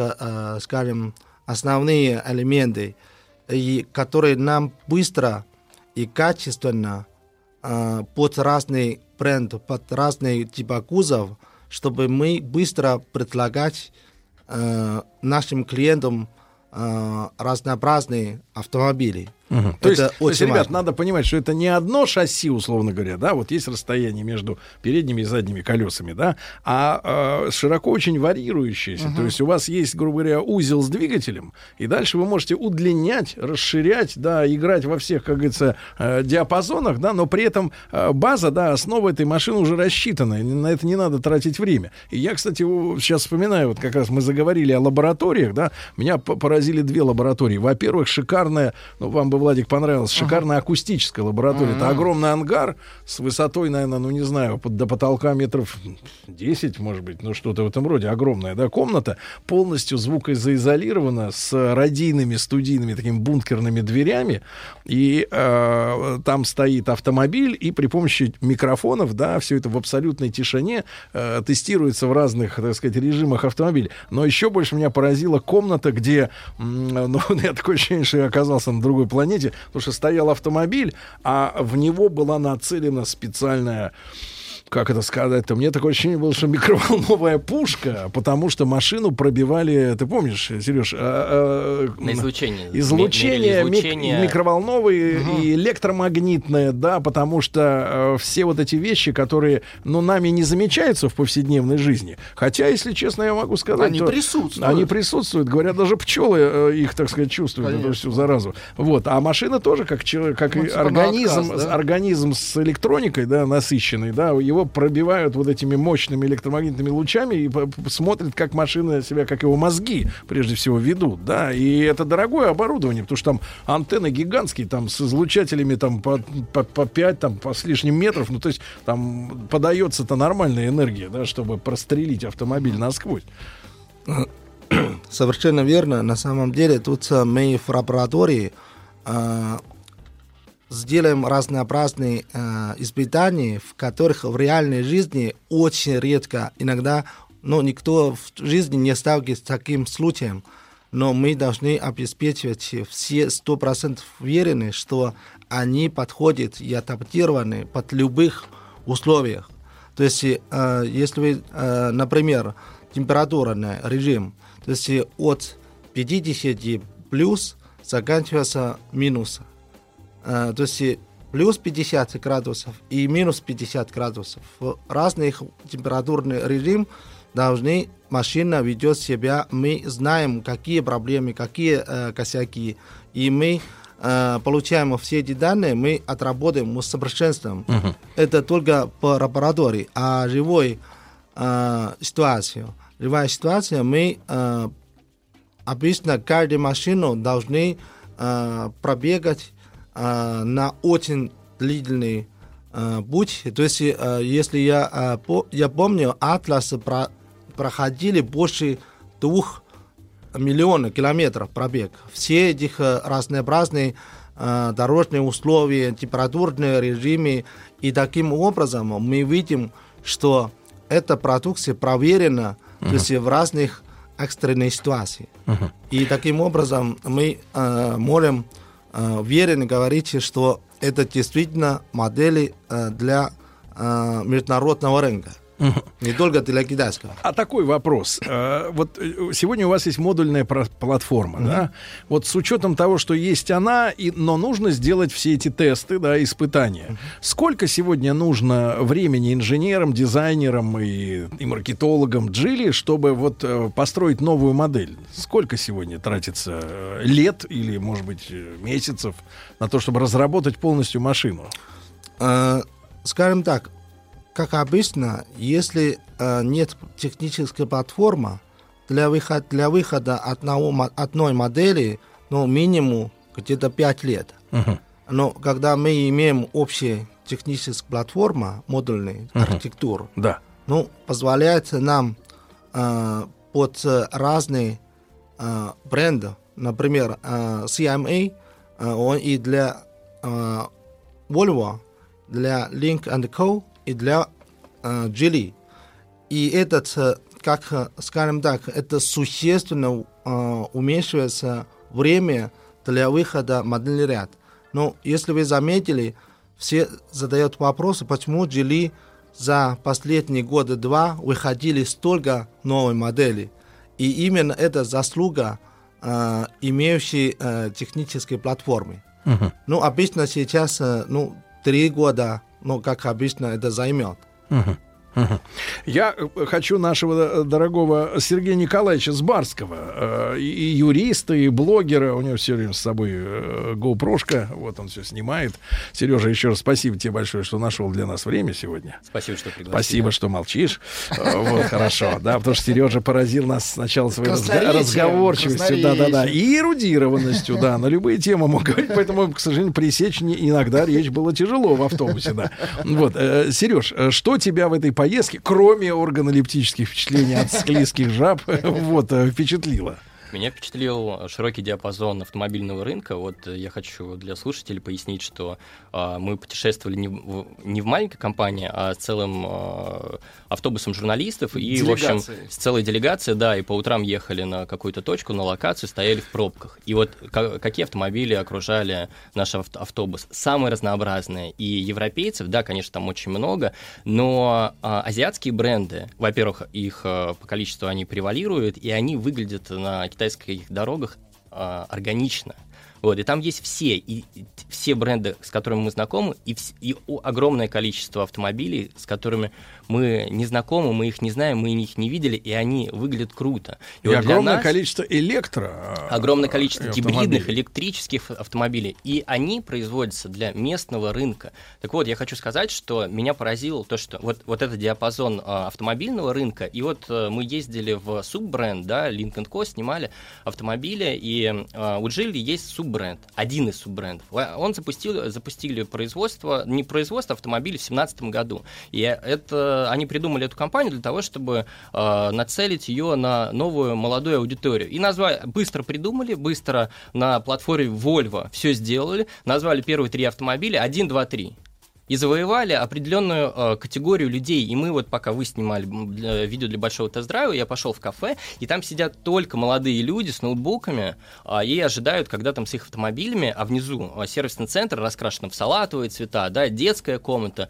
скажем, основные элементы, и которые нам быстро и качественно э, под разный бренд, под разные типа кузов, чтобы мы быстро предлагать э, нашим клиентам э, разнообразные автомобили. То, Это есть, то есть, очень ребят, важно. надо понимать, что это не одно шасси, условно говоря, да, вот есть расстояние между передними и задними колесами, да, а э, широко очень варьирующееся. Мгм. То есть у вас есть, грубо говоря, узел с двигателем, и дальше вы можете удлинять, расширять, да, играть во всех, как говорится, э, диапазонах, да, но при этом э, база, да, основа этой машины уже рассчитана, и на это не надо тратить время. И я, кстати, сейчас вспоминаю, вот как раз мы заговорили о лабораториях, да, меня поразили две лаборатории. Во-первых, шикарная, ну, вам бы, Владик, понравилось, шикарная акустическая лаборатория. Это огромный ангар с высотой, наверное, ну, не знаю, под- до потолка метров 10, может быть, ну, что-то в этом роде. Огромная, да, комната, полностью звукоизолирована, с радийными, студийными, такими бункерными дверями. И э, там стоит автомобиль, и при помощи микрофонов, да, все это в абсолютной тишине э, тестируется в разных, так сказать, режимах автомобиля. Но еще больше меня поразила комната, где, ну, я такое ощущение, что я оказался на другой планете, потому что стоял автомобиль, а в него была нацелена специальная как это сказать-то, мне такое ощущение было, что микроволновая пушка, потому что машину пробивали, ты помнишь, Сереж, а, а, На излучение. излучение, Мерили мик- излучение. микроволновые и электромагнитное, да, потому что э, все вот эти вещи, которые, ну, нами не замечаются в повседневной жизни, хотя, если честно, я могу сказать, Они то- присутствуют. Они присутствуют, говорят, даже пчелы э, их, так сказать, чувствуют эту Конечно. всю заразу. Вот, а машина тоже как человек, как Ну, и типа организм, отказ, да? организм с электроникой, да, насыщенный, да, его пробивают вот этими мощными электромагнитными лучами и смотрят, как машина себя, как его мозги, прежде всего, ведут, да, и это дорогое оборудование, потому что там антенны гигантские, там с излучателями там по, по, по 5, там по с лишним метров, ну, то есть там подается-то нормальная энергия, да, чтобы прострелить автомобиль насквозь. Совершенно верно. На самом деле тут мы в лаборатории э, сделаем разнообразные э, испытания, в которых в реальной жизни очень редко, иногда, ну, никто в жизни не сталкивается с таким случаем. Но мы должны обеспечивать все 100% уверены, что они подходят и адаптированы под любых условиях. То есть, э, если вы, э, например, температурный режим, то есть э, от 50 плюс заканчивается минус. Э, то есть плюс 50 градусов и минус 50 градусов. В разных температурный режим должны машина ведет себя, мы знаем, какие проблемы, какие э, косяки, и мы э, получаем все эти данные, мы отработаем, мы совершенствуем. Это только по лаборатории, а живой э, ситуацию, живая ситуация, мы э, обычно каждую машину должны э, пробегать э, на очень длительный э, путь. То есть, э, если я, э, по- я помню, Атлас про- проходили больше двух миллионов километров пробег. Все этих э, разнообразные э, дорожные условия, температурные режимы. И таким образом мы видим, что эта продукция проверена то есть в разных экстренных ситуациях. И таким образом мы э, можем э, уверенно говорить, что это действительно модели э, для э, международного рынка. Не только для китайского. А такой вопрос. Э, Вот э, сегодня у вас есть модульная платформа, да? Вот с учетом того, что есть она, и, но нужно сделать все эти тесты, да, испытания. Сколько сегодня нужно времени инженерам, дизайнерам и, и маркетологам Джили, чтобы вот э, построить новую модель? Сколько сегодня тратится лет или, может быть, месяцев на то, чтобы разработать полностью машину? Э, скажем так, как обычно, если э, нет технической платформы, для, выход, для выхода одного, одной модели, ну, минимум где-то 5 лет. Но когда мы имеем общую техническую платформу, модульную Мгм. архитектуру, Да. ну, позволяет нам э, под разные э, бренды, например, э, CMA, э, он и для э, Volvo, для Link Co. и для э, Geely. И этот, э, как, э, скажем так, это существенно э, уменьшивается время для выхода модельный ряд. Но если вы заметили, все задают вопросы, почему Geely за последние годы два выходили столько новой модели. И именно это заслуга э, имеющей э, технической платформы. Мгм. Ну, обычно сейчас, э, ну, три года, ну, как обычно, это займет. Мгм. Я э, хочу нашего э, дорогого Сергея Николаевича Сбарского, э, и, юриста, и блогера, у него все время с собой GoPro-шка, вот он все снимает. Сережа, еще раз спасибо тебе большое, что нашел для нас время сегодня. Спасибо, что пригласили. Спасибо, что молчишь. Вот, хорошо, да, потому что Сережа поразил нас сначала своей разговорчивостью, да-да-да, и эрудированностью, да, на любые темы мог говорить, поэтому, к сожалению, пресечь не- иногда речь было тяжело в автобусе, да. Вот, Сереж, что тебя в этой поездке, кроме органолептических впечатлений от склизких жаб, вот, э, впечатлило? Меня впечатлил широкий диапазон автомобильного рынка. Вот э, я хочу для слушателей пояснить, что а, мы путешествовали не в, не в маленькой компании, а с целым а, автобусом журналистов и, в общем, с целой делегацией, да, и по утрам ехали на какую-то точку, на локацию, стояли в пробках. И вот ка- какие автомобили окружали наш авт- автобус? Самые разнообразные. И европейцев, да, конечно, там очень много, но а, азиатские бренды, во-первых, их а, по количеству они превалируют, и они выглядят на китайских дорогах а, органично. Вот, и там есть все, и и все бренды, с которыми мы знакомы, и, вс- и огромное количество автомобилей, с которыми мы не знакомы, мы их не знаем, мы их не видели, и они выглядят круто. И, вот для огромное нас- количество электро... э, огромное количество гибридных электрических автомобилей, и они производятся для местного рынка. Так вот, я хочу сказать, что меня поразило то, что вот, вот этот диапазон а, автомобильного рынка, и вот а, мы ездили в суббренд, да, Lincoln Co. снимали автомобили, и а, у Geely есть суббренд, один из суббрендов. А, Он запустил, запустили производство, не производство автомобилей в 2017 году, и это, они придумали эту компанию для того, чтобы а, нацелить ее на новую молодую аудиторию. И назвали, быстро придумали, быстро на платформе Volvo все сделали, назвали первые три автомобиля. 1, 2, 3 и завоевали определенную э, категорию людей. И мы вот пока вы снимали для- видео для большого тест-драйва, я пошел в кафе, и там сидят только молодые люди с ноутбуками а, и ожидают, когда там с их автомобилями, а внизу а, сервисный центр раскрашен в салатовые цвета, да, детская комната,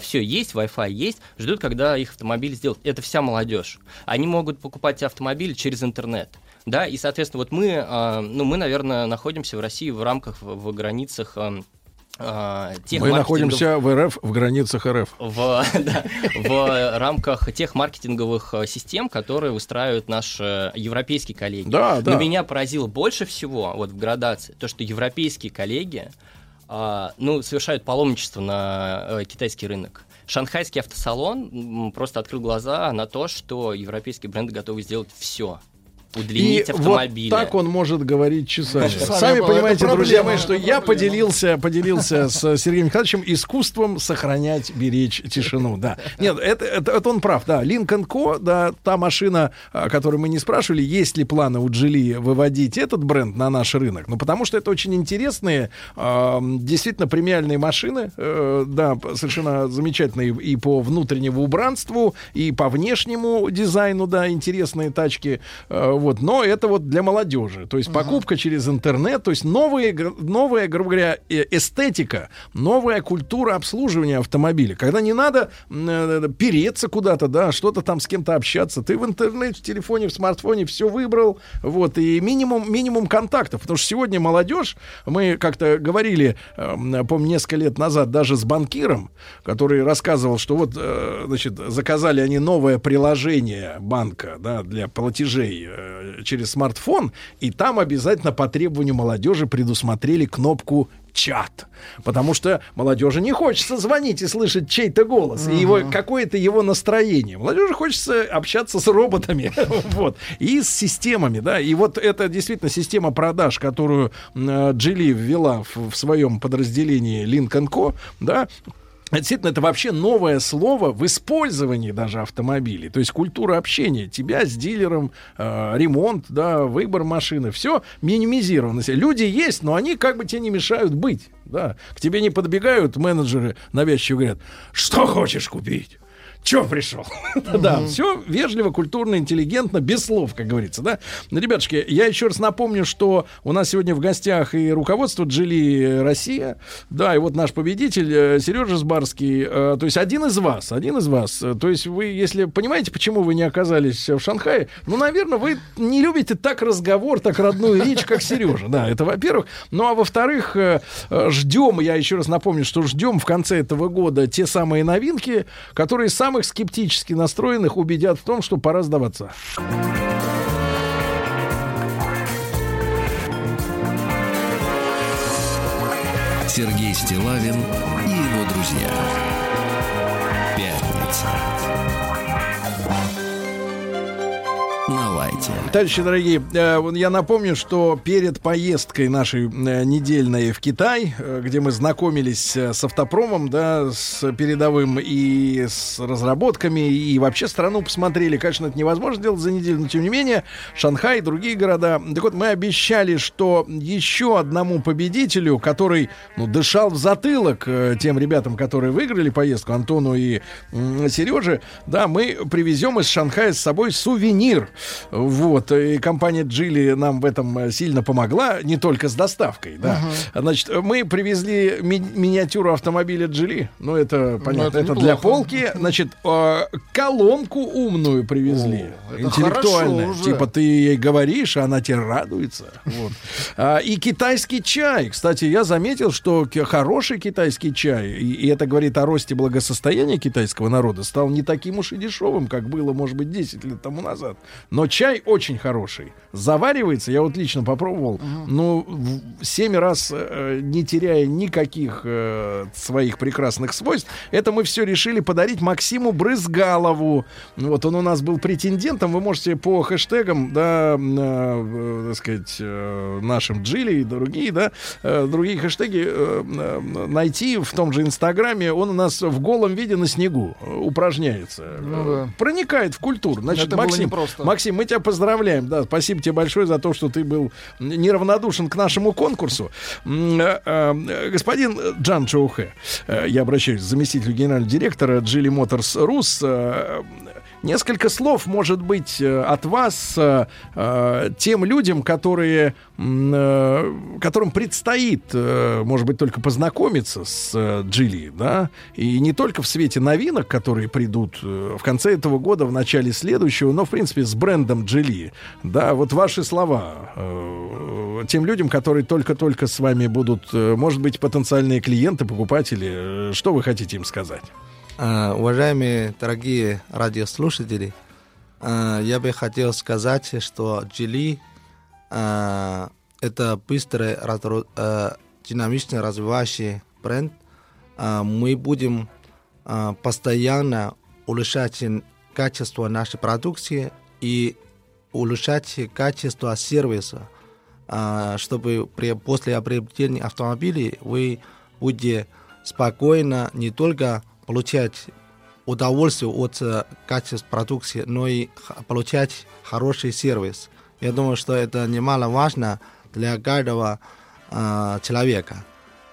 все есть, Wi-Fi есть, ждут, когда их автомобиль сделают. Это вся молодежь. Они могут покупать автомобили через интернет. Да, и, соответственно, вот мы, а, ну, мы, наверное, находимся в России в рамках, в, в границах а, тех Мы находимся в РФ, в границах РФ. в, да, в рамках тех маркетинговых э, систем, которые выстраивают наши европейские коллеги. Да, Но да. меня поразило больше всего вот в градации то, что европейские коллеги а, ну, совершают паломничество на э, китайский рынок. Шанхайский автосалон просто открыл глаза на то, что европейские бренды готовы сделать все. Удлинить и автомобили. вот так он может говорить часами. Часами, Сами понимаете, проблема, друзья мои, это что я поделился, поделился с Сергеем Михайловичем искусством сохранять, беречь тишину. Да. Нет, это, это, это он прав, да. Lincoln Co., да, та машина, о которой мы не спрашивали, есть ли планы у Geely выводить этот бренд на наш рынок. Ну, потому что это очень интересные, э, действительно премиальные машины, э, да, совершенно замечательные и по внутреннему убранству, и по внешнему дизайну, да, интересные тачки. Э, вот, но это вот для молодежи. То есть покупка через интернет, то есть новые, новая, грубо говоря, э- эстетика, новая культура обслуживания автомобиля. Когда не надо м, э, переться куда-то, да, что-то там с кем-то общаться. Ты в интернете, в телефоне, в смартфоне все выбрал, вот, и минимум, минимум контактов. Потому что сегодня молодежь, мы как-то говорили, э, помню, несколько лет назад даже с банкиром, который рассказывал, что вот, э, значит, заказали они новое приложение банка, да, для платежей э, через смартфон, и там обязательно по требованию молодежи предусмотрели кнопку чат. Потому что молодежи не хочется звонить и слышать чей-то голос, и его, какое-то его настроение. Молодежи хочется общаться с роботами, вот, и с системами, да, и вот это действительно система продаж, которую э, Джили ввела в, в своем подразделении Lincoln Co., да, Действительно, это вообще новое слово в использовании даже автомобилей. То есть культура общения. Тебя с дилером, э, ремонт, да, выбор машины. Все минимизировано. Люди есть, но они как бы тебе не мешают быть. Да. К тебе не подбегают менеджеры навязчиво говорят, что хочешь купить? Че пришел? Да, все вежливо, культурно, интеллигентно, без слов, как говорится, да. Ребятушки, я еще раз напомню, что у нас сегодня в гостях и руководство Джили Россия, да, и вот наш победитель э, Сережа Сбарский, э, то есть один из вас, один из вас, Э, то есть вы, если понимаете, почему вы не оказались в Шанхае, ну, наверное, вы не любите так разговор, так родную речь, как Сережа, да, это во-первых. Ну, а во-вторых, ждем, я еще раз напомню, что ждем в конце этого года те самые новинки, которые самых скептически настроенных убедят в том, что пора сдаваться. Сергей Стилавин и его друзья. На лайте. Товарищи дорогие, э, я напомню, что перед поездкой нашей э, недельной в Китай, э, где мы знакомились с автопромом, да, с передовым и с разработками, и вообще страну посмотрели. Конечно, это невозможно сделать за неделю, но тем не менее, Шанхай и другие города. Так вот, мы обещали, что еще одному победителю, который, ну, дышал в затылок тем ребятам, которые выиграли поездку, Антону и Сереже, да, мы привезем из Шанхая с собой сувенир. Вот, и компания Джили нам в этом э, сильно помогла, не только с доставкой, да. Значит, мы привезли ми- миниатюру автомобиля Джили, ну, это, понятно, это это, для полки. Значит, э, колонку умную привезли, это интеллектуальную. Типа ты ей говоришь, а она тебе радуется. Вот. А, и китайский чай. Кстати, я заметил, что хороший китайский чай, и, и это говорит о росте благосостояния китайского народа, стал не таким уж и дешевым, как было, может быть, 10 лет тому назад. Но чай очень хороший. Заваривается, я вот лично попробовал, ну, в 7 раз э, не теряя никаких э, своих прекрасных свойств. Это мы все решили подарить Максиму Брызгалову. Вот он у нас был претендентом. Вы можете по хэштегам, да, э, так сказать, э, нашим Джили и другие, да, э, другие хэштеги э, э, найти в том же Инстаграме. Он у нас в голом виде на снегу э, упражняется. Ну да. Проникает в культуру. Значит, Это Максим. Максим, мы тебя поздравляем. Да, спасибо тебе большое за то, что ты был неравнодушен к нашему конкурсу. Э, э, Господин Джан Чоухэ, э, я обращаюсь к заместителю генерального директора Джили Моторс Рус. Несколько слов, может быть, э, от вас э, э, тем людям, которые, э, которым предстоит, э, может быть, только познакомиться с э, Джили, да, и не только в свете новинок, которые придут э, в конце этого года, в начале следующего, но, в принципе, с брендом Джили, да, вот ваши слова э, тем людям, которые только-только с вами будут, может быть, потенциальные клиенты, покупатели, что вы хотите им сказать? А, Уважаемые дорогие радиослушатели, а, я бы хотел сказать, что Джили а, это быстрый, динамично развивающий бренд. Мы будем постоянно улучшать качество нашей продукции и улучшать качество сервиса, чтобы после приобретения автомобилей вы будете спокойно не только получать удовольствие от э, качества продукции, но и получать хороший сервис. Я думаю, что это немаловажно для каждого э, человека.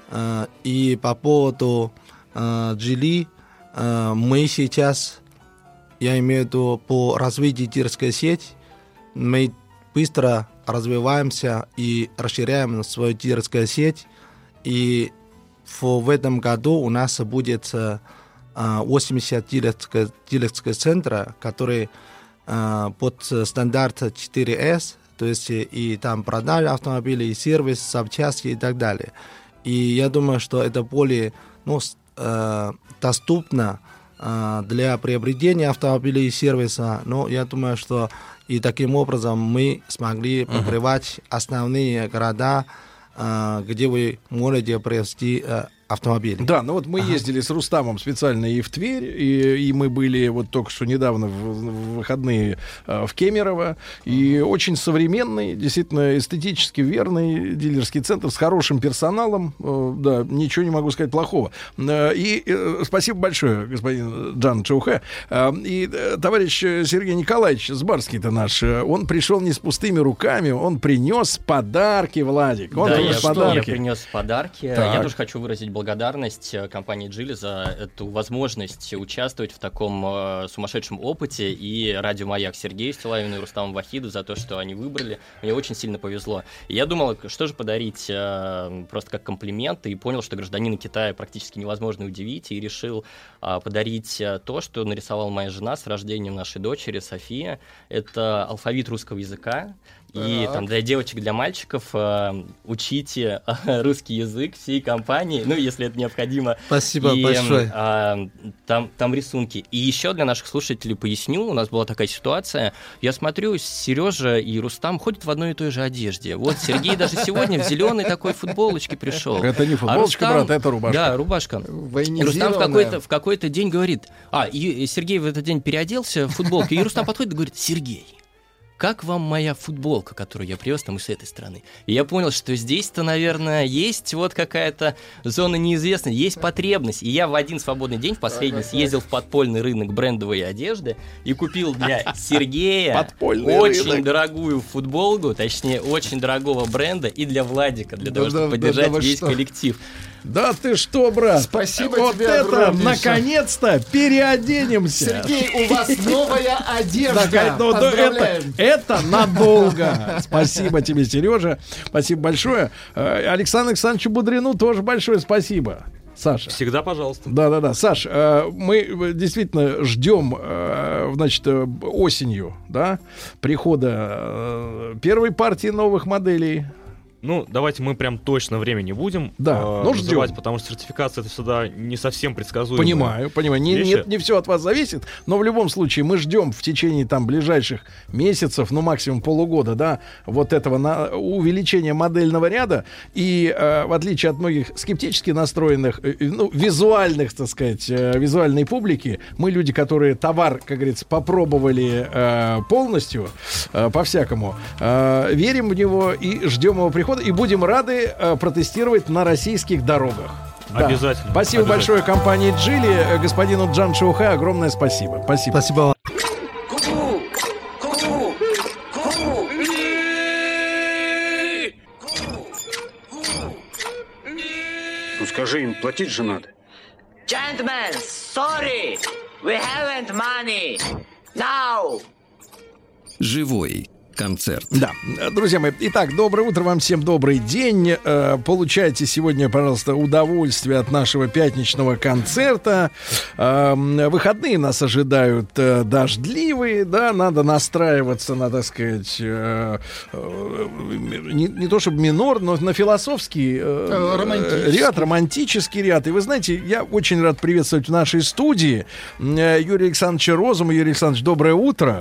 Э, и по поводу э, Джили, э, мы сейчас, я имею в виду по развитию дилерской сети, мы быстро развиваемся и расширяем свою дилерскую сеть. И в, в этом году у нас будет э, 80 дилерских, дилерских центра, которые а, под стандарт 4S, то есть и там продажа автомобилей, и сервис, запчасти и так далее. И я думаю, что это более ну, э, доступно э, для приобретения автомобилей и сервиса. Но я думаю, что и таким образом мы смогли покрывать основные города, э, где вы можете приобрести автомобиль. Да, ну вот мы ездили с Рустамом специально и в Тверь, и, и мы были вот только что недавно в, в выходные э, в Кемерово, и очень современный, действительно эстетически верный дилерский центр с хорошим персоналом, Э, да, ничего не могу сказать плохого. Э, И э, спасибо большое, господин Джан Чаухе. Э, И э, товарищ Сергей Николаевич Сбарский-то наш, э, он пришел не с пустыми руками, он принес подарки, Владик. Он да, я, принес я подарки. принес подарки. Так. Я тоже хочу выразить благодарность э, компании Джили за эту возможность участвовать в таком э, сумасшедшем опыте и радио Маяк Сергею Стилавину и Рустаму Вахиду за то, что они выбрали. Мне очень сильно повезло. Я думал, что же подарить э, просто как комплимент, и понял, что гражданина Китая практически невозможно удивить, и решил а, подарить то, что нарисовала моя жена с рождением нашей дочери София. Это алфавит русского языка. И Так. там для девочек, для мальчиков э, учите э, русский язык всей компании, ну, если это необходимо. Спасибо И, большое. а, там, там рисунки. И еще для наших слушателей поясню, у нас была такая ситуация. Я смотрю, Сережа и Рустам ходят в одной и той же одежде. Вот Сергей даже сегодня в зеленой такой футболочке пришел. Это не А футболочка, Рустам- брат, это рубашка. Да, рубашка. И Рустам в какой-то, в какой-то день говорит, а, и Сергей в этот день переоделся в футболку, и Рустам подходит и говорит, Сергей, как вам моя футболка, которую я привез там и с этой стороны? И я понял, что здесь-то, наверное, есть вот какая-то зона неизвестности, есть потребность. И я в один свободный день, в последний, съездил в подпольный рынок брендовой одежды и купил для Сергея Подпольный очень рынок. дорогую футболку, точнее, очень дорогого бренда, и для Владика, для того, чтобы да, поддержать да весь что? коллектив. Да ты что, брат? Спасибо вот тебе это, огромнейшее. наконец-то, переоденемся. Сергей, у вас новая одежда. Да, это, Поздравляем. это надолго. Спасибо тебе, Сережа. Спасибо большое. Э, Александру Александровичу Будрину тоже большое спасибо. Саша. Всегда пожалуйста. Да, да, да. Саш, э, мы э, действительно ждем, значит, осенью, да, прихода первой партии новых моделей. Ну, давайте мы прям точно время не будем Да, э, ну, называть, ждем. потому что сертификация это всегда не совсем предсказуемая. Понимаю, понимаю. Не, нет, не все от вас зависит, но в любом случае мы ждем в течение там ближайших месяцев, ну максимум полугода, да, вот этого на, увеличения модельного ряда. И э, в отличие от многих скептически настроенных, э, э, ну, визуальных, так сказать, э, визуальной публики, мы люди, которые товар, как говорится, попробовали э, полностью, э, по-всякому, э, верим в него и ждем его прихода, и будем рады э, протестировать на российских дорогах. Да. Обязательно, Спасибо обязательно. большое компании Джили, э, господину Джан Шоухе огромное спасибо. Спасибо. Спасибо вам. Ну скажи им, платить же надо. Gentlemen, sorry, we haven't money. Now. Живой концерт. Да, друзья мои, итак, доброе утро вам всем, добрый день. Э, Получайте сегодня, пожалуйста, удовольствие от нашего пятничного концерта. Э, Выходные нас ожидают э, дождливые, да, надо настраиваться на, так сказать, э, не, не то чтобы минор, но на философский романтический. ряд, романтический ряд. И вы знаете, я очень рад приветствовать в нашей студии Юрия Александровича Розума. Юрий Александрович, доброе утро.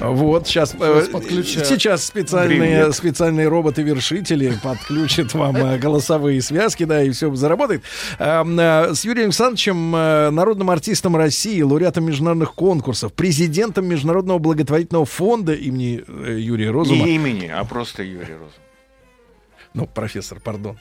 Вот, сейчас, Сейчас подключаю. сейчас специальные, Привет. специальные роботы-вершители подключат вам э, голосовые связки, да, и все заработает. Э, э, С Юрием Александровичем, э, народным артистом России, лауреатом международных конкурсов, президентом Международного благотворительного фонда имени Юрия Розума. Не имени, а просто Юрий Розум. Ну, профессор, пардон.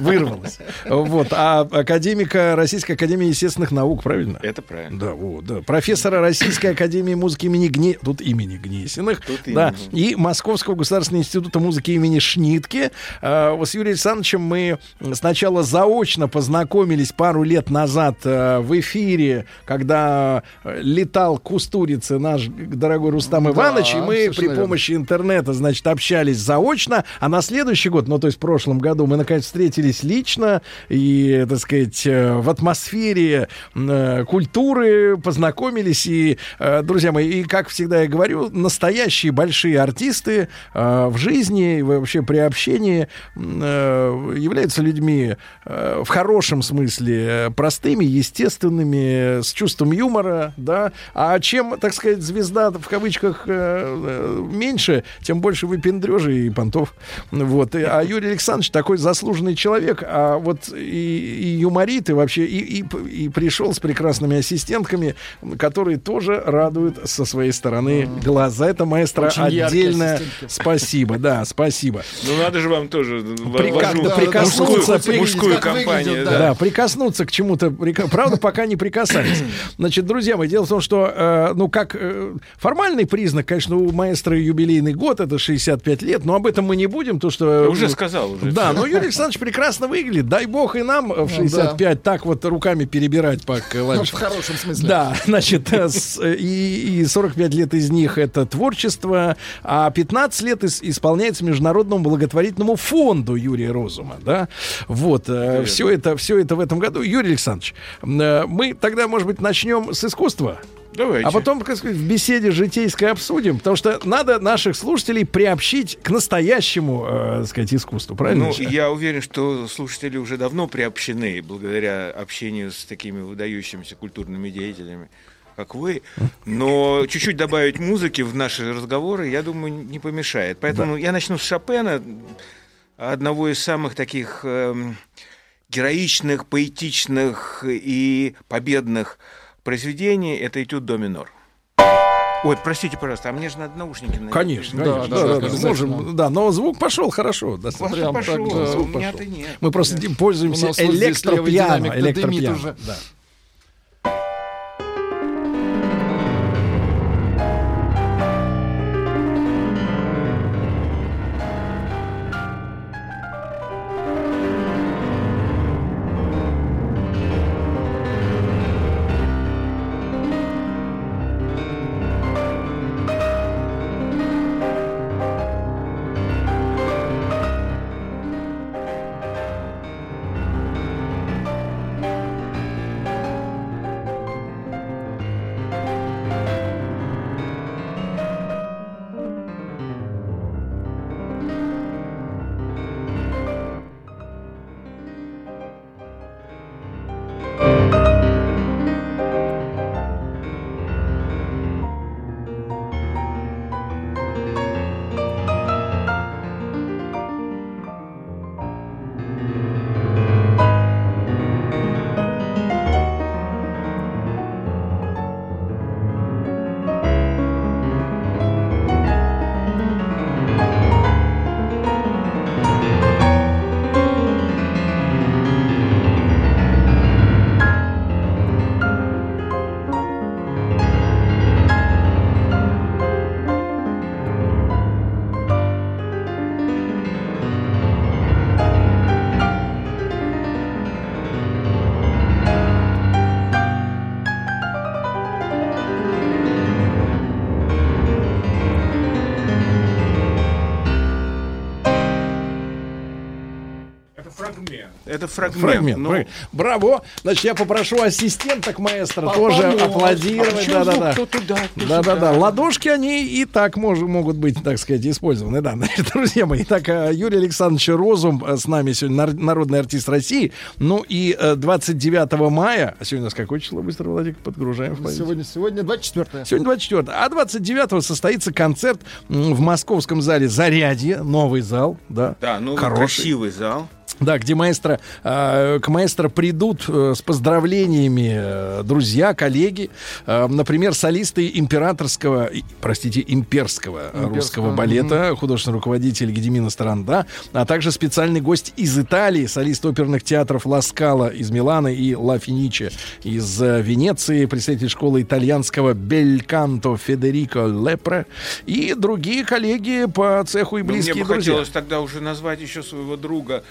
Вырвалось. Вот. А академика Российской Академии Естественных Наук, правильно? Это правильно. Да, вот, да. Профессора Российской Академии Музыки имени Гне... Тут имени Гнесиных. Тут да. имени. И Московского государственного института музыки имени Шнитке. А, с Юрием Александровичем мы сначала заочно познакомились пару лет назад э, в эфире, когда э, летал к Устурице наш дорогой Рустам Да, Иванович, и мы при верно. помощи интернета, значит, общались заочно, а на следующий год, ну, то есть в прошлом году, мы, наконец, встретились лично и, так сказать, э, в атмосфере э, культуры познакомились. И, э, друзья мои, и, как всегда я говорю, настоящие большие артисты в жизни и вообще при общении являются людьми в хорошем смысле простыми, естественными, с чувством юмора, да. А чем, так сказать, звезда в кавычках меньше, тем больше выпендрежи и понтов. Вот. И- А Юрий Александрович такой заслуженный человек, а вот и, и юморит, и вообще и, и, и пришел с прекрасными ассистентками, которые тоже радуют со своей стороны глаз. За это, маэстро, Очень отдельное спасибо. Да, спасибо. Ну надо же вам тоже При- прикоснуться, мужскую, при- мужскую как компанию. выглядит, да. да. прикоснуться к чему-то. Правда, пока не прикасались. Значит, друзья мои, дело в том, что, э, ну, как э, формальный признак, конечно, у маэстро юбилейный год, это 65 лет, но об этом мы не будем, то что... э, Уже сказал, уже Да, но Юрий Александрович прекрасно выглядит. Дай бог и нам в 65 так вот руками перебирать по клавишам. В хорошем смысле. Да, значит, э, э, и, и 45 лет из них это творчество, а 15 лет ис- исполняется Международному благотворительному фонду Юрия Розума, да. Вот, все это, все это в этом году. Юрий Александрович, э, мы тогда, может быть, начнем с искусства. Давайте. А потом, как сказать, в беседе житейской обсудим, потому что надо наших слушателей приобщить к настоящему, э, сказать, искусству, правильно? Ну, я уверен, что слушатели уже давно приобщены благодаря общению с такими выдающимися культурными деятелями, как вы. Но чуть-чуть добавить музыки в наши разговоры, я думаю, не помешает. Поэтому я начну с Шопена, одного из самых таких эм, героичных, поэтичных и победных произведений. Это этюд до минор. Ой, простите, пожалуйста, а мне же надо наушники надеть. Конечно, конечно. Да, да, да, можем, да, но звук пошел хорошо. достаточно. Прям Пошел, так, да, звук у меня-то нет. Мы просто Да. пользуемся электропиано. электропиано. Да. Фрагмент. Фрагмент. Ну. Браво. Значит, я попрошу ассистенток маэстро По- тоже помочь. аплодировать. А Да-да-да. Да-да-да. Ладошки, они и так мож- могут быть, так сказать, использованы. Да, значит, друзья мои. Так, э, Юрий Александрович Розум э, с нами сегодня, нар- народный артист России. Ну и э, 29 мая, а сегодня у нас какое число? Быстро, Владик, подгружаем в память. Сегодня, сегодня 24 Сегодня 24 а 29 состоится концерт в московском зале «Зарядье», новый зал, да, Да, ну хороший. красивый зал. Да, где маэстро, э, к маэстро придут э, с поздравлениями э, друзья, коллеги, э, например, солисты императорского, простите, имперского, Имперского, русского балета, художественный руководитель Гедемина Старанда, а также специальный гость из Италии, солист оперных театров Ла Скала из Милана и Ла Финиче из Венеции, представитель школы итальянского Бельканто Федерико Лепре и другие коллеги по цеху и Ну, близкие Мне бы друзья. хотелось тогда уже назвать еще своего друга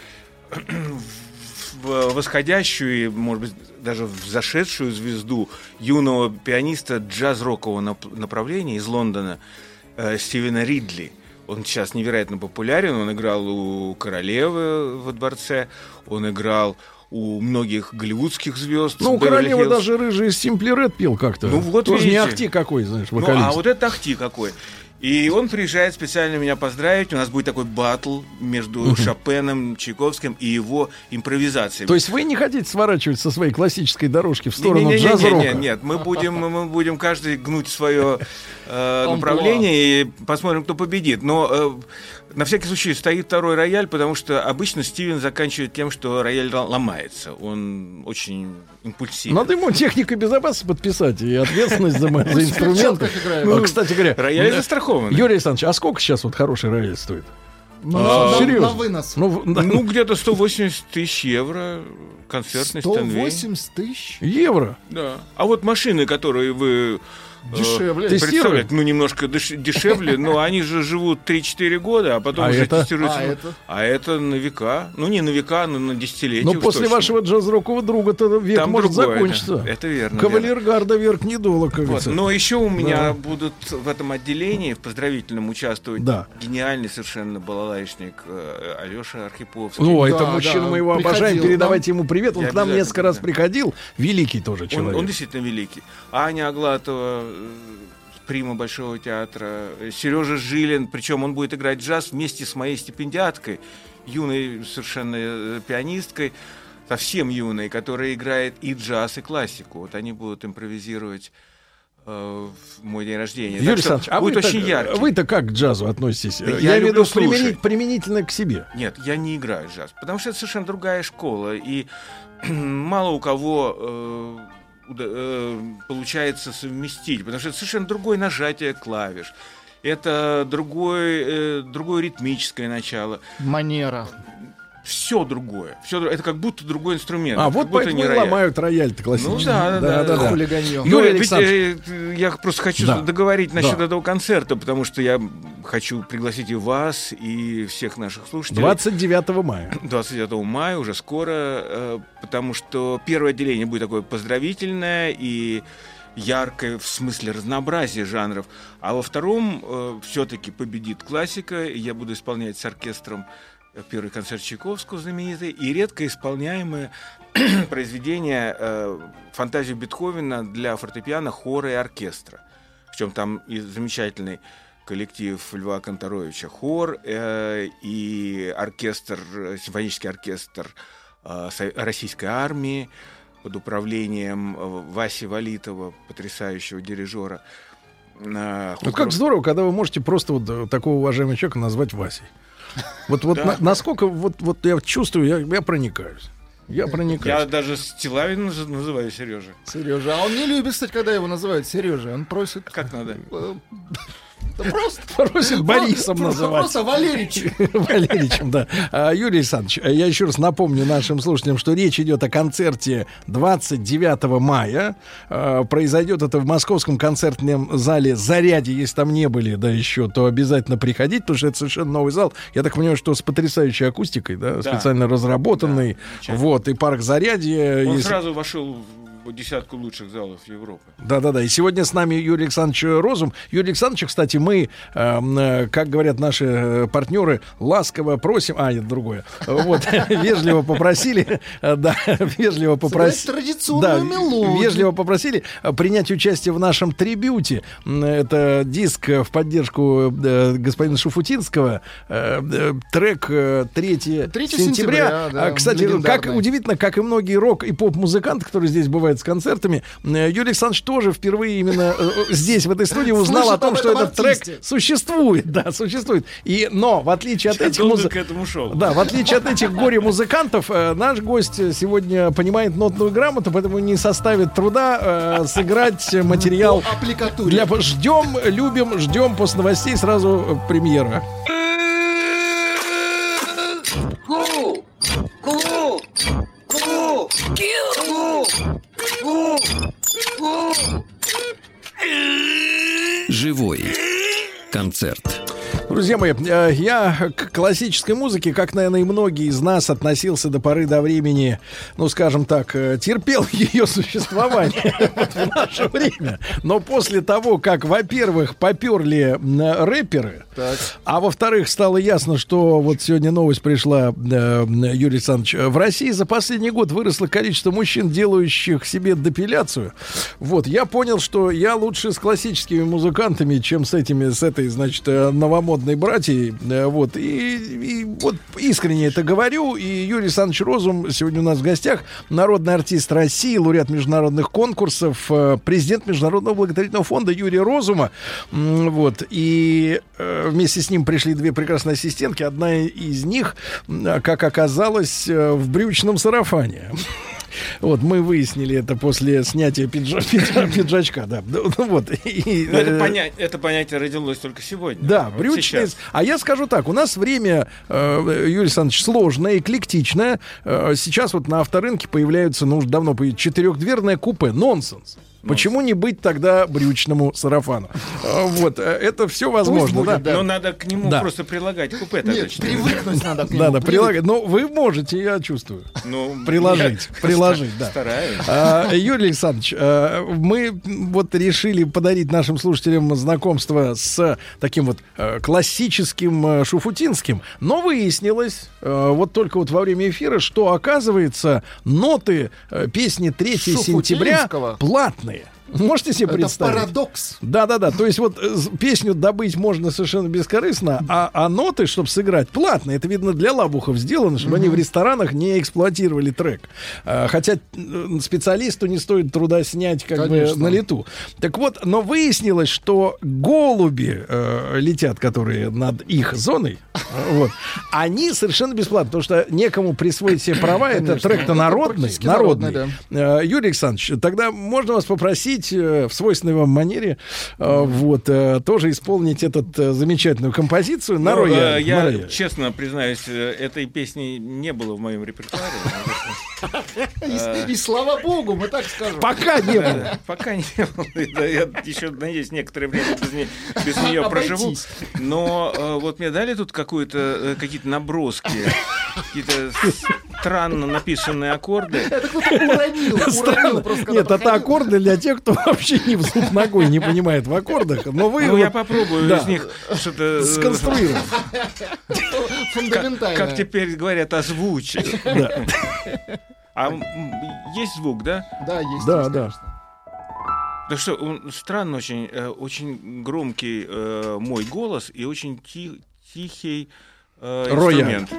в восходящую и, может быть, даже в зашедшую звезду юного пианиста джаз-рокового нап- направления из Лондона э, Стивена Ридли. Он сейчас невероятно популярен. Он играл у королевы во дворце, он играл у многих голливудских звезд. Ну, у королевы даже рыжий Симпли Ред пел как-то. Ну, вот Тоже не видите. ахти какой, знаешь, Ну, вокалист. а вот это ахти какой. И он приезжает специально меня поздравить. У нас будет такой батл между Мгм. Шопеном, Чайковским и его импровизацией. То есть вы не хотите сворачивать со своей классической дорожки в сторону джаз-рока? Нет, нет, мы будем, мы будем каждый гнуть свое э, направление и посмотрим, кто победит. Но э, на всякий случай стоит второй рояль, потому что обычно Стивен заканчивает тем, что рояль ломается. Он очень импульсивен. Надо ему техника безопасности подписать и ответственность за, перчатках играет. Ну, кстати говоря, Рояль застрахован. Юрий Александрович, а сколько сейчас вот хороший рояль стоит? Ну, А, на- серьезно? на вынос. Ну, да. Ну, где-то 180 тысяч евро концертный Стэнвей. 180 тысяч? Евро? Да. А вот машины, которые вы Дешевле. представляете, ну, немножко деш- дешевле, но они же живут 3-4 года, а потом А уже это? тестируются. А это? А это на века. Ну, не на века, но на десятилетия. Но Ну, после точно. вашего джаз-рокового друга-то век Там может другое, закончиться. да. Это верно, Кавалергарда верх не долог, как Вот. Но еще у Да. меня будут в этом отделении, в поздравительном участвовать Да. гениальный совершенно балалайшник э, Алеша Архиповский. Ну, это мужчина, мы его обожаем. Передавайте ему привет. Он Я к нам несколько раз приходил. Великий тоже Он, человек. он действительно великий. Аня Аглатова, э, прима Большого театра, Сережа Жилин, причем он будет играть джаз вместе с моей стипендиаткой, юной совершенно э, пианисткой, совсем юной, которая играет и джаз, и классику. Вот они будут импровизировать э, в мой день рождения. Юрий Так что а будет очень яркий. вы-то как к джазу относитесь? Да я я имею в виду применить- применительно к себе. Нет, я не играю джаз, потому что это совершенно другая школа, и мало у кого э, получается совместить, потому что это совершенно другое нажатие клавиш. Это другое, э, другое ритмическое начало. Манера. Все другое. Все, это как будто другой инструмент. А как вот поэтому не рояль. ломают рояль-то классический. Ну да, да, да. да. Хулиганье. Ну, Юрий ведь, э, я просто хочу Да. договорить насчет Да. этого концерта, потому что я хочу пригласить и вас, и всех наших слушателей. 29 мая. 29 мая, уже скоро, э, потому что первое отделение будет такое поздравительное и яркое в смысле разнообразия жанров, а во втором все-таки победит классика, и я буду исполнять с оркестром э, первый концерт Чайковского знаменитый и редко исполняемое произведение э, фантазию Бетховена для фортепиано, хора и оркестра. Причем там и замечательный коллектив Льва Конторовича хор э, и оркестр, симфонический оркестр э, российской армии под управлением э, Васи Валитова, потрясающего дирижера. Э, Вот как здорово, когда вы можете просто вот э, такого уважаемого человека назвать Васей. Вот, вот Да. на- насколько вот, вот я чувствую, я, я проникаюсь. Я проникаюсь. Я даже Стилавин наз- называю Сережа. Сережа. А он не любит, кстати, когда его называют Сережа. Он просит. Как надо? Просто. Просит Борисом называть. Просто Валерич. Валерьевичем, да. А, Юрий Александрович, я еще раз напомню нашим слушателям, что речь идет о концерте 29 мая. А, Произойдет это в московском концертном зале «Заряде». Если там не были, да, еще, то обязательно приходить, потому что это совершенно новый зал. Я так понимаю, что с потрясающей акустикой, да, Да. специально разработанный. вот, и парк «Зарядье». Он сразу вошел в десятку лучших залов Европы. Да-да-да. И сегодня с нами Юрий Александрович Розум. Юрий Александрович, кстати, мы, эм, э, как говорят наши э, партнеры, ласково просим... А, это другое. Вот, вежливо попросили, э, да, вежливо попросили... Традиционную мелодию. вежливо попросили э, принять участие в нашем трибюте. Это диск в поддержку господина Шуфутинского. Трек э, 3 3 сентября. сентября, да, А, Кстати, как удивительно, как и многие рок и поп-музыканты, которые здесь бывают бывает с концертами. Э, Юрий Александрович тоже впервые именно э, здесь, в этой студии, узнал Слышит о том, что этот трек существует. Да, существует. И, но, в отличие от этих долго музы- к этому шел. Да, в отличие от этих горе-музыкантов, э, наш гость сегодня понимает нотную грамоту, поэтому не составит труда э, сыграть материал для... Ждем, любим, ждем после новостей сразу э, премьера. Ку! Ку! Живой концерт. Друзья мои, э, я к классической музыке, как, наверное, и многие из нас, относился до поры до времени, ну, скажем так, э, терпел ее существование в наше время. Но после того, как, во-первых, поперли рэперы, а во-вторых, стало ясно, что вот сегодня новость пришла, э, Юрий Александрович, в России за последний год выросло количество мужчин, делающих себе депиляцию. Вот, я понял, что я лучше с классическими музыкантами, чем с этими, с этой, значит, э, новомодной братьей. Э, Вот, и, и вот искренне это говорю. И Юрий Александрович Розум сегодня у нас в гостях. Народный артист России, лауреат международных конкурсов, э, президент Международного благотворительного фонда Юрия Розума. Вот, и э, вместе с ним пришли две прекрасные ассистентки. Одна из них, как оказалось, в брючном сарафане. Вот, мы выяснили это после снятия пиджа- пиджа- пиджачка, да. Ну, Вот. И, Ну, это, э, поня- это понятие родилось только сегодня. да, Вот брючный. сейчас. А я скажу так, у нас время, э, Юрий Александрович, сложное, эклектичное. Э, сейчас вот на авторынке появляются, ну, уже давно четырехдверное купе. Нонсенс. Почему не быть тогда брючному сарафану? Э, Вот, э, это все возможно, да. Но надо к нему Да. просто прилагать купе. Нет, привыкнуть надо к нему. Да, да, привыкнуть. прилагать. Но вы можете, я чувствую. Ну, Приложить, я приложить, да. Стараюсь. А, Юрий Александрович, а, мы вот решили подарить нашим слушателям знакомство с таким вот э, классическим э, шуфутинским, но выяснилось вот только вот во время эфира, что оказывается ноты песни 3 сентября Шуфутинского? Платные. Можете себе Это представить? парадокс. Да, да, да. То есть вот э, песню добыть можно совершенно бескорыстно, а, а ноты, чтобы сыграть, платно. Это видно для лабухов сделано, чтобы они в ресторанах не эксплуатировали трек. А, хотя специалисту не стоит труда снять как Конечно. бы на лету. Так вот, но выяснилось, что голуби э, летят, которые над их зоной, э, вот, они совершенно бесплатно, потому что некому присвоить себе права. Это трек-то Это народный, народный. народный, Э, Юрий Александрович, тогда можно вас попросить э, в свойственной вам манере э, вот э, тоже исполнить эту замечательную композицию на Ну, рояле. я на рояле. честно признаюсь, этой песни не было в моем репертуаре. И, слава богу, мы так скажем. Пока не было. Пока не было. Я еще, надеюсь, некоторое время без, не- без нее проживу. Но вот мне дали тут какую-то, какие-то наброски, какие-то странно написанные аккорды. Это кто-то уронил, Нет, это аккорды для тех, кто вообще ни в зуб ногой не понимает в аккордах. Но вы Ну, вот, я попробую да, из них что-то... э, сконструировать. Как, Фундаментально. как теперь говорят, озвучить. Да. А есть звук, да? Да, есть. Да, есть, да. конечно. Да что, он странно очень, э, очень громкий э, мой голос и очень ти- тихий э, инструмент.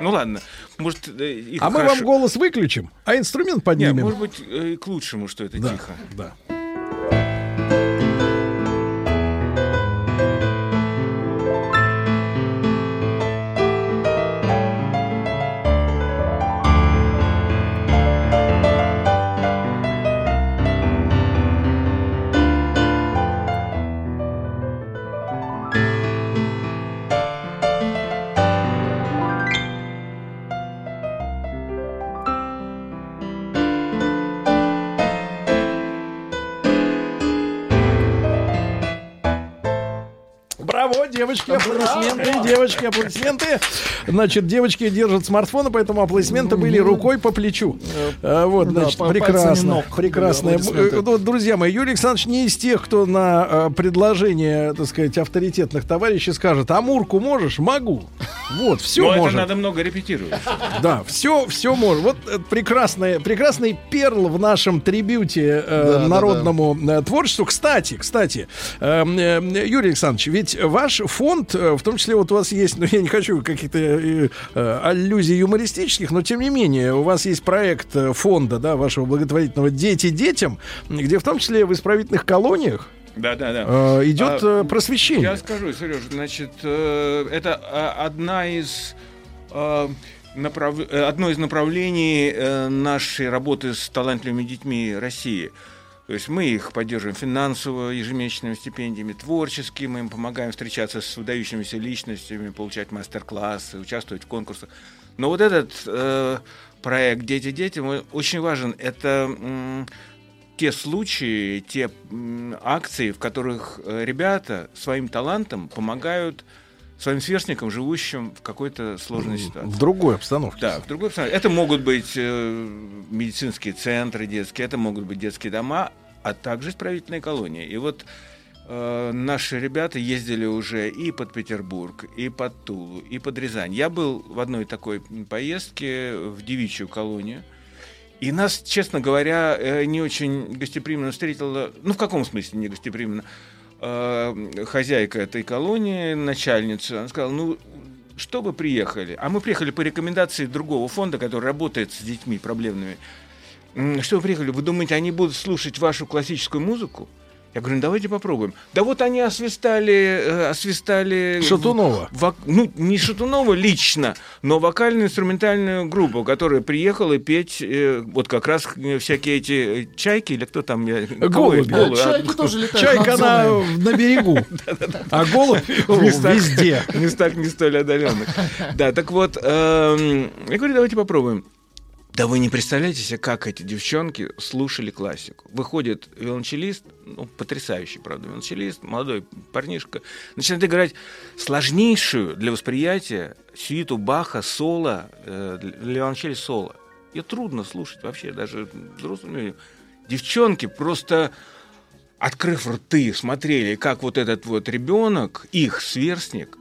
Ну ладно, может э, их А мы хорошо- вам голос выключим, а инструмент Нет, поднимем. может быть э, и к лучшему, что это Да, тихо. да. Девочки, аплодисменты, девочки, аплодисменты. Значит, девочки держат смартфоны, поэтому аплодисменты были рукой по плечу. А, Вот, Да, значит, прекрасно, аплодисменты. Э, вот, Друзья мои, Юрий Александрович не из тех, кто на э, предложение, так сказать, авторитетных товарищей скажет, Амурку можешь? Могу. Вот, все Но это может. надо много репетировать. Да, все, все может. Вот э, прекрасный, прекрасный перл в нашем трибюте э, Да, да, народному э, творчеству. Кстати, кстати, э, э, Юрий Александрович, ведь ваш фонд, э, в том числе вот у вас есть, ну я не хочу каких-то э, э, аллюзий юмористических, но тем не менее у вас есть проект э, фонда, да, вашего благотворительного «Дети детям», где в том числе в исправительных колониях Да, да, да. идет А, просвещение. Я скажу, Сереж, значит, это одна из направ- одно из направлений нашей работы с талантливыми детьми России. То есть мы их поддерживаем финансово, ежемесячными стипендиями, творчески, мы им помогаем встречаться с выдающимися личностями, получать мастер-классы, участвовать в конкурсах. Но вот этот э, проект «Дети детям» он очень важен. Это м, те случаи, те м, акции, в которых э, ребята своим талантом помогают своим сверстникам, живущим в какой-то сложной ситуации. В другой обстановке. Да, в другой обстановке. Это могут быть э, медицинские центры детские, это могут быть детские дома, а также исправительные колонии. И вот э, наши ребята ездили уже и под Петербург, и под Тулу, и под Рязань. Я был в одной такой поездке в девичью колонию. И нас, честно говоря, э, не очень гостеприимно встретила, ну в каком смысле не гостеприимно, э, хозяйка этой колонии, начальница, она сказала, ну что вы приехали? А мы приехали по рекомендации другого фонда, который работает с детьми проблемными. Что вы приехали? Вы думаете, они будут слушать вашу классическую музыку? Я говорю, ну давайте попробуем. Да вот они освистали, э, освистали... Шатунова. вок- ну, не Шатунова лично, но вокально-инструментальную группу, которая приехала петь э, вот как раз э, всякие эти э, чайки, или кто там? я- я- Голуби. голуби, а, Чайки тоже летают Чайка, она на берегу, а голубь везде. В местах не столь отдаленных. Да, так вот, эм, я говорю, давайте попробуем. Да вы не представляете себе, как эти девчонки слушали классику. Выходит виолончелист, ну, потрясающий, правда, виолончелист, молодой парнишка, начинает играть сложнейшую для восприятия сюиту Баха, соло, э, виолончели соло. Ее трудно слушать вообще, даже взрослым людям. Девчонки просто открыв рты, смотрели, как вот этот вот ребенок, их сверстник,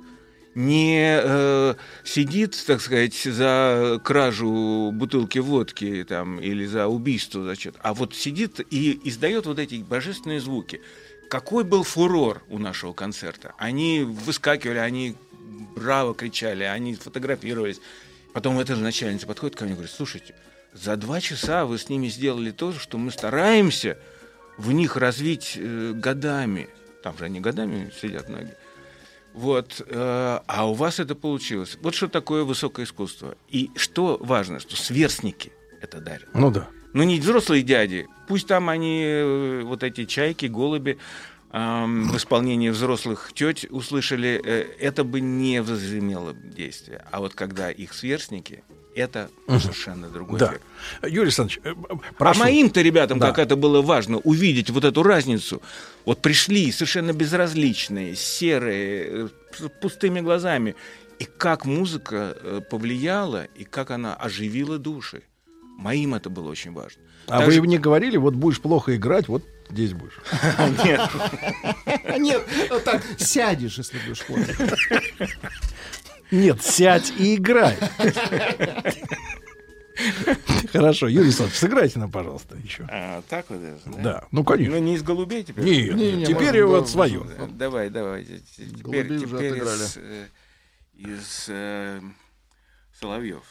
не э, сидит, так сказать, за кражу бутылки водки там, или за убийство, за что-то, а вот сидит и издает вот эти божественные звуки. Какой был фурор у нашего концерта? Они выскакивали, они браво кричали, они фотографировались. Потом эта же начальница подходит ко мне и говорит, слушайте, за два часа вы с ними сделали то, что мы стараемся в них развить э, годами. Там же они годами сидят ноги. Вот, э, а у вас это получилось. Вот что такое высокое искусство. И что важно, что сверстники это дарят. Ну да. Ну не взрослые дяди. Пусть там они, э, вот эти чайки, голуби, ам, в исполнении взрослых теть услышали, э, это бы не возымело действия. А вот когда их сверстники, это Мгм. совершенно другой Да. эффект. Юрий Александрович, э, А прошу. моим-то ребятам, Да. как это было важно, увидеть вот эту разницу. Вот пришли совершенно безразличные, серые, э, с пустыми глазами. И как музыка э, повлияла, и как она оживила души. Моим это было очень важно. А Так вы же- мне говорили, вот будешь плохо играть, вот здесь будешь. Нет. Нет, так сядешь, если будешь плохо. Нет, сядь и играй. Хорошо, Юрий Александрович, сыграйте нам, пожалуйста, еще. А, так вот это, Да, ну, конечно. Ну, не из голубей теперь? Нет, Не, не, теперь вот да, свое. Давай, давай. Теперь, Голубей уже теперь отыграли. из, э, из э, Соловьев.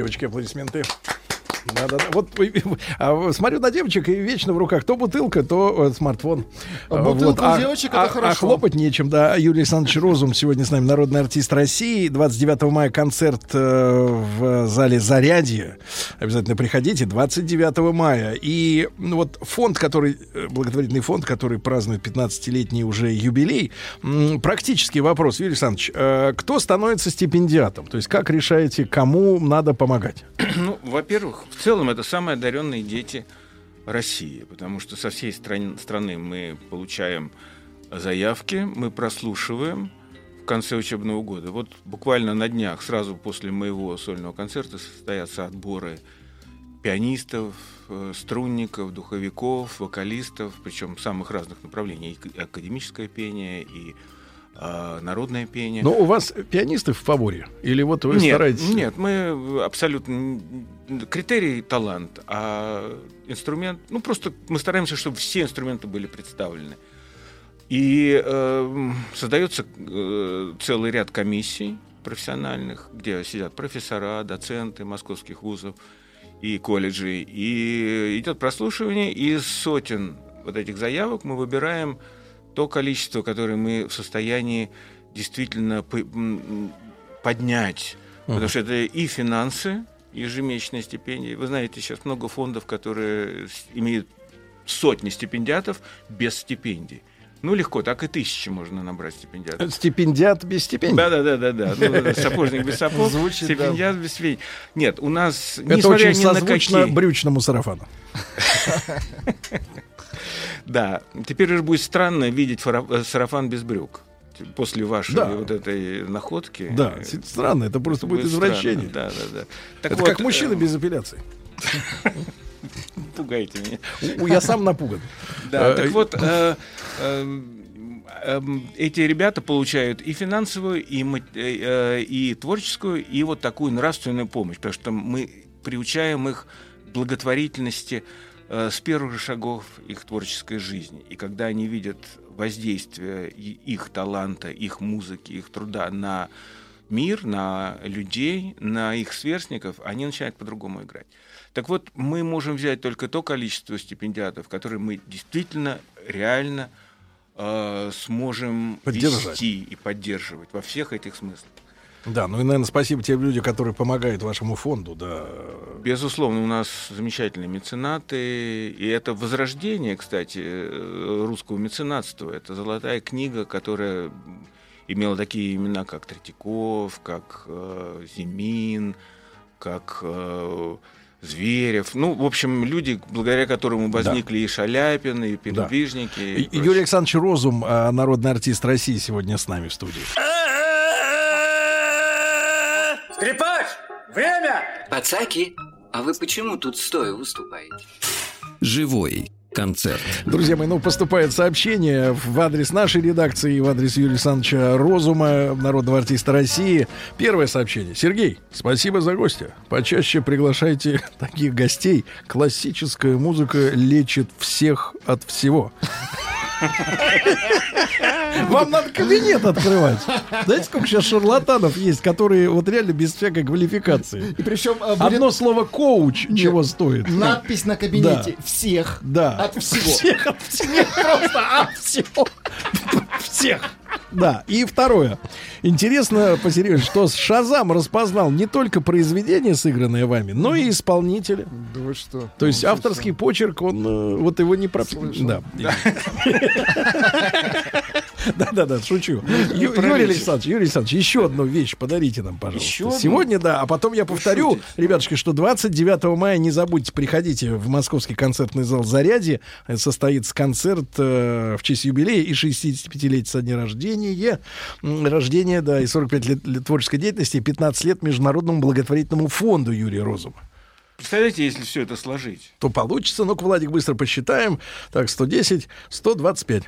Девочки, аплодисменты. Да-да-да. Вот а, смотрю на девочек, и вечно в руках то бутылка, то э, смартфон. А бутылка вот. у девочек а, это хорошо. А хлопать нечем, да. Юрий Александрович Розум сегодня с нами, народный артист России. 29 мая концерт э, в зале Зарядье. Обязательно приходите. 29 мая. И ну, вот фонд, который, э, благотворительный фонд, который празднует 15-летний уже юбилей. Практический вопрос, Юрий Александрович. э, кто становится стипендиатом? То есть как решаете, кому надо помогать? Ну, во-первых, в целом это самые одаренные дети России, потому что со всей стран- страны мы получаем заявки, мы прослушиваем в конце учебного года. Вот буквально на днях, сразу после моего сольного концерта, состоятся отборы пианистов, э, струнников, духовиков, вокалистов, причем самых разных направлений, и академическое пение, и народное пение. Но у вас пианисты в фаворе? Или вот вы нет, стараетесь? Нет, мы абсолютно... Критерий — талант, а инструмент... Ну, просто мы стараемся, чтобы все инструменты были представлены. И э, создается э, целый ряд комиссий профессиональных, где сидят профессора, доценты московских вузов и колледжей. И идет прослушивание, и из сотен вот этих заявок мы выбираем то количество, которое мы в состоянии действительно поднять. Потому что это и финансы, ежемесячные стипендии. Вы знаете, сейчас много фондов, которые имеют сотни стипендиатов без стипендий. Ну, легко, так и тысячи можно набрать стипендиатов. Стипендиат без стипендий? Да, да, да. Ну, сапожник без сапог, Звучит, стипендиат без стипендий. Нет, у нас, Это очень созвучно брючному сарафану. Да, теперь уже будет странно видеть э, сарафан без брюк. После вашей Да. вот этой находки. Да, странно, это просто будет странно. извращение. Да, да, да. Так это вот, как мужчина э, без апелляции. Пугайте меня. Я сам напуган. Да, Э, так вот, э, эм, эм, эти ребята получают и финансовую, и, и творческую, и вот такую нравственную помощь, потому что мы приучаем их благотворительности с первых же шагов их творческой жизни. И когда они видят воздействие их таланта, их музыки, их труда на мир, на людей, на их сверстников, они начинают по-другому играть. Так вот, мы можем взять только то количество стипендиатов, которые мы действительно, реально э, сможем вести и поддерживать во всех этих смыслах. Да, ну и, наверное, спасибо тем людям, которые помогают вашему фонду, да. Безусловно, у нас замечательные меценаты, и это возрождение, кстати, э, русского меценатства. Это золотая книга, которая имела такие имена, как Третьяков, как э, Зимин, как э, Зверев. Ну, в общем, люди, благодаря которым возникли и Шаляпин, и передвижники. И- и Юрий Александрович Розум, а, народный артист России, сегодня с нами в студии. Скрипач, время! Пацаки, а вы почему тут стоя выступаете? Живой концерт. Друзья мои, ну поступает сообщение в адрес нашей редакции и в адрес Юрия Александровича Розума, народного артиста России. Первое сообщение. Сергей, спасибо за гостя. Почаще приглашайте таких гостей. Классическая музыка лечит всех от всего. Вам надо кабинет открывать. Знаете, сколько сейчас шарлатанов есть, которые вот реально без всякой квалификации. И причем э, будет Одно слово коуч чего стоит. надпись на кабинете Да. всех Да. от всего. Всех от всего. Просто от всего. Всех. Да. И второе. Интересно, посерьезнее, что Шазам распознал не только произведение, сыгранное вами, но и исполнителя. Да вы что? То есть авторский почерк, он э, вот его не про... Да. Да-да-да, шучу. Ю- про Юрий. Александрович, Юрий Александрович, еще одну вещь подарите нам, пожалуйста. Еще одну? Сегодня, да, а потом я повторю, ребятушки, что 29 мая, не забудьте, приходите в московский концертный зал «Зарядье». Э, Состоится концерт э, в честь юбилея и 65-летия со дня рождения. Рождения, да, и 45 лет, лет творческой деятельности, и 15 лет Международному благотворительному фонду Юрия Розума. Представляете, если все это сложить? То получится. Ну-ка, Владик, быстро посчитаем. Так, 110, 125.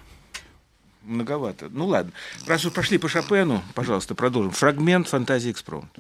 Многовато. Ну ладно. Раз уж пошли по Шопену, пожалуйста, продолжим. Фрагмент фантазии экспромт.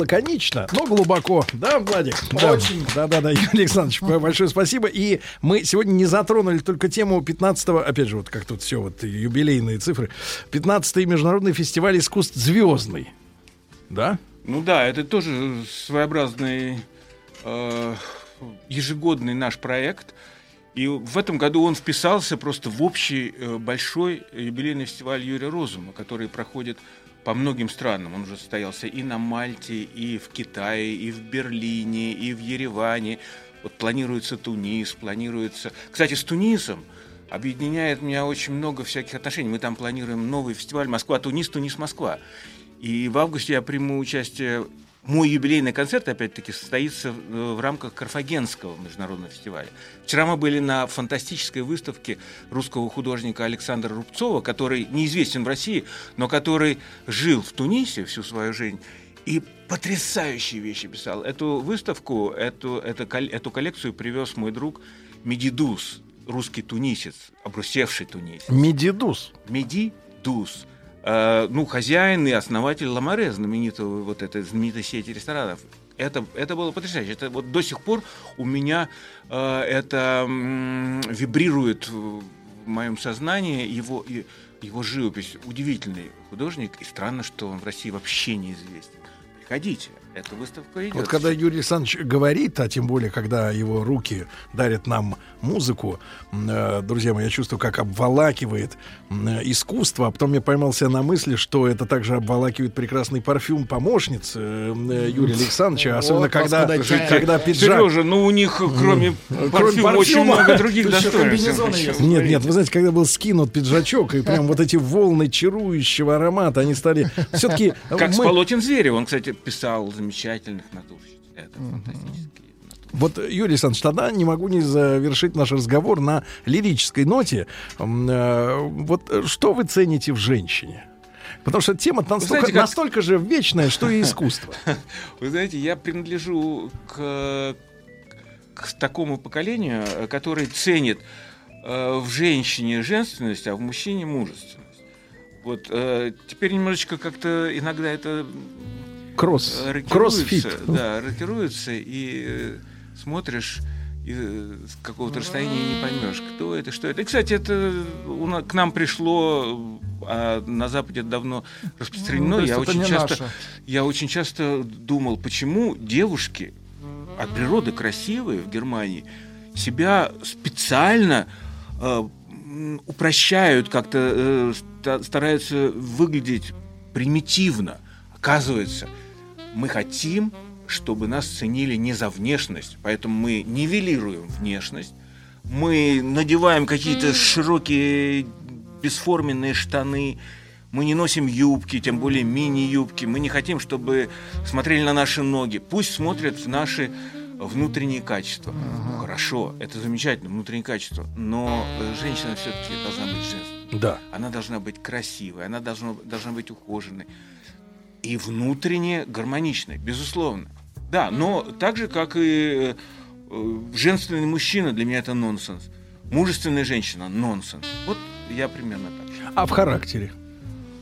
Лаконично, но глубоко. Да, Владик? Очень. Да, да, да, Юрий Александрович, большое спасибо. И мы сегодня не затронули только тему 15-го, опять же, вот как тут все, вот юбилейные цифры. 15-й международный фестиваль искусств «Звездный». Да? Ну да, это тоже своеобразный э, ежегодный наш проект. И в этом году он вписался просто в общий э, большой юбилейный фестиваль Юрия Розума, который проходит по многим странам. Он уже состоялся и на Мальте, и в Китае, и в Берлине, и в Ереване. Вот планируется Тунис, планируется... Кстати, с Тунисом объединяет меня очень много всяких отношений. Мы там планируем новый фестиваль Москва-Тунис, Тунис-Москва. И в августе я приму участие мой юбилейный концерт, опять-таки, состоится э, в рамках Карфагенского международного фестиваля. Вчера мы были на фантастической выставке русского художника Александра Рубцова, который неизвестен в России, но который жил в Тунисе всю свою жизнь и потрясающие вещи писал. Эту выставку, эту, эту, эту коллекцию привез мой друг Мехди Дусс, русский тунисец, обрусевший тунисец. Мехди Дусс? Мехди Дусс. Э, ну, хозяин и основатель La Marée, знаменитого вот этой знаменитой сети ресторанов. Это, это было потрясающе. Это вот до сих пор у меня э, это м, вибрирует в моем сознании его, его живопись. Удивительный художник, и странно, что он в России вообще неизвестен. Приходите. Эта выставка идет. Вот когда Юрий Александрович говорит, а тем более, когда его руки дарят нам музыку, э, друзья мои, я чувствую, как обволакивает э, искусство, а потом я поймался на мысли, что это также обволакивает прекрасный парфюм помощницы э, Юрия Александровича, особенно Вот, когда, господа, когда пиджак... Сережа, ну у них кроме парфюма очень много других достоинств. Нет, нет, вы знаете, когда был скинут пиджачок, и прям вот эти волны чарующего аромата, они стали все-таки... Как с полотен зверя, он, кстати, писал замечательных натурщиц. Это фантастически. Вот, Юрий Александрович, тогда не могу не завершить наш разговор на лирической ноте. Э, вот что вы цените в женщине? Потому что тема настолько, знаете, как... настолько же вечная, что и искусство. Вы знаете, я принадлежу к, к такому поколению, которое ценит э, в женщине женственность, а в мужчине мужественность. Вот э, теперь немножечко как-то иногда это кросс, кроссфит. Да, рокируется, и э, смотришь э, с какого-то расстояния не поймешь, кто это, что это. И, кстати, это у нас, к нам пришло, а на Западе это давно распространено. Ну, я, очень часто, я очень часто думал, почему девушки от природы красивые в Германии себя специально э, упрощают, как-то э, стараются выглядеть примитивно. Оказывается, мы хотим, чтобы нас ценили не за внешность, поэтому мы нивелируем внешность, мы надеваем какие-то широкие бесформенные штаны, мы не носим юбки, тем более мини-юбки. Мы не хотим, чтобы смотрели на наши ноги. Пусть смотрят в наши внутренние качества. Ну, хорошо, это замечательно, внутренние качества. Но э, женщина все-таки должна быть женственной. Да. Она должна быть красивой, она должна, должна быть ухоженной и внутренне гармоничной, безусловно. Да, но так же, как и э, женственный мужчина, для меня это нонсенс. Мужественная женщина – нонсенс. Вот я примерно так. А в характере?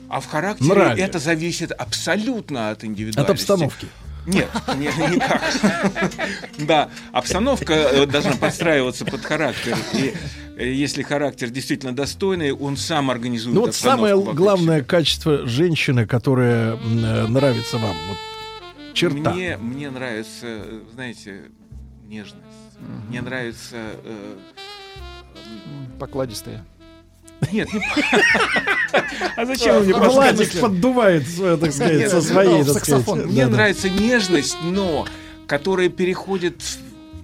А в характере Нраве. это зависит абсолютно от индивидуальности. От обстановки. Нет, не, никак. Да, обстановка э, должна подстраиваться под характер. И э, если характер действительно достойный, он сам организует Ну вот самое главное качество женщины, которое э, нравится вам, вот черта. Мне, мне нравится, знаете, нежность. Мне нравится... Покладистая. Нет, не... А зачем мне Владик поддувает, так сказать, со своей, так сказать. Мне нравится нежность, но которая переходит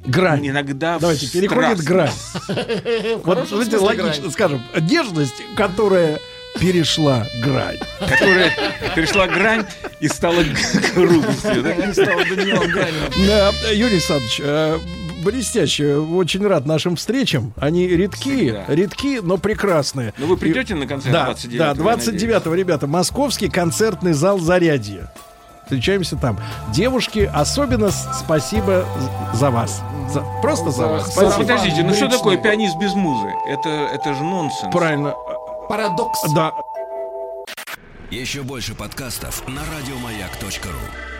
грань. Иногда Давайте, переходит грань. Вот, знаете, логично, скажем, нежность, которая перешла грань. Которая перешла грань и стала грубостью. Да? Юрий Александрович, э, блестяще. Очень рад нашим встречам. Они редкие, Всегда. редки, но прекрасные. Ну вы придете на концерт да, 29 Да, 29 ребята, Московский концертный зал «Зарядье». Встречаемся там. Девушки, особенно спасибо за вас. За, просто за, за вас. Спасибо. Подождите, ну что такое пианист без музы? Это, это же нонсенс. Правильно. Парадокс. Да. Еще больше подкастов на радиомаяк.ру